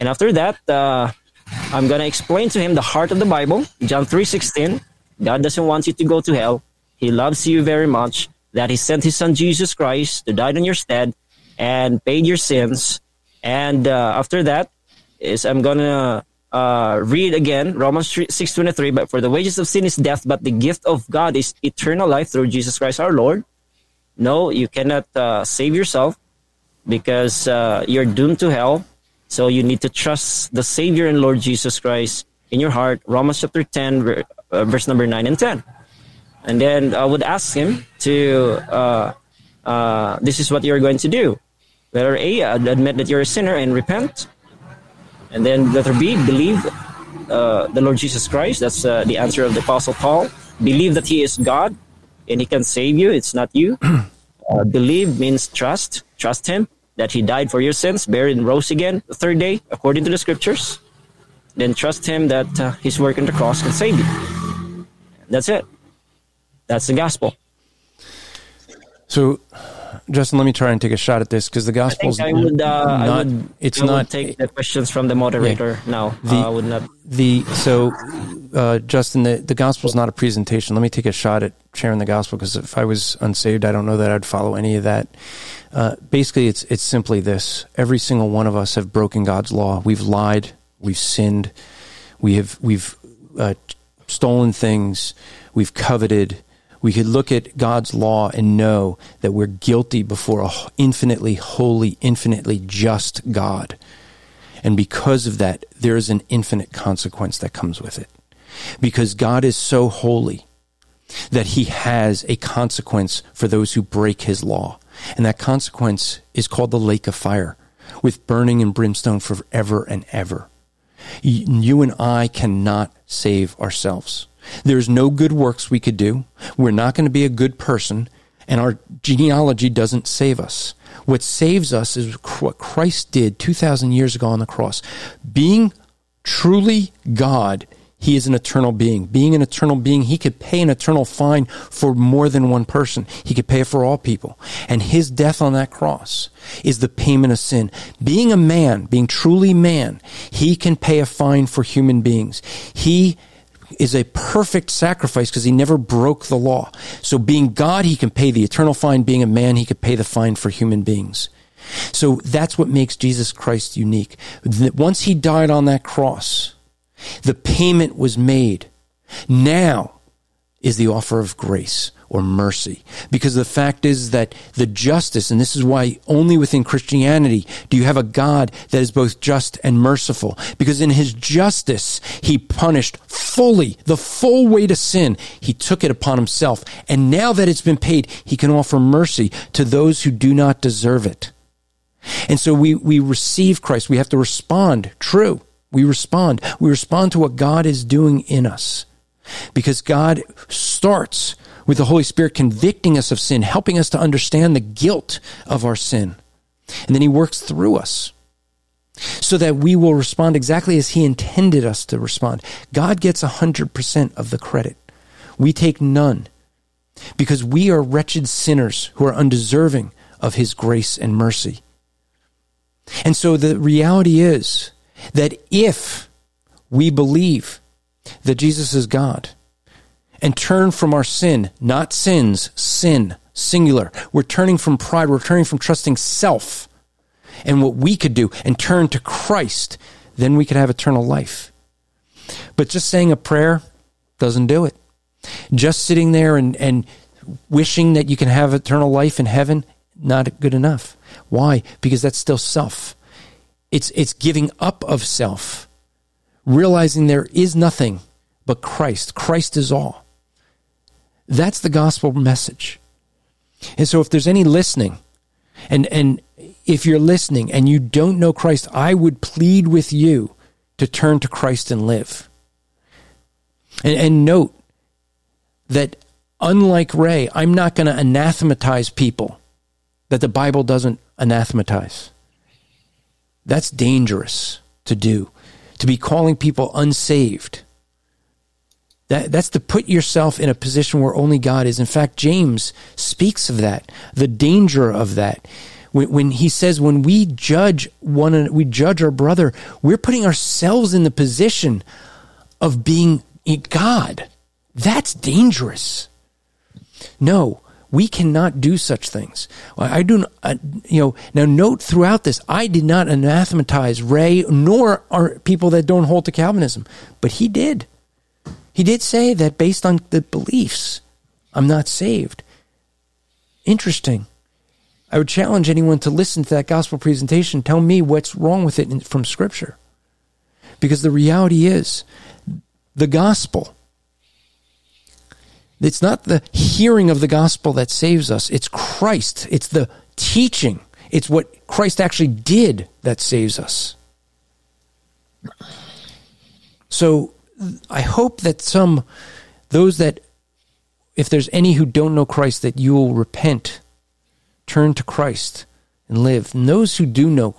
And after that, I'm gonna explain to him the heart of the Bible, John three sixteen, God doesn't want you to go to hell. He loves you very much. That He sent His Son Jesus Christ to die on your stead and paid your sins. And after that, is I'm gonna uh, read again Romans six twenty three. But for the wages of sin is death, but the gift of God is eternal life through Jesus Christ our Lord. No, you cannot uh, save yourself because uh, you're doomed to hell. So you need to trust the Savior and Lord Jesus Christ in your heart. Romans chapter 10, uh, verse number 9 and 10. And then I would ask him to, uh, uh, this is what you're going to do. Letter A, admit that you're a sinner and repent. And then letter B, believe uh, the Lord Jesus Christ. That's uh, the answer of the Apostle Paul. Believe that He is God and He can save you. It's not you. [clears throat] Uh, believe means trust. Trust Him that He died for your sins, buried and rose again the third day, according to the Scriptures. Then trust Him that uh, His work on the cross can save you. That's it. That's the gospel. So, Justin, let me try and take a shot at this because the gospel I, I would, uh, not. I would, it's I would not take the questions from the moderator Yeah. now. The- uh, I would not. the so uh, Justin, the the gospel is not a presentation. Let me take a shot at sharing the gospel because if I was unsaved, I don't know that I'd follow any of that. Uh, basically, it's it's simply this: every single one of us have broken God's law. We've lied, we've sinned, we have we've uh, stolen things, we've coveted. We could look at God's law and know that we're guilty before an infinitely holy, infinitely just God. And because of that, there is an infinite consequence that comes with it. Because God is so holy that he has a consequence for those who break his law. And that consequence is called the lake of fire with burning and brimstone forever and ever. You and I cannot save ourselves. There's no good works we could do. We're not going to be a good person, and our genealogy doesn't save us. What saves us is what Christ did 2,000 years ago on the cross. Being truly God, he is an eternal being. Being an eternal being, he could pay an eternal fine for more than one person. He could pay it for all people. And his death on that cross is the payment of sin. Being a man, being truly man, he can pay a fine for human beings. He is a perfect sacrifice because he never broke the law. So being God, he can pay the eternal fine. Being a man, he could pay the fine for human beings. So that's what makes Jesus Christ unique. Once he died on that cross, the payment was made. Now is the offer of grace or mercy. Because the fact is that the justice, and this is why only within Christianity do you have a God that is both just and merciful. Because in his justice, he punished fully the full weight of sin. He took it upon himself. And now that it's been paid, he can offer mercy to those who do not deserve it. And so we, we receive Christ. We have to respond. True. We respond. We respond to what God is doing in us. Because God starts with the Holy Spirit convicting us of sin, helping us to understand the guilt of our sin. And then He works through us so that we will respond exactly as He intended us to respond. God gets 100% of the credit. We take none because we are wretched sinners who are undeserving of His grace and mercy. And so the reality is that if we believe that Jesus is God and turn from our sin, not sins, sin, singular, we're turning from pride, we're turning from trusting self and what we could do and turn to Christ, then we could have eternal life. But just saying a prayer doesn't do it. Just sitting there and, and wishing that you can have eternal life in heaven, not good enough. Why? Because that's still self. It's, it's giving up of self, realizing there is nothing but Christ. Christ is all. That's the gospel message. And so if there's any listening, and, and if you're listening and you don't know Christ, I would plead with you to turn to Christ and live. And, and note that unlike Rey, I'm not going to anathematize people that the Bible doesn't anathematize. That's dangerous to do, to be calling people unsaved. That, that's to put yourself in a position where only God is. In fact, James speaks of that, the danger of that. When, when he says, when we judge one, we judge our brother, we're putting ourselves in the position of being God. That's dangerous. No, we cannot do such things. I do, not, you know. Now, note throughout this, I did not anathematize Rey, nor are people that don't hold to Calvinism, but he did. He did say that based on the beliefs, I'm not saved. Interesting. I would challenge anyone to listen to that gospel presentation. Tell me what's wrong with it from Scripture. Because the reality is, the gospel it's not the hearing of the gospel that saves us, it's Christ. It's the teaching. It's what Christ actually did that saves us. So I hope that some, those that, if there's any who don't know Christ, that you will repent, turn to Christ, and live. And those who do know,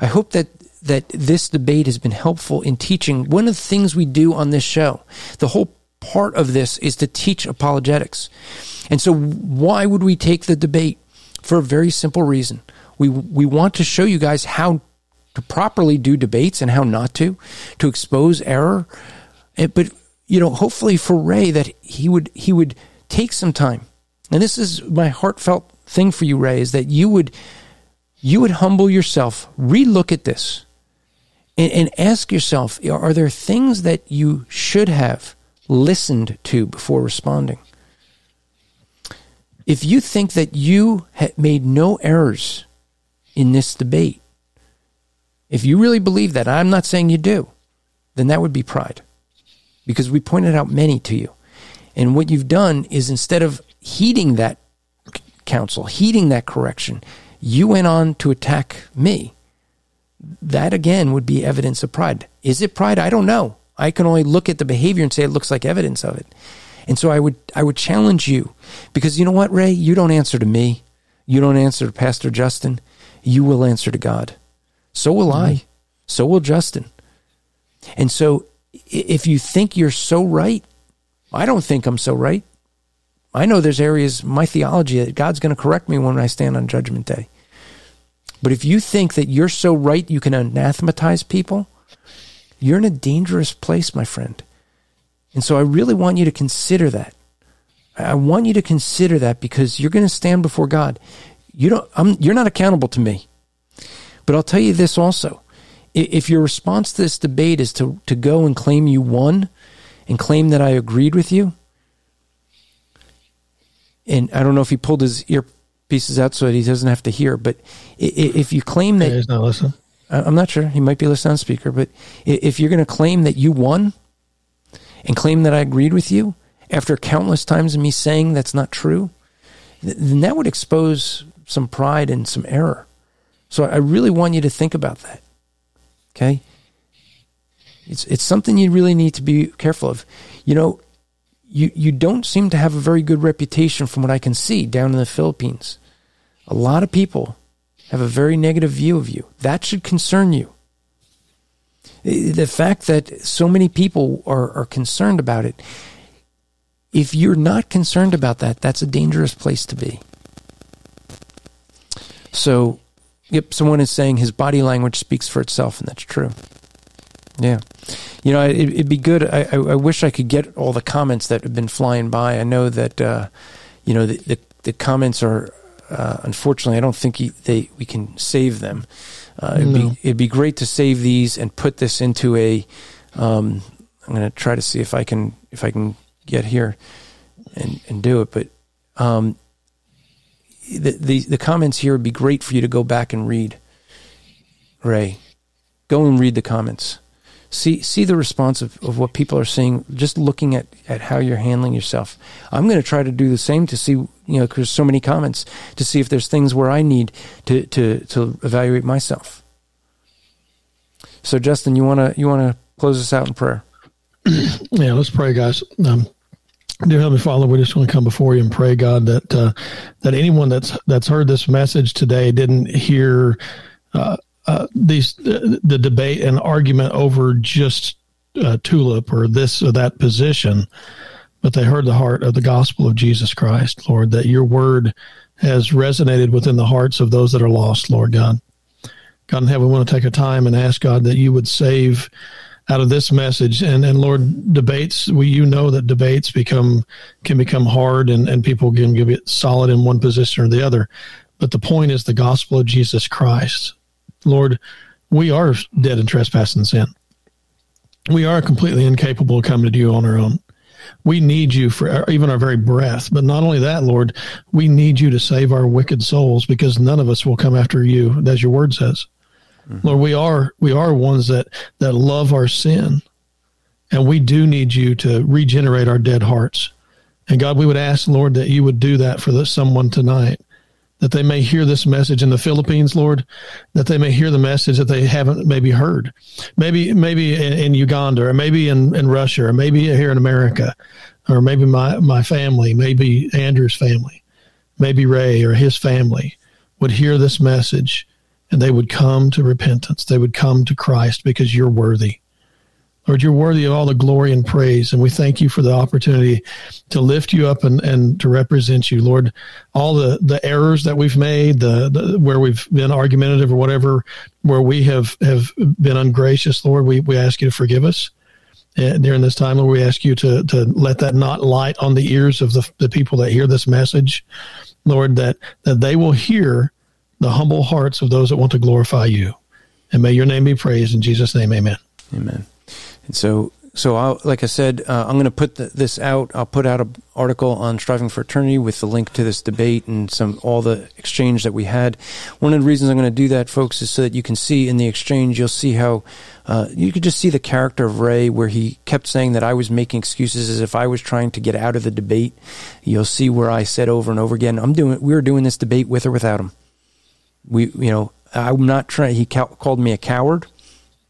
I hope that that this debate has been helpful in teaching one of the things we do on this show. The whole part of this is to teach apologetics. And so, why would we take the debate? For a very simple reason. We, we want to show you guys how to properly do debates and how not to, to expose error. But, you know, hopefully for Rey that he would, he would take some time. And this is my heartfelt thing for you, Rey, is that you would, you would humble yourself, relook at this, and, and ask yourself, are there things that you should have listened to before responding. If you think that you made no errors in this debate, if you really believe that, I'm not saying you do, then that would be pride. Because we pointed out many to you. And what you've done is instead of heeding that counsel, heeding that correction, you went on to attack me. That again would be evidence of pride. Is it pride? I don't know. I can only look at the behavior and say it looks like evidence of it. And so I would I would challenge you because you know what, Rey, you don't answer to me. You don't answer to Pastor Justin. You will answer to God. So will mm-hmm. I. So will Justin. And so if you think you're so right, I don't think I'm so right. I know there's areas my theology that God's going to correct me when I stand on judgment day. But if you think that you're so right you can anathematize people, you're in a dangerous place, my friend. And so I really want you to consider that. I want you to consider that because you're going to stand before God. You don't, I'm, you're not accountable to me. But I'll tell you this also. If your response to this debate is to, to go and claim you won and claim that I agreed with you, and I don't know if he pulled his earpieces out so that he doesn't have to hear, but if you claim that. he's not listening. I'm not sure. He might be listening on speaker, but if you're going to claim that you won and claim that I agreed with you after countless times of me saying that's not true, then that would expose some pride and some error. So I really want you to think about that. Okay? It's it's something you really need to be careful of. You know, you you don't seem to have a very good reputation from what I can see down in the Philippines. A lot of people have a very negative view of you. That should concern you. The fact that so many people are, are concerned about it, if you're not concerned about that, that's a dangerous place to be. So, yep, someone is saying his body language speaks for itself, and that's true. Yeah. You know, it, would be good. I, I, wish I could get all the comments that have been flying by. I know that, uh, you know, the, the, the comments are uh, unfortunately, I don't think he, they we can save them. Uh, it'd, no. be, it'd be great to save these and put this into a. Um, I'm going to try to see if I can if I can get here and and do it. But um, the, the the comments here would be great for you to go back and read. Rey, go and read the comments see see the response of, of what people are seeing just looking at, at how you're handling yourself. I'm going to try to do the same to see you know because so many comments to see if there's things where i need to to to evaluate myself. So justin you want to you want to close us out in prayer? [clears throat] Yeah let's pray guys. Um, Dear Heavenly Father, we just want to come before you and pray, God, that uh, that anyone that's that's heard this message today didn't hear uh, uh, these uh, the debate and argument over just uh, tulip or this or that position, but they heard the heart of the gospel of Jesus Christ, Lord, that your word has resonated within the hearts of those that are lost, Lord God. God in heaven, we want to take a time and ask God that you would save out of this message. And and Lord, debates we you know that debates become can become hard and and people can get solid in one position or the other. But the point is the gospel of Jesus Christ. Lord, we are dead in trespass and sin. We are completely incapable of coming to you on our own. We need you for even our very breath. But not only that, Lord, we need you to save our wicked souls because none of us will come after you, as your word says. Mm-hmm. Lord, we are we are ones that that love our sin, and we do need you to regenerate our dead hearts. And God, we would ask, Lord, that you would do that for this, someone tonight that they may hear this message in the Philippines, Lord, that they may hear the message that they haven't maybe heard, maybe maybe in, in, Uganda or maybe in, in Russia or maybe here in America, or maybe my my family, maybe Andrew's family, maybe Rey or his family would hear this message and they would come to repentance. They would come to Christ because you're worthy. Lord, you're worthy of all the glory and praise. And we thank you for the opportunity to lift you up and, and to represent you. Lord, all the, the errors that we've made, the, the where we've been argumentative or whatever, where we have, have been ungracious, Lord, we, we ask you to forgive us. And during this time, Lord, we ask you to, to let that not light on the ears of the, the people that hear this message, Lord, that, that they will hear the humble hearts of those that want to glorify you. And may your name be praised in Jesus' name. Amen. Amen. And so, so I'll, like I said, uh, I'm going to put the, this out. I'll put out an article on striving for eternity with the link to this debate and some all the exchange that we had. One of the reasons I'm going to do that, folks, is so that you can see in the exchange, you'll see how uh, you could just see the character of Rey, where he kept saying that I was making excuses as if I was trying to get out of the debate. You'll see where I said over and over again, "I'm doing. We are doing this debate with or without him. We, you know, I'm not trying. He ca- called me a coward.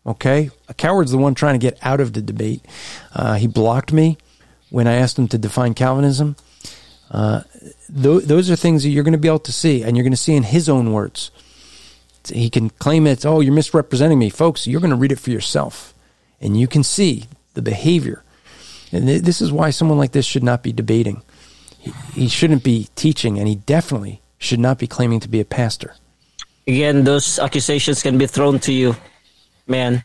Okay, a coward's the one trying to get out of the debate. Uh, he blocked me when I asked him to define Calvinism. Uh, th- those are things that you're going to be able to see, and you're going to see in his own words. He can claim it's, oh, you're misrepresenting me. Folks, you're going to read it for yourself, and you can see the behavior. And th- this is why someone like this should not be debating. He, he shouldn't be teaching, and he definitely should not be claiming to be a pastor. Again, those accusations can be thrown to you man.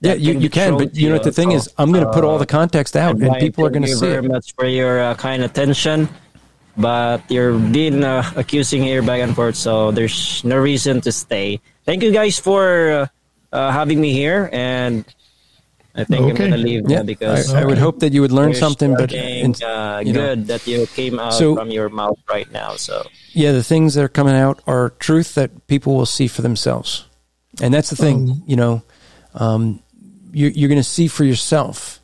Yeah, you, you can, but you know what the thing is, I'm going to put all the context out, and people are going to see Thank you very it. much for your uh, kind attention, but you're being uh, accusing here back and forth, so there's no reason to stay. Thank you guys for uh, uh having me here, and I think okay. I'm going to leave yeah, because I, I, would hope that you would learn something, but in, uh, good know. that you came out so, from your mouth right now. So yeah, the things that are coming out are truth that people will see for themselves. And that's the thing, um, you know, um, you're, you're going to see for yourself,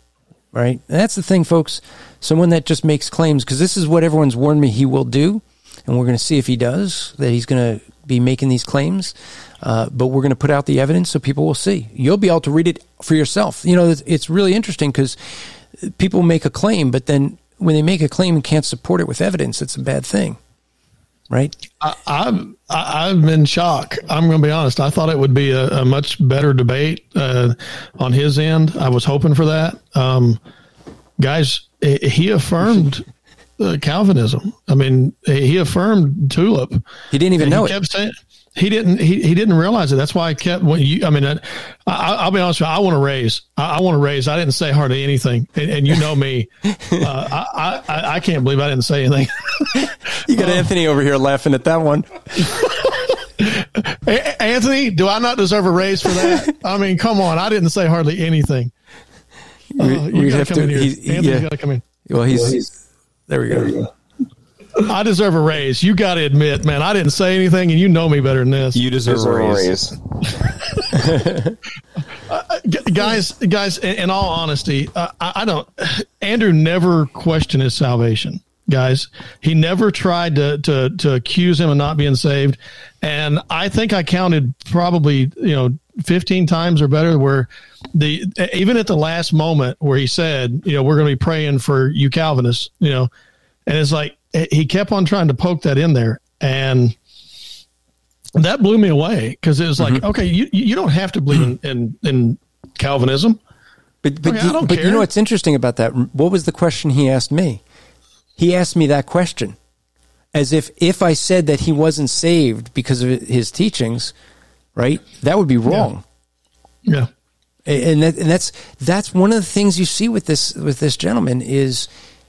right? And that's the thing, folks. Someone that just makes claims, because this is what everyone's warned me he will do. And we're going to see if he does, that he's going to be making these claims. Uh, but we're going to put out the evidence so people will see. You'll be able to read it for yourself. You know, it's, it's really interesting because people make a claim, but then when they make a claim and can't support it with evidence, it's a bad thing right? I, have I've been shocked. I'm going to be honest. I thought it would be a, a much better debate uh, on his end. I was hoping for that. Um, guys, he affirmed uh, Calvinism. I mean, he affirmed tulip. He didn't even know he it. Saying, he didn't. He, he didn't realize it. That's why I kept. When you, I mean, I, will be honest with you. I want to raise. I, I want to raise. I didn't say hardly anything, and, and you know me. Uh, I, I I can't believe I didn't say anything. [laughs] you got um, Anthony over here laughing at that one. Anthony, do I not deserve a raise for that? I mean, come on. I didn't say hardly anything. Uh, you got to come in here. Anthony's yeah. got to come in. Well, he's, he's there. We go. There we go. I deserve a raise. You got to admit, man, I didn't say anything, and you know me better than this. You deserve, deserve a raise. [laughs] uh, guys, guys, in, in all honesty, uh, I, I, don't. Andrew never questioned his salvation. Guys, he never tried to to to accuse him of not being saved, and I think I counted probably you know fifteen times or better where the even at the last moment where he said, you know, we're going to be praying for you Calvinists, you know, and it's like he kept on trying to poke that in there, and that blew me away because it was like, mm-hmm. okay, you you don't have to believe in [clears throat] in, in Calvinism. But but, okay, you, but you know what's interesting about that? What was the question he asked me? He asked me that question as if if I said that he wasn't saved because of his teachings, right? That would be wrong. Yeah. yeah. and that, and that's that's one of the things you see with this with this gentleman is.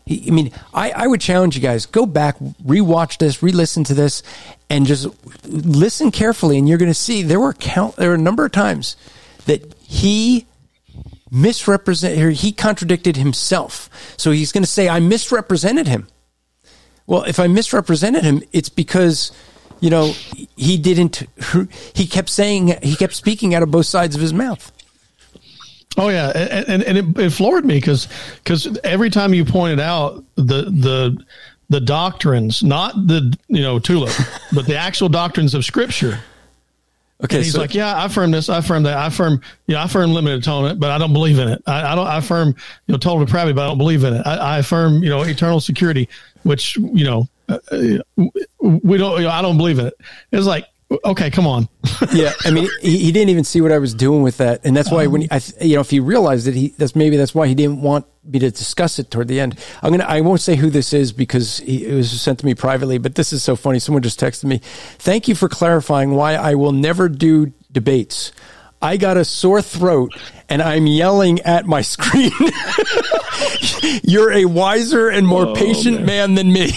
I mean, I, I would challenge you guys go back, rewatch this, re-listen to this, and just listen carefully, and you're going to see there were count there were a number of times that he misrepresented he contradicted himself. So he's going to say, "I misrepresented him." Well, if I misrepresented him, it's because you know he didn't. He kept saying he kept speaking out of both sides of his mouth. Oh yeah, and and, and it, it floored me because because every time you pointed out the the the doctrines, not the you know tulip, [laughs] but the actual doctrines of Scripture. Okay, and he's so, like, yeah, I affirm this, I affirm that, I affirm, you know, I affirm limited atonement, but I don't believe in it. I, I don't, I affirm, you know, total depravity, but I don't believe in it. I, I affirm, you know, eternal security, which you know, uh, we don't, you know, I don't believe in it. It's like, okay, come on. [laughs] yeah, I mean, he, he, didn't even see what I was doing with that, and that's why um, when he, I, you know, if he realized it, he that's maybe that's why he didn't want me to discuss it toward the end. I'm gonna, I won't say who this is because he, it was sent to me privately, but this is so funny. Someone just texted me, "Thank you for clarifying why I will never do debates." I got a sore throat and I'm yelling at my [laughs] screen. [laughs] You're a wiser and more oh, patient man. man than me.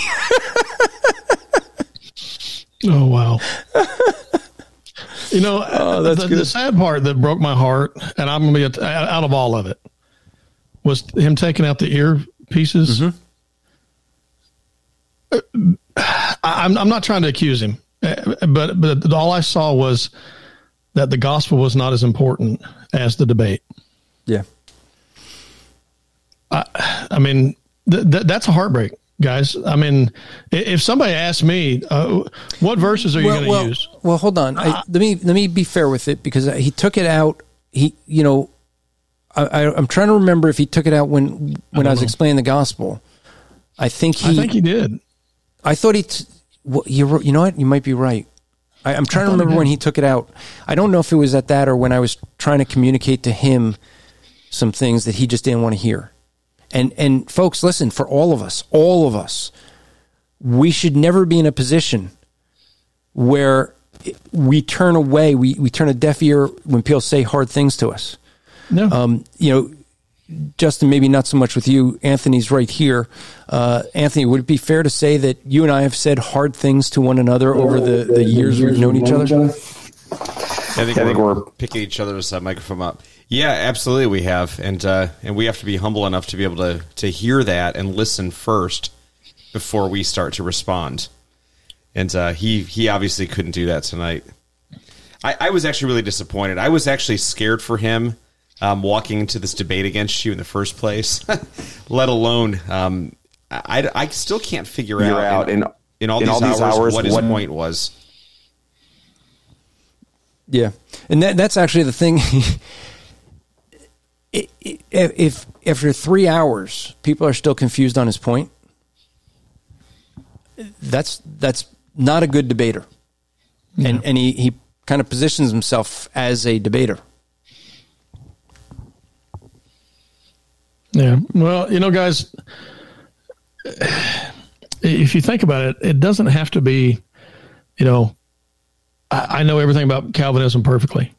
Oh wow. [laughs] you know, oh, the, the, sad part that broke my heart, and I'm going to be out of all of it, was him taking out the ear pieces. Mm-hmm. I'm, I'm not trying to accuse him, but but all I saw was that the gospel was not as important as the debate. Yeah. I, I mean, th- th- that's a heartbreak guys. I mean, if somebody asked me, uh, what verses are you well, going to well, use? Well, hold on. I, let me let me be fair with it because he took it out. He, you know, I, am trying to remember if he took it out when when I, I was know. explaining the gospel. I think he. I think he did. I thought he. T- well, you you know what? You might be right. I, am trying to remember he when he took it out. I don't know if it was at that or when I was trying to communicate to him some things that he just didn't want to hear. And and folks, listen, for all of us, all of us, we should never be in a position where we turn away, we, we turn a deaf ear when people say hard things to us. No. Um, you know, Justin, maybe not so much with you. Anthony's right here. Uh, Anthony, would it be fair to say that you and I have said hard things to one another over the, the years we've known each other? I think, I think we're, we're picking each other's uh, microphone up. Yeah, absolutely, we have, and uh, and we have to be humble enough to be able to to hear that and listen first before we start to respond. And uh, he he obviously couldn't do that tonight. I, I was actually really disappointed. I was actually scared for him um, walking into this debate against you in the first place, [laughs] let alone um, I, I still can't figure out, out in, in, in, all, in these all, these hours, hours what his what, point was. Yeah, and that, that's actually the thing. [laughs] if after three hours people are still confused on his point, that's that's not a good debater, and and he he kind of positions himself as a debater. Yeah, well, you know, guys, if you think about it, it doesn't have to be, you know, I, I know everything about Calvinism perfectly.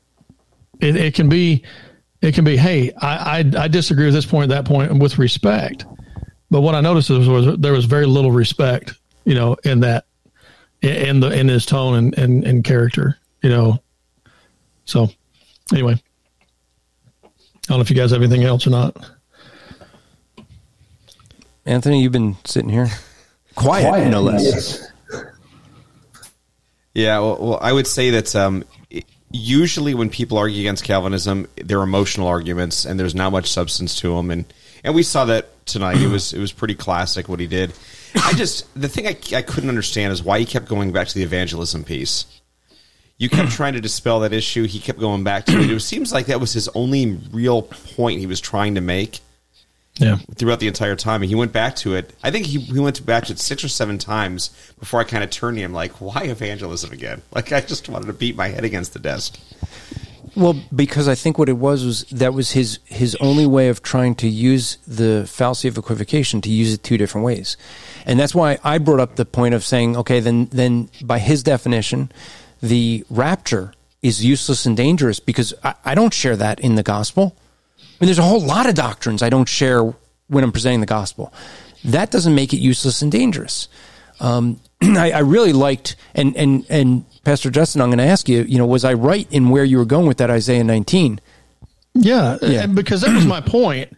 It, it can be it can be, hey, I, I, I disagree with this point, that point, and with respect. But what I noticed was, was there was very little respect, you know, in that, in the in his tone and and, and character, you know. So, anyway, I don't know if you guys have anything else or not. Anthony, you've been sitting here quiet, [laughs] quiet no less. Yes. Yeah, well, well, I would say that um, usually when people argue against Calvinism, they're emotional arguments, and there's not much substance to them. And and we saw that tonight. It was it was pretty classic what he did. I just the thing I, I couldn't understand is why he kept going back to the evangelism piece. You kept [clears throat] trying to dispel that issue. He kept going back to it. It seems like that was his only real point he was trying to make yeah. throughout the entire time. And he went back to it. I think he, he went back to it six or seven times before I kind of turned to him like, why evangelism again? [laughs] Like, I just wanted to beat my head against the desk. Well, because I think what it was was that was his his only way of trying to use the fallacy of equivocation to use it two different ways, and that's why I brought up the point of saying, okay, then then by his definition, the rapture is useless and dangerous because I, I don't share that in the gospel. I mean, there's a whole lot of doctrines I don't share when I'm presenting the gospel. That doesn't make it useless and dangerous. Um, [clears throat] I, I, really liked, and, and, and Pastor Justin, I'm going to ask you, you know, was I right in where you were going with that Isaiah 19? Yeah, yeah. because that was my point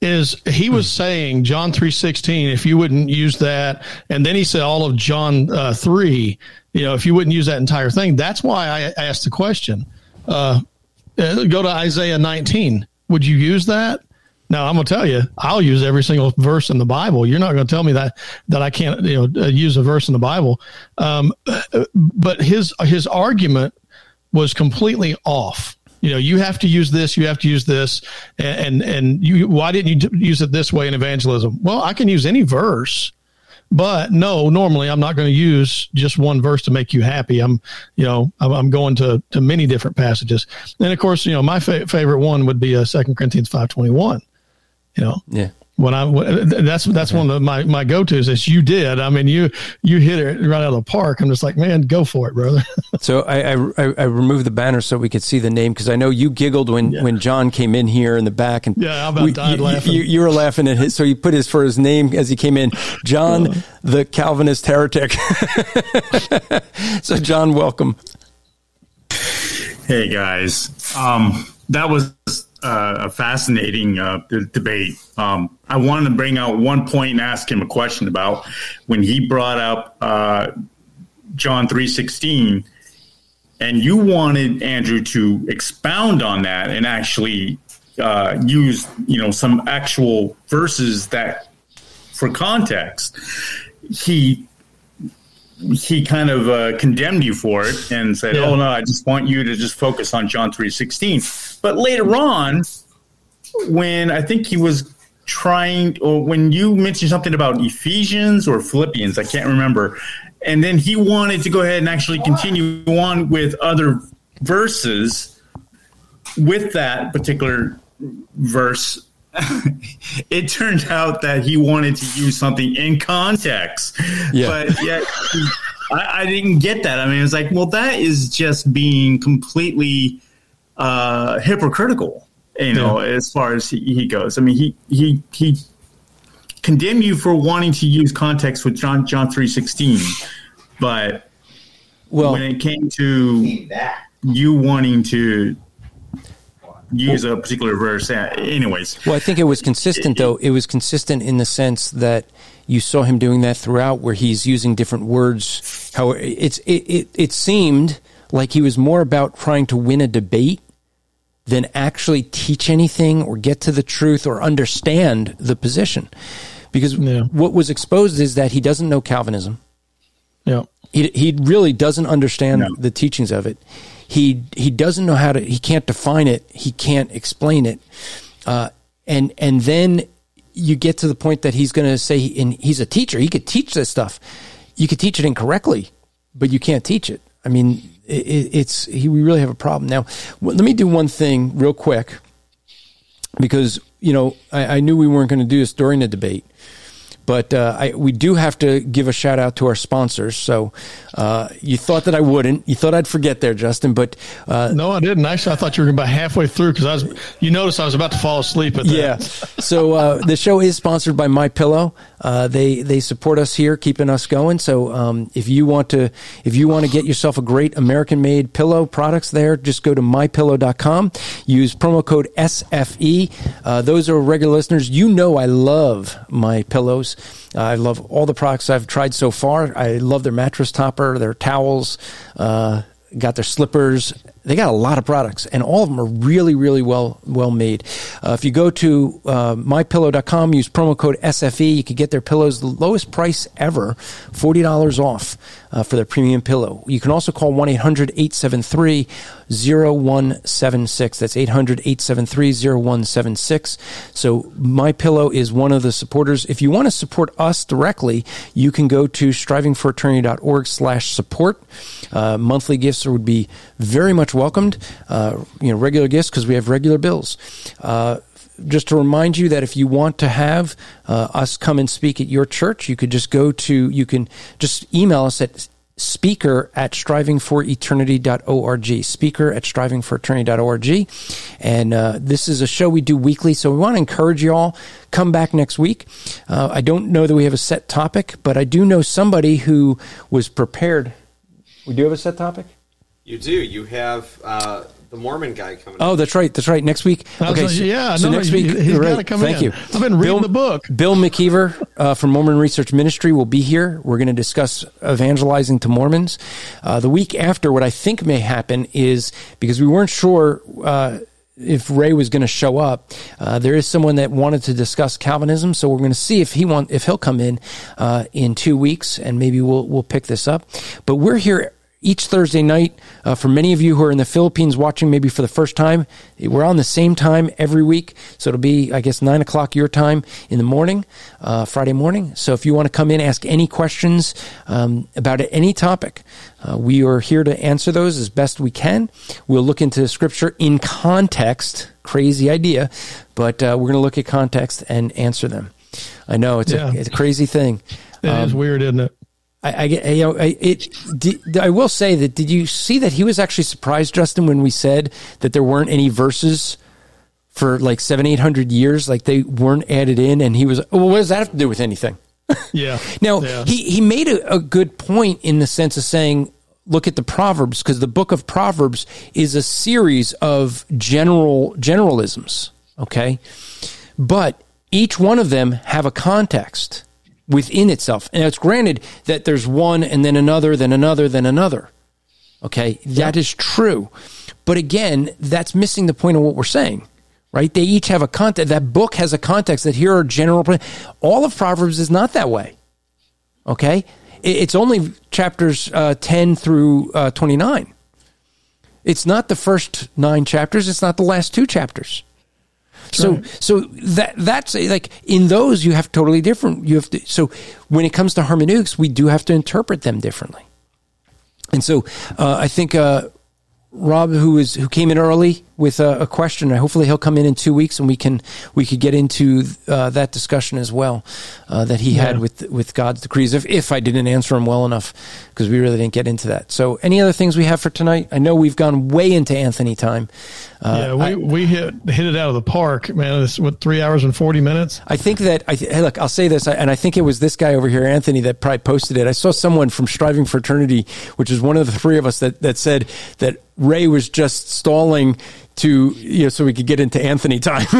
is he was saying John 3:16 if you wouldn't use that and then he said all of John uh, 3 you know if you wouldn't use that entire thing that's why I asked the question uh, uh go to Isaiah 19 would you use that? Now I'm going to tell you I'll use every single verse in the Bible. You're not going to tell me that that I can't you know uh, use a verse in the Bible. Um, but his his argument was completely off. You know you have to use this you have to use this and and, and you why didn't you use it this way in evangelism? Well i can use any verse but no normally i'm not going to use just one verse to make you happy. I'm you know i'm, I'm going to to many different passages. And of course you know my fa- favorite one would be uh, 2 corinthians 521 you know? Yeah when I that's that's okay. one of my my go tos. Is you did. I mean, you you hit it right out of the park. I'm just like, man, go for it, brother. [laughs] so I, I, I removed the banner so we could see the name because I know you giggled when yeah. when John came in here in the back and yeah, I about we, died you, laughing. You, you, were laughing at his, so he put his for his name as he came in, John uh, the Calvinist heretic. [laughs] so John, welcome. Hey guys, um, that was uh, a fascinating uh, debate. Um, I wanted to bring out one point and ask him a question about when he brought up uh, John three sixteen, and you wanted Andrew to expound on that and actually uh, use you know some actual verses that for context. He he kind of uh, condemned you for it and said, yeah. "Oh no, I just want you to just focus on John three sixteen. But later on, when I think he was trying, or when you mentioned something about Ephesians or Philippians, I can't remember, and then he wanted to go ahead and actually continue on with other verses with that particular verse [laughs] it turned out that he wanted to use something in context. Yeah. But yet, I, I, didn't get that. I mean, it's like, well, that is just being completely uh, hypocritical, you know, yeah. as far as he, he, goes. I mean, he, he, he condemned you for wanting to use context with John, John 3.16, but well, when it came to you wanting to use a particular verse. Anyways, well, I think it was consistent though. It was consistent in the sense that you saw him doing that throughout, where he's using different words. How it's it, it, it seemed like he was more about trying to win a debate than actually teach anything or get to the truth or understand the position. Because yeah. what was exposed is that he doesn't know Calvinism. Yeah. He, he really doesn't understand no. the teachings of it. He he doesn't know how to. He can't define it. He can't explain it. Uh, and and then you get to the point that he's going to say, and he's a teacher. He could teach this stuff. You could teach it incorrectly, but you can't teach it. I mean, it, it's he, we really have a problem now. Let me do one thing real quick because you know I, I knew we weren't going to do this during the debate. But uh, I, we do have to give a shout out to our sponsors. So uh, you thought that I wouldn't. You thought I'd forget there, Justin. But uh, no, I didn't. Actually, I thought you were about halfway through because I was. You noticed I was about to fall asleep at that. Yeah. so uh, the show is sponsored by My Pillow. Uh, they they support us here, keeping us going. So um, if you want to if you want to get yourself a great American made pillow products, there just go to mypillow.com. Use promo code SFE. Uh, those are regular listeners. You know I love my pillows. Uh, I love all the products I've tried so far. I love their mattress topper, their towels, uh, got their slippers. They got a lot of products, and all of them are really, really well well made. Uh, if you go to uh, mypillow.com, use promo code SFE, you can get their pillows the lowest price ever, forty dollars off uh, for their premium pillow. You can also call 1-800-873-0176. That's 800 873 0176. So My Pillow is one of the supporters. If you want to support us directly, you can go to strivingforeternity.org slash support. Uh, monthly gifts would be very much welcomed. Uh, you know, regular guests because we have regular bills. Uh, just to remind you that if you want to have uh, us come and speak at your church, you could just go to, you can just email us at speaker at strivingforeternity.org. Speaker at strivingforeternity.org. And uh, this is a show we do weekly, so we want to encourage you all. Come back next week. Uh, I don't know that we have a set topic, but I do know somebody who was prepared. We do have a set topic? You do. You have uh, the Mormon guy coming. Oh, that's right. That's right. Next week. Okay. So, yeah. So no, next week, he's right. got to come Thank in. you. I've been reading Bill, the book. Bill McKeever uh, from Mormon Research Ministry will be here. We're going to discuss evangelizing to Mormons. Uh, the week after, what I think may happen is because we weren't sure. Uh, if Rey was going to show up, uh, there is someone that wanted to discuss Calvinism, so we're going to see if he want if he'll come in uh, in two weeks, and maybe we'll we'll pick this up. But we're here each Thursday night. Uh, for many of you who are in the Philippines watching maybe for the first time, we're on the same time every week. So it'll be, I guess, 9 o'clock your time in the morning, uh, Friday morning. So if you want to come in, ask any questions um, about any topic, uh, we are here to answer those as best we can. We'll look into Scripture in context. Crazy idea, but uh, we're going to look at context and answer them. I know it's, yeah. a, it's a crazy thing. It um, is weird, isn't it? I, I, you know, I, it, did, I will say that. Did you see that he was actually surprised, Justin, when we said that there weren't any verses for like seven, eight hundred years, like they weren't added in, and he was, oh, well, what does that have to do with anything? [laughs] Yeah. now yeah. he he made a, a good point in the sense of saying, look at the Proverbs because the book of Proverbs is a series of general generalisms. Okay, but each one of them have a context within itself. And it's granted that there's one and then another, then another, then another. Okay, that is true. But again, that's missing the point of what we're saying, right? They each have a context. That book has a context that here are general. All of Proverbs is not that way. Okay, it's only chapters uh, 10 through uh, 29. It's not the first nine chapters, it's not the last two chapters. So right. so that that's like in those you have totally different. You have to so when it comes to hermeneutics, we do have to interpret them differently. And so uh, I think uh, Rob, who is who came in early with a, a, question, hopefully he'll come in in two weeks, and we can we could get into uh, that discussion as well uh, that he yeah. had with with God's decrees. If if I didn't answer him well enough, because we really didn't get into that. So, any other things we have for tonight? I know we've gone way into Anthony time. Uh, yeah, we, I, we hit hit it out of the park, man. It's what three hours and forty minutes. I think that I hey, look. I'll say this, and I think it was this guy over here, Anthony, that probably posted it. I saw someone from Striving for Eternity, which is one of the three of us, that that said that Rey was just stalling to you know so we could get into Anthony time. [laughs]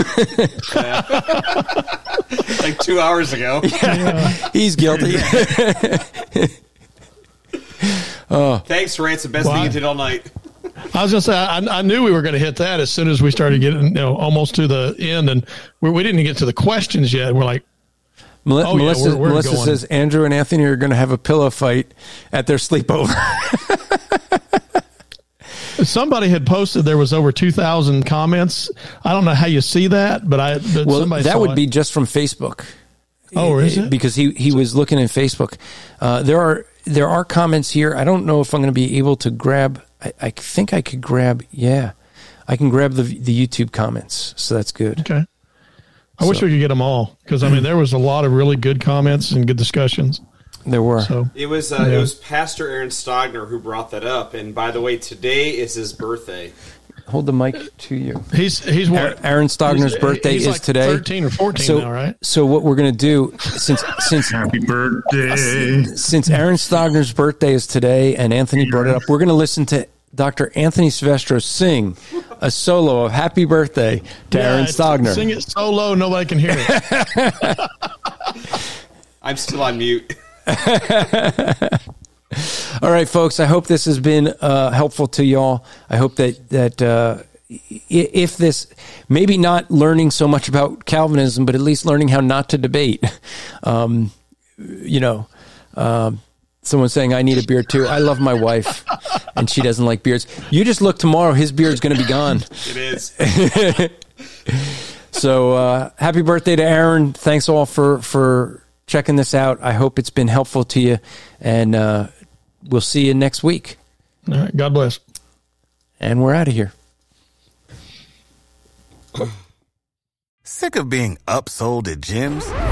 like two hours ago. [laughs] Yeah. He's guilty. [laughs] oh. Thanks, Rey. It's the best well, thing you did all night. I was gonna say I, I knew we were going to hit that as soon as we started getting you know almost to the end, and we, we didn't get to the questions yet. We're like, Mel- oh, Melissa, yeah, we're, we're Melissa says Andrew and Anthony are going to have a pillow fight at their sleepover. [laughs] somebody had posted there was over 2000 comments i don't know how you see that but i but well that would it. be just from facebook oh is it because he he was looking in facebook uh, there are there are comments here i don't know if i'm going to be able to grab I, I think i could grab yeah i can grab the the youtube comments so that's good okay i so. wish we could get them all because i mean there was a lot of really good comments and good discussions there were. So it was uh, yeah. it was Pastor Aaron Stogner who brought that up. And by the way, today is his birthday. Hold the mic to you. He's he's what Aaron Stogner's he's, uh, birthday he's is like today. Thirteen or fourteen so, now, right? So what we're going to do since since happy birthday since Aaron Stogner's birthday is today, and Anthony brought it up, we're going to listen to Dr. Anthony Silvestro sing a solo of Happy Birthday to yeah, Aaron Stogner. Sing it so low nobody can hear it. [laughs] I'm still on mute. [laughs] All right, folks. I hope this has been uh, helpful to y'all. I hope that that uh, if this maybe not learning so much about Calvinism, but at least learning how not to debate. [laughs] Um, you know, um, someone saying I need a beard too. I love my wife, [laughs] and she doesn't like beards. You just look tomorrow; his beard's going to be gone. It is. [laughs] so uh, happy birthday to Aaron! Thanks all for for checking this out. I hope it's been helpful to you, and uh, we'll see you next week. All right. God bless. And we're out of here. Sick of being upsold at gyms?